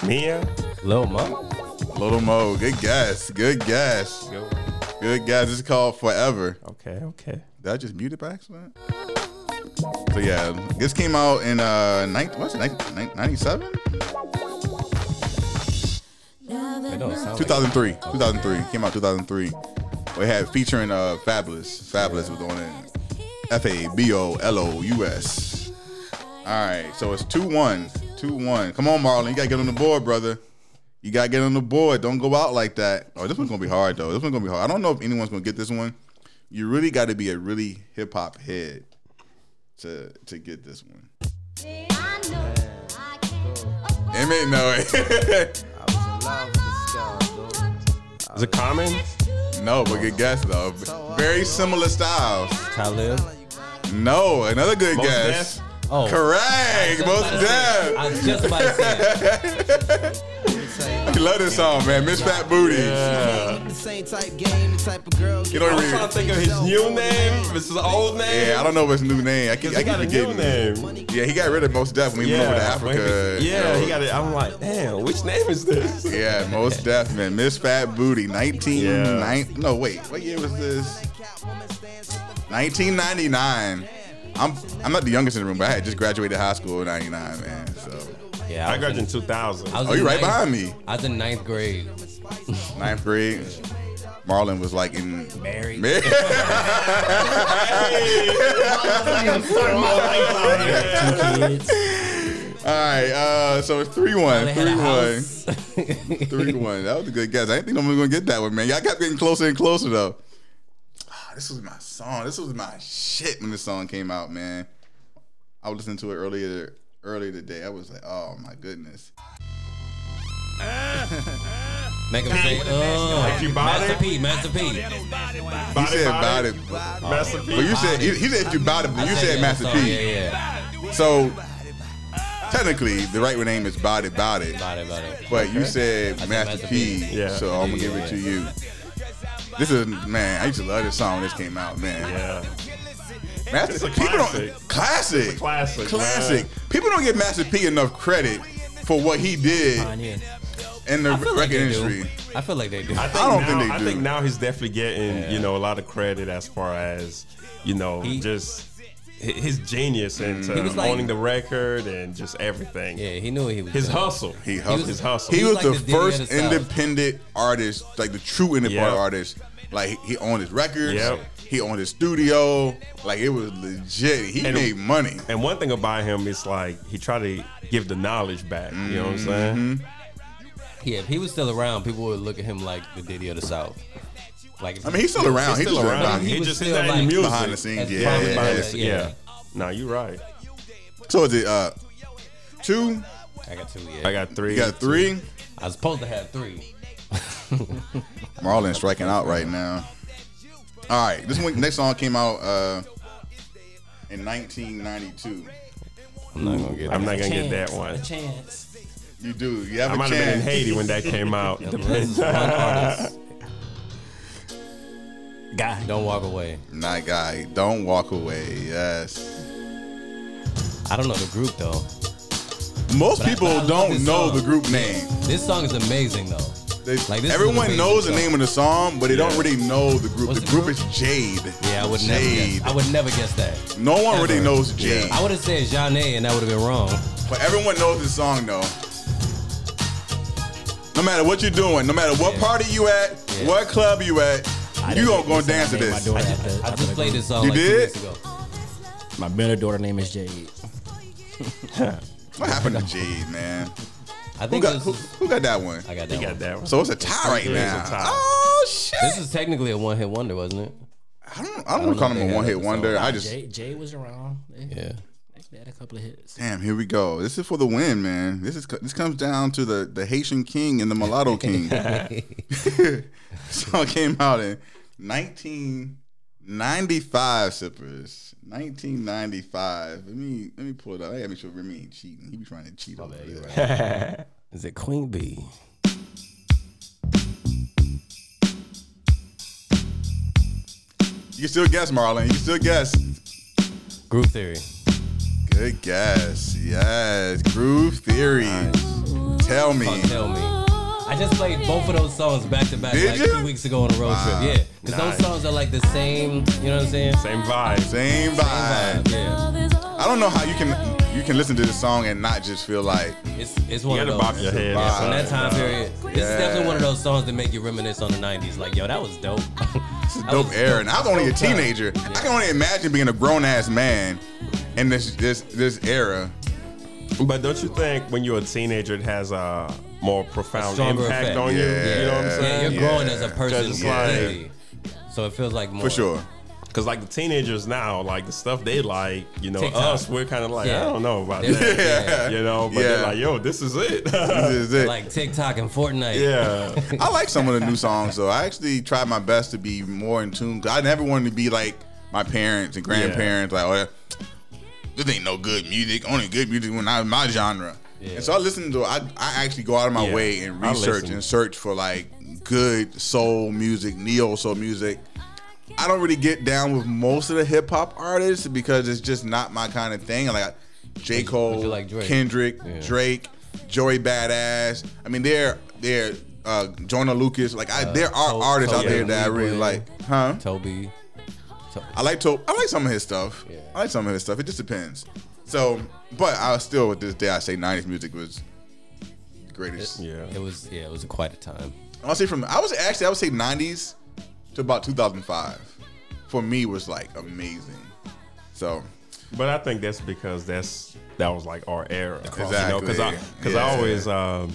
Mia. Lil Mo. Little Mo. Good guess. Good guess. Good guess. It's called Forever. Okay, okay. Did I just mute it by accident? So yeah, this came out in uh, 19, what's it, 97? It don't sound like 2003. 2003. Came out 2003. We had featuring uh, Fabolous. Fabolous was on it. F A B O L O U S. All right, so it's 2 1. 2 1. Come on, Marlon. You got to get on the board, brother. You got to get on the board. Don't go out like that. Oh, this one's going to be hard, though. This one's going to be hard. I don't know if anyone's going to get this one. You really got to be a really hip hop head to to get this one. It Emmett, no. Is it Common? no, but good guess, though. Very similar styles. Talib. No, another good Mos guess. Def? Oh. Correct. Most I deaf. was just about to say You love this song, man. Miss Fat Booty. Yeah. The same type the type. You know I'm trying to think of his new name. This is old name. Yeah, I don't know his new name. I keep, I keep got a new name. Yeah, he got rid of Mos Def when he went over to Africa. Yeah, he got it. I'm like, damn, which name is this? Yeah, Mos Def, man. Miss Fat Booty, 19, Yeah. nine- no, wait, what year was this? 1999. I'm I'm not the youngest in the room, but I had just graduated high school in 99, man. So, Yeah. I was graduated in- in 2000. I was oh, you right ninth- behind me. I was in ninth grade. Ninth grade. Marlon was like in Married. Mar- Two kids. All right, uh, so it's three one, 3 1. three one. That was a good guess. I didn't think nobody was gonna get that one, man. Y'all kept getting closer and closer though. Ah, this was my song. This was my shit when this song came out, man. I was listening to it earlier earlier today. I was like, oh my goodness. Make him say, oh, you Master it? P, Master P. He said about it, Master P. but you said he, he said if you bought it, but you said Master P. Yeah, yeah. So technically, the right name is Body About It. About it, about. But you said said Master, Master P, P. Yeah. so I'm gonna give it to you. This is man, I used to love this song when this came out, man. Yeah. Master It's a people classic. don't classic, classic, classic. man. People don't give Master P enough credit for what he did Pioneer. in the record like industry. do. I feel like they do. I, think I don't now, think they do. I think now he's definitely getting, you know, a lot of credit as far as, you know, He- just his genius into mm. He was like- owning the record and just everything. Yeah, he knew what he was. His doing. hustle. He hustled. His hustle. He He was, was the like the Diddy first the independent artist, like the true independent Yep. artist. Like he- he owned his records. Yep. He owned his studio. Like it was legit. He And- made money. And one thing about him is like he tried to give the knowledge back. You know what I'm Mm-hmm. saying? Yeah, if he was still around, people would look at him like the Diddy of the South. Like, I mean, he's still around. He's He's still just around. behind, He He, was just still, is not in like, the music. behind the scenes. As Yeah, prominent yeah, as- yeah. yeah. yeah. No, you're right. So is it uh two? I got two. Yeah, I got three. You got three. I was supposed to have three. Marlon striking out right now. All right, this one next song came out uh in 1992. I'm not gonna get. I'm not gonna get that A one. chance. You do. You have I a might have been in. Haiti when that came out. This is one artist. Guy. Don't walk away. Night guy, don't walk away. Yes. I don't know the group though. Most But people but I don't know song. the group name. This song is amazing though. They- Like, this everyone amazing knows the song. name of the song, but they don't really know the group. What's the the group group? is Jade. Yeah, I would never. Guess, I would never guess that. No one really knows Jade, I would have said Jeanne, and that would have been wrong. but everyone knows this song though. No matter what you're doing, no matter what Yeah. party you at, Yeah. what club you at, I you didn't gonna go this dance to this. I just, I just played this song You like two did? weeks ago. My middle daughter name is Jade. What happened to Jade, man? I Who think got this who, is, who got that one? I got He that. got one. that one. So it's a tie right It is a now. tie. Oh shit! This is technically a one hit wonder, wasn't it? I don't. I don't, want to call know if him they a one hit that wonder. I just Jay, Jay was around. They, Yeah. they had a couple of hits. damn. Here we go. This is for the win, man. This is this comes down to the the Haitian king and the mulatto king. This song came out in 1995. Sippers. 1995. Let me let me pull it up. I gotta make sure Remy ain't cheating. He be trying to cheat over there. Is it Queen Bee? You can still guess, Marlon. You can still guess. Group Theory. Good guess. Yes. Groove Theory. Tell me. Fuck, tell me. I just played both of those songs back to back Did like you? two weeks ago on a road Wow. trip. Yeah, because Nice. those songs are like the same. You know what I'm saying? Same vibe. Same vibe. Vibe, Yeah, I don't know how you can you can listen to this song and not just feel like it's it's one You of gotta those. bob your head. vibe. From that time period, this is definitely one of those songs that make you reminisce on the '90s. Like, yo, that was dope. it's a dope era. And I was only a teenager. I can only imagine being a grown ass man in this this this era. But don't you think when you're a teenager, it has a more profound stronger impact effect. on you? Yeah. You know what I'm Yeah, saying? you're growing as a person. it's like- completely. so it feels like more For sure. Because like the teenagers now, like the stuff they like, you know, TikTok. us, we're kind of like, Yeah. I don't know about They're- that. yeah. You know, but Yeah. they're like, yo, this is it. This is it. like TikTok and Fortnite. yeah. I like some of the new songs though. I actually tried my best to be more in tune. 'cause I never wanted to be like my parents and grandparents. Like, oh, yeah, this ain't no good music. Only good music when I my genre. Yeah. And so I listen to. I I actually go out of my Yeah. way and research and search for like good soul music, neo soul music. I don't really get down with most of the hip hop artists because it's just not my kind of thing. Like J Cole, like Drake? Kendrick, Yeah. Drake, Joey Badass. I mean, they're they're uh, Joyner Lucas. Like I, there are artists out Toby there that I really like. Huh? Toby. I like to. I like some of his stuff. Yeah. I like some of his stuff. It just depends. So, but I was still with this day I say '90s music was the greatest. Yeah. It was yeah, it was quite a time. I'll say from I was actually I would say '90s to about 2005. For me was like amazing. So But I think that's because that's that was like our era. You know, because I because Yeah. I always um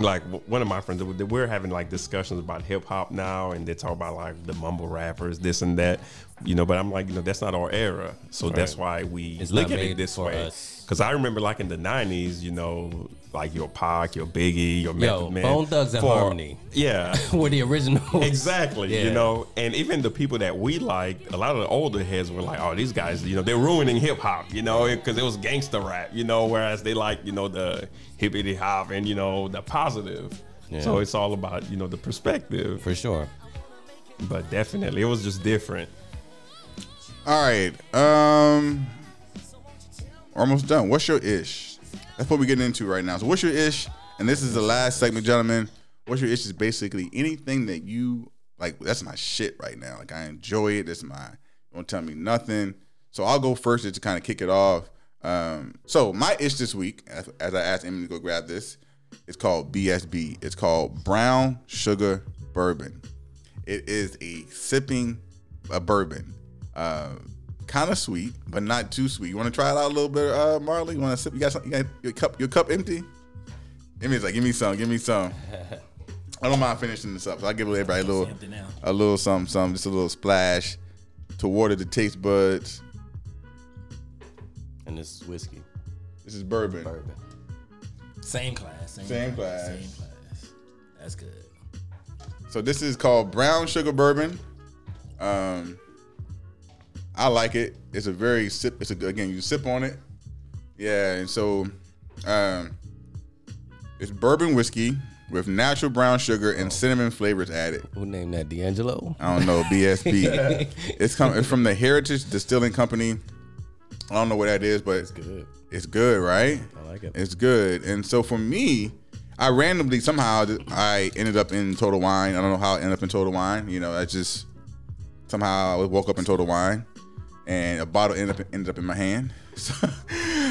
like one of my friends we're having like discussions about hip hop now and they talk about like the mumble rappers this and that you know but I'm like you know that's not our era. So that's why we It's look at it this way. us. Because I remember like in the 90s you know like your Pac your Biggie your Yo, Method Man Bone Thugs and for- Harmony. yeah Were the original. Exactly, you know, and even the people that we liked, a lot of the older heads were like, "Oh, these guys, you know, they're ruining hip hop," you know, because it was gangster rap, you know, whereas they like, you know, the hippity hop and you know the positive. So it's all about you know the perspective, For sure. but definitely it was just different. all right, um, we're almost done. What's your ish? That's what we're getting into right now. So what's your ish? And this is the last segment, gentlemen. What's your ish is basically anything that you like. That's my shit right now. Like I enjoy it. That's my. Don't tell me nothing. So I'll go first just to kind of kick it off. Um, so my ish this week, as, as I asked Emily to go grab this, it's called BSB. It's called Brown Sugar Bourbon. It is a sipping a bourbon. Uh, kind of sweet, but not too sweet. You want to try it out a little bit, uh, Marley? You want to sip? You got, some, you got your cup? Your cup empty? Emmy's like, give me some, give me some. I don't mind finishing this up. So I give everybody a little, a little something, something, just a little splash to water the taste buds. And this is whiskey, This is bourbon. bourbon. Same class. Same, Same class. class. Same class. That's good. So this is called brown sugar bourbon. Um, I like it. It's a very sip. It's a again you sip on it. Yeah, and so um, it's bourbon whiskey with natural brown sugar and cinnamon flavors added. Who named that D'Angelo? I don't know BSB. it's come it's from the Heritage Distilling Company. I don't know what that is, but it's Good. it's good, right? I like it. It's good. And so for me, I randomly somehow I ended up in Total Wine. I don't know how I ended up in Total Wine. You know, I just somehow I woke up in Total Wine, and a bottle ended up ended up in my hand. So,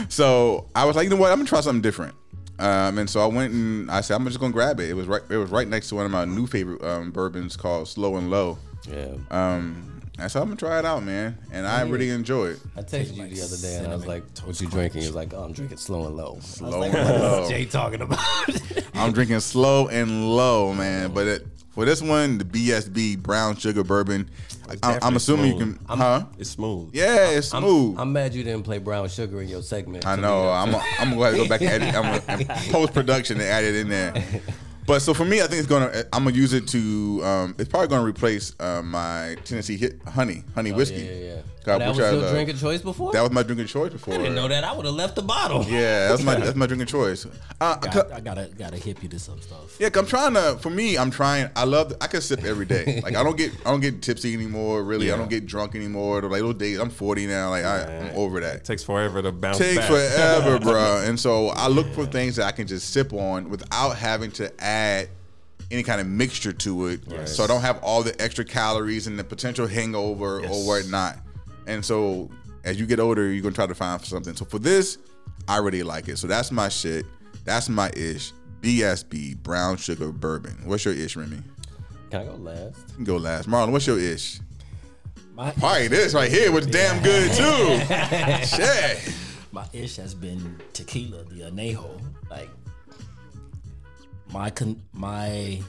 so I was like, you know what? I'm gonna try something different. Um, and so I went and I said, I'm just gonna grab it. It was right. It was right next to one of my new favorite um, bourbons called Slow and Low. Yeah. Um, and so I'm gonna try it out, man. And I really enjoy it. I texted you the other day and I was like, "What you drinking?" He was like, "Oh, I'm drinking slow and low." Slow and low. Jay talking about? I'm drinking slow and low, man. But it, for this one, the BSB brown sugar bourbon, I, I'm definitely assuming you smooth. can, huh? It's smooth. Yeah, it's I'm, smooth. I'm mad you didn't play brown sugar in your segment. I know. I'm. A, I'm gonna go back and edit. I'm gonna post production and add it in there. But so for me, I think it's gonna. I'm gonna use it to. Um, it's probably gonna replace uh, my Tennessee hit honey, honey Oh, whiskey. Yeah, yeah, yeah. God, that was I your love. drinking choice before. That was my drinking choice before. I didn't know that. I would have left the bottle. Yeah, that's my that's my drinking choice. Uh, Got, I gotta gotta hip you to some stuff. Yeah, I'm trying to. For me, I'm trying. I love. I can sip every day. Like I don't get. I don't get tipsy anymore. Really, I don't get drunk anymore. Like those days. I'm 40 now. Like I, I'm over that. It takes forever to bounce It Takes back. forever, bro. And so I look for things that I can just sip on without having to add any kind of mixture to it. So I don't have all the extra calories and the potential hangover or whatnot. And so as you get older, you're gonna try to find something. So for this, I really like it. So that's my shit. That's my ish. BSB brown sugar bourbon. What's your ish, Remy? Can I go last? You can go last. Marlon, what's your ish? My Probably this right here was damn good too. Shit. my ish has been tequila, the anejo. Like my con- my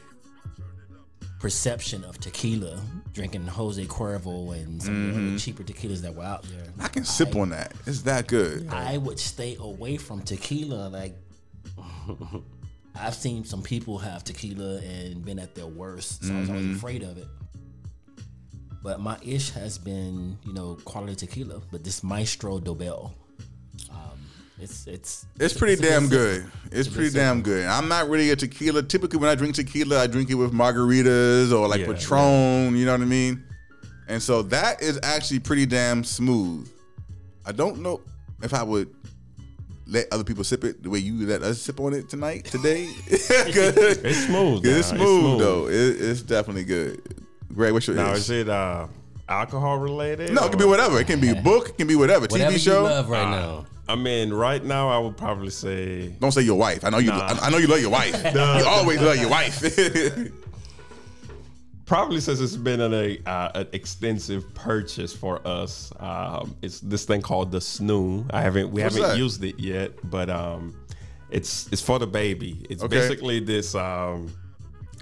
perception of tequila, drinking Jose Cuervo and some of the other mm-hmm. cheaper tequilas that were out there. I can sip on that. It's that good. I would stay away from tequila. Like I've seen some people have tequila and been at their worst, so I was always mm-hmm. afraid of it. But my ish has been, you know, quality tequila. But this Maestro Dobel, it's it's It's pretty a damn good good. It's pretty damn good. I'm not really a tequila. Typically, when I drink tequila, I drink it with margaritas or like Yeah, Patron. You know what I mean? And so that is actually pretty damn smooth. I don't know if I would let other people sip it the way you let us sip on it tonight, today. It's it's smooth. It's smooth, though. It, it's definitely good. Greg, what's your Now ish? is it uh, alcohol related? No, it can be whatever. It can be a book. It can be whatever. Whatever TV show. you love right now. I mean, right now I would probably say Don't say your wife. I know you. Nah. I, know you love your wife. You always love your wife. probably since it's been an, a, uh, an extensive purchase for us. Um, it's this thing called the Snoo. I haven't we What's haven't that? used it yet, but um, it's it's for the baby. It's Okay. basically this um,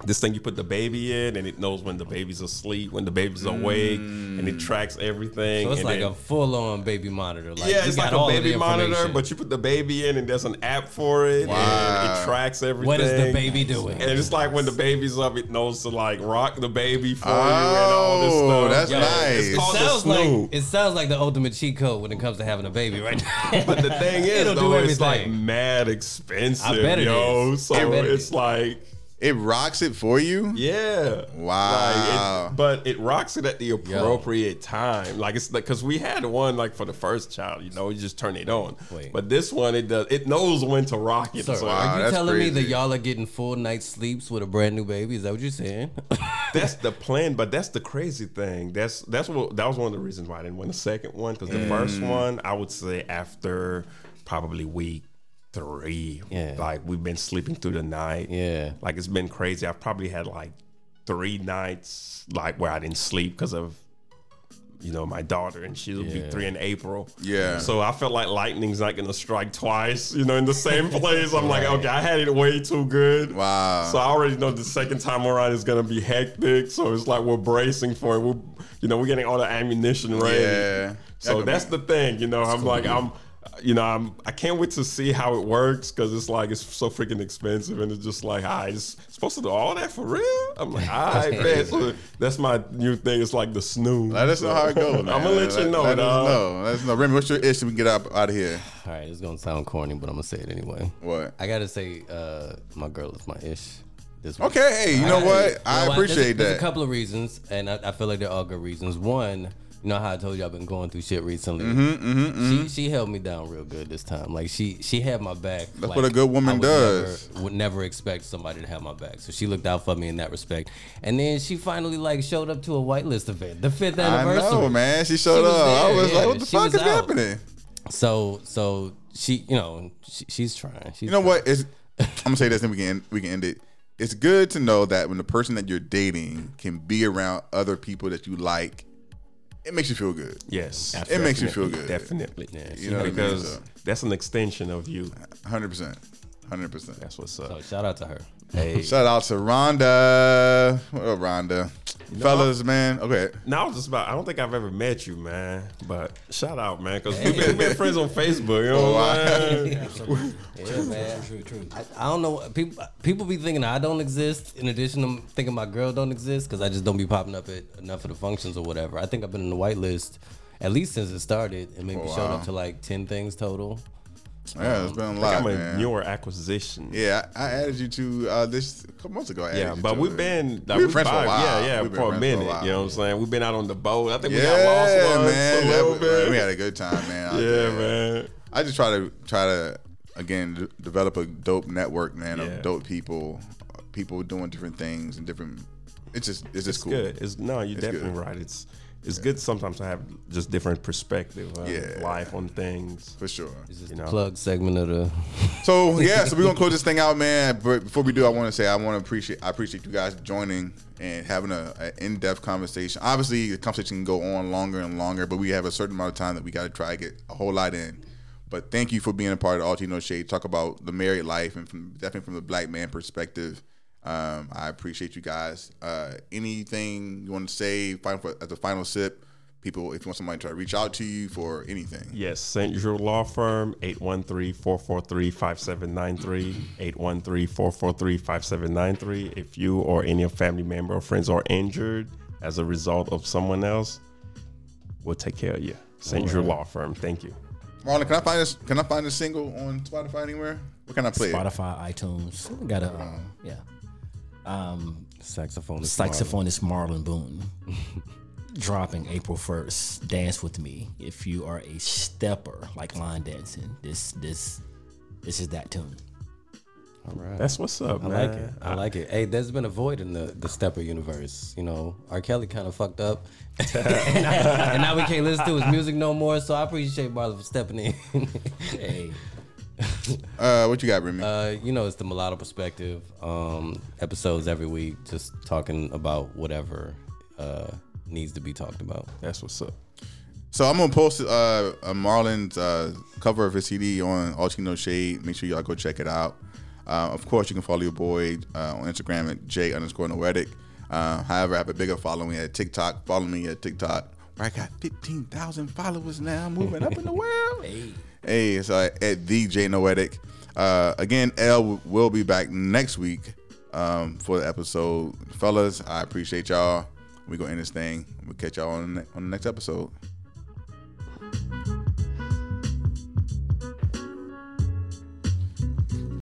this thing you put the baby in, and it knows when the baby's asleep, when the baby's awake, and it mm. tracks everything. So it's and like then- a full-on baby monitor. Like yeah, you it's got like a all of baby monitor, but you put the baby in, and there's an app for it, and Wow. it tracks everything. what is the baby doing? And it's like when the baby's up, it knows to like rock the baby for you and all this Oh, stuff. that's Yo, nice. It's It called the sounds like it sounds like the ultimate cheat code when it comes to having a baby right now. But the thing is, It'll do though, it's like mad expensive, I bet it yo. is. So I bet it it's like It rocks it for you. Yeah. Wow. Like it, but it rocks it at the appropriate time. Like it's like because we had one like for the first child, you know, you just turn it on. Wait. But this one, it does. It knows when to rock it. Sir, So Wow, are you that's telling me that y'all are getting full night sleeps with a brand new baby? Is that what you're saying? that's the plan. But that's the crazy thing. That's that's what that was one of the reasons why I didn't win the second one because the Mm. first one I would say after probably week three, Yeah. like we've been sleeping through the night. Yeah. like it's been crazy. I've probably had like three nights like where I didn't sleep because of you know my daughter, and she'll be three in April. Yeah. So I felt like lightning's not gonna strike twice, you know, in the same place. I'm like, okay, I had it way too good. Wow. So I already know the second time around is gonna be hectic. So it's like we're bracing for it. We're, you know, we're getting all the ammunition ready. Yeah. So that's the thing, you know. I'm like, I'm, you know, I'm. I can't wait to see how it works because it's like it's so freaking expensive, and it's just like, I it's supposed to do all that for real. I'm like, all right, man. So that's my new thing. It's like the snooze. Let us know how it goes. Man. I'm gonna let you know, Let us dog. know. Let us know. Remy, what's your issue? We can get out out of here. All right, it's gonna sound corny, but I'm gonna say it anyway. What? I gotta say, uh, my girl is my ish. This week. Okay. Hey, you know Hey, what? you I know appreciate there's, There's that. a couple of reasons, and I, I feel like they're all good reasons. One, you know how I told you I've been going through shit recently. Mm-hmm, She she held me down real good this time. Like she she had my back. That's like what a good woman would does. Never, would never expect somebody to have my back. So she looked out for me in that respect. And then she finally like showed up to a whitelist event, the fifth anniversary. I know, man. She showed She up. I was yeah. like, what the She fuck is out. happening? So so she you know she, she's trying. She's You know what? It's, I'm gonna say this, and we can we can end it. It's good to know that when the person that you're dating can be around other people that you like, it makes you feel good. Yes, It makes you feel good. Definitely. You know what I mean? because So- that's an extension of you. Hundred percent, hundred percent. That's what's up. So shout out to her. Hey, Shout out to Rhonda. What up, Rhonda? Fellas, man. Okay. now I was just about. I don't think I've ever met you, man. But shout out, man, because we've been, been friends on Facebook. You know oh, what I'm saying? Yeah, man. True, true. I, I don't know. People people be thinking I don't exist. In addition to thinking my girl don't exist because I just don't be popping up at enough of the functions or whatever. I think I've been in the white list at least since it started, and maybe oh, showed wow. up to like ten things total. Yeah, it's been a Like lot, I'm a man. newer acquisition. Yeah, I, I added you to uh, this a couple months ago. I Yeah, you but to we've been like, We've been friends for a while. Yeah, yeah, We've been for a friends for a minute. while. you know what I'm saying? We've been out on the boat. I think Yeah, we got lost once man. a little That- bit. We had a good time, man. yeah, there. man. I just try to try to again d- develop a dope network, man, Yeah. of dope people, people doing different things and different. It's just it's just It's cool. good. It's no, you're It's good. definitely right. It's it's good sometimes to have just different perspective of Yeah. life on things. For sure. You know, Plug segment of the. So yeah, so we're gonna close this thing out, man. But before we do, I want to say I want to appreciate I appreciate you guys joining and having a, a in depth conversation. Obviously, the conversation can go on longer and longer, but we have a certain amount of time that we got to try to get a whole lot in. But thank you for being a part of All Tea Shade. Talk about the married life and from definitely from the black man perspective. Um, I appreciate you guys. Uh, anything you want to say final, for, as a final sip? People, if you want somebody to try to reach out to you for anything, Yes, St. Central Law Firm, 813-443-5793, 813-443-5793. If you or any of family member or friends are injured as a result of someone else, we'll take care of you. saint Central Law Firm, thank you. Marlon, can I find this? Can I find a single on Spotify anywhere? What can I play it? Spotify, iTunes. We got a um, yeah. Um, Saxophone. saxophonist Marlon Boone dropping April first. Dance with me if you are a stepper like line dancing. This this this is that tune. All right. That's what's up, I man. like it. I like it. Hey, there's been a void in the, the Stepper universe. You know, R. Kelly kind of fucked up, and, now we can't listen to his music no more. So I appreciate Marlon for stepping in. Hey, Uh, what you got, Remy? uh, you know, it's the mulatto perspective. Um, episodes every week, just talking about whatever uh, needs to be talked about. That's what's up. so I'm gonna post uh, a Marlon's uh, cover of his CD on All Tea Shade. Make sure y'all go check it out. Uh, of course, you can follow your boy uh, on Instagram at j underscore noetic. Uh, however, I have a bigger following at TikTok. Follow me at TikTok, where I got 15,000 followers now. Moving up in the world. Hey, Hey, it's uh, at the J Noetic. Uh, again, L will be back next week um, for the episode. Fellas, I appreciate y'all. We're going to end this thing. We'll catch y'all on the, on the next episode.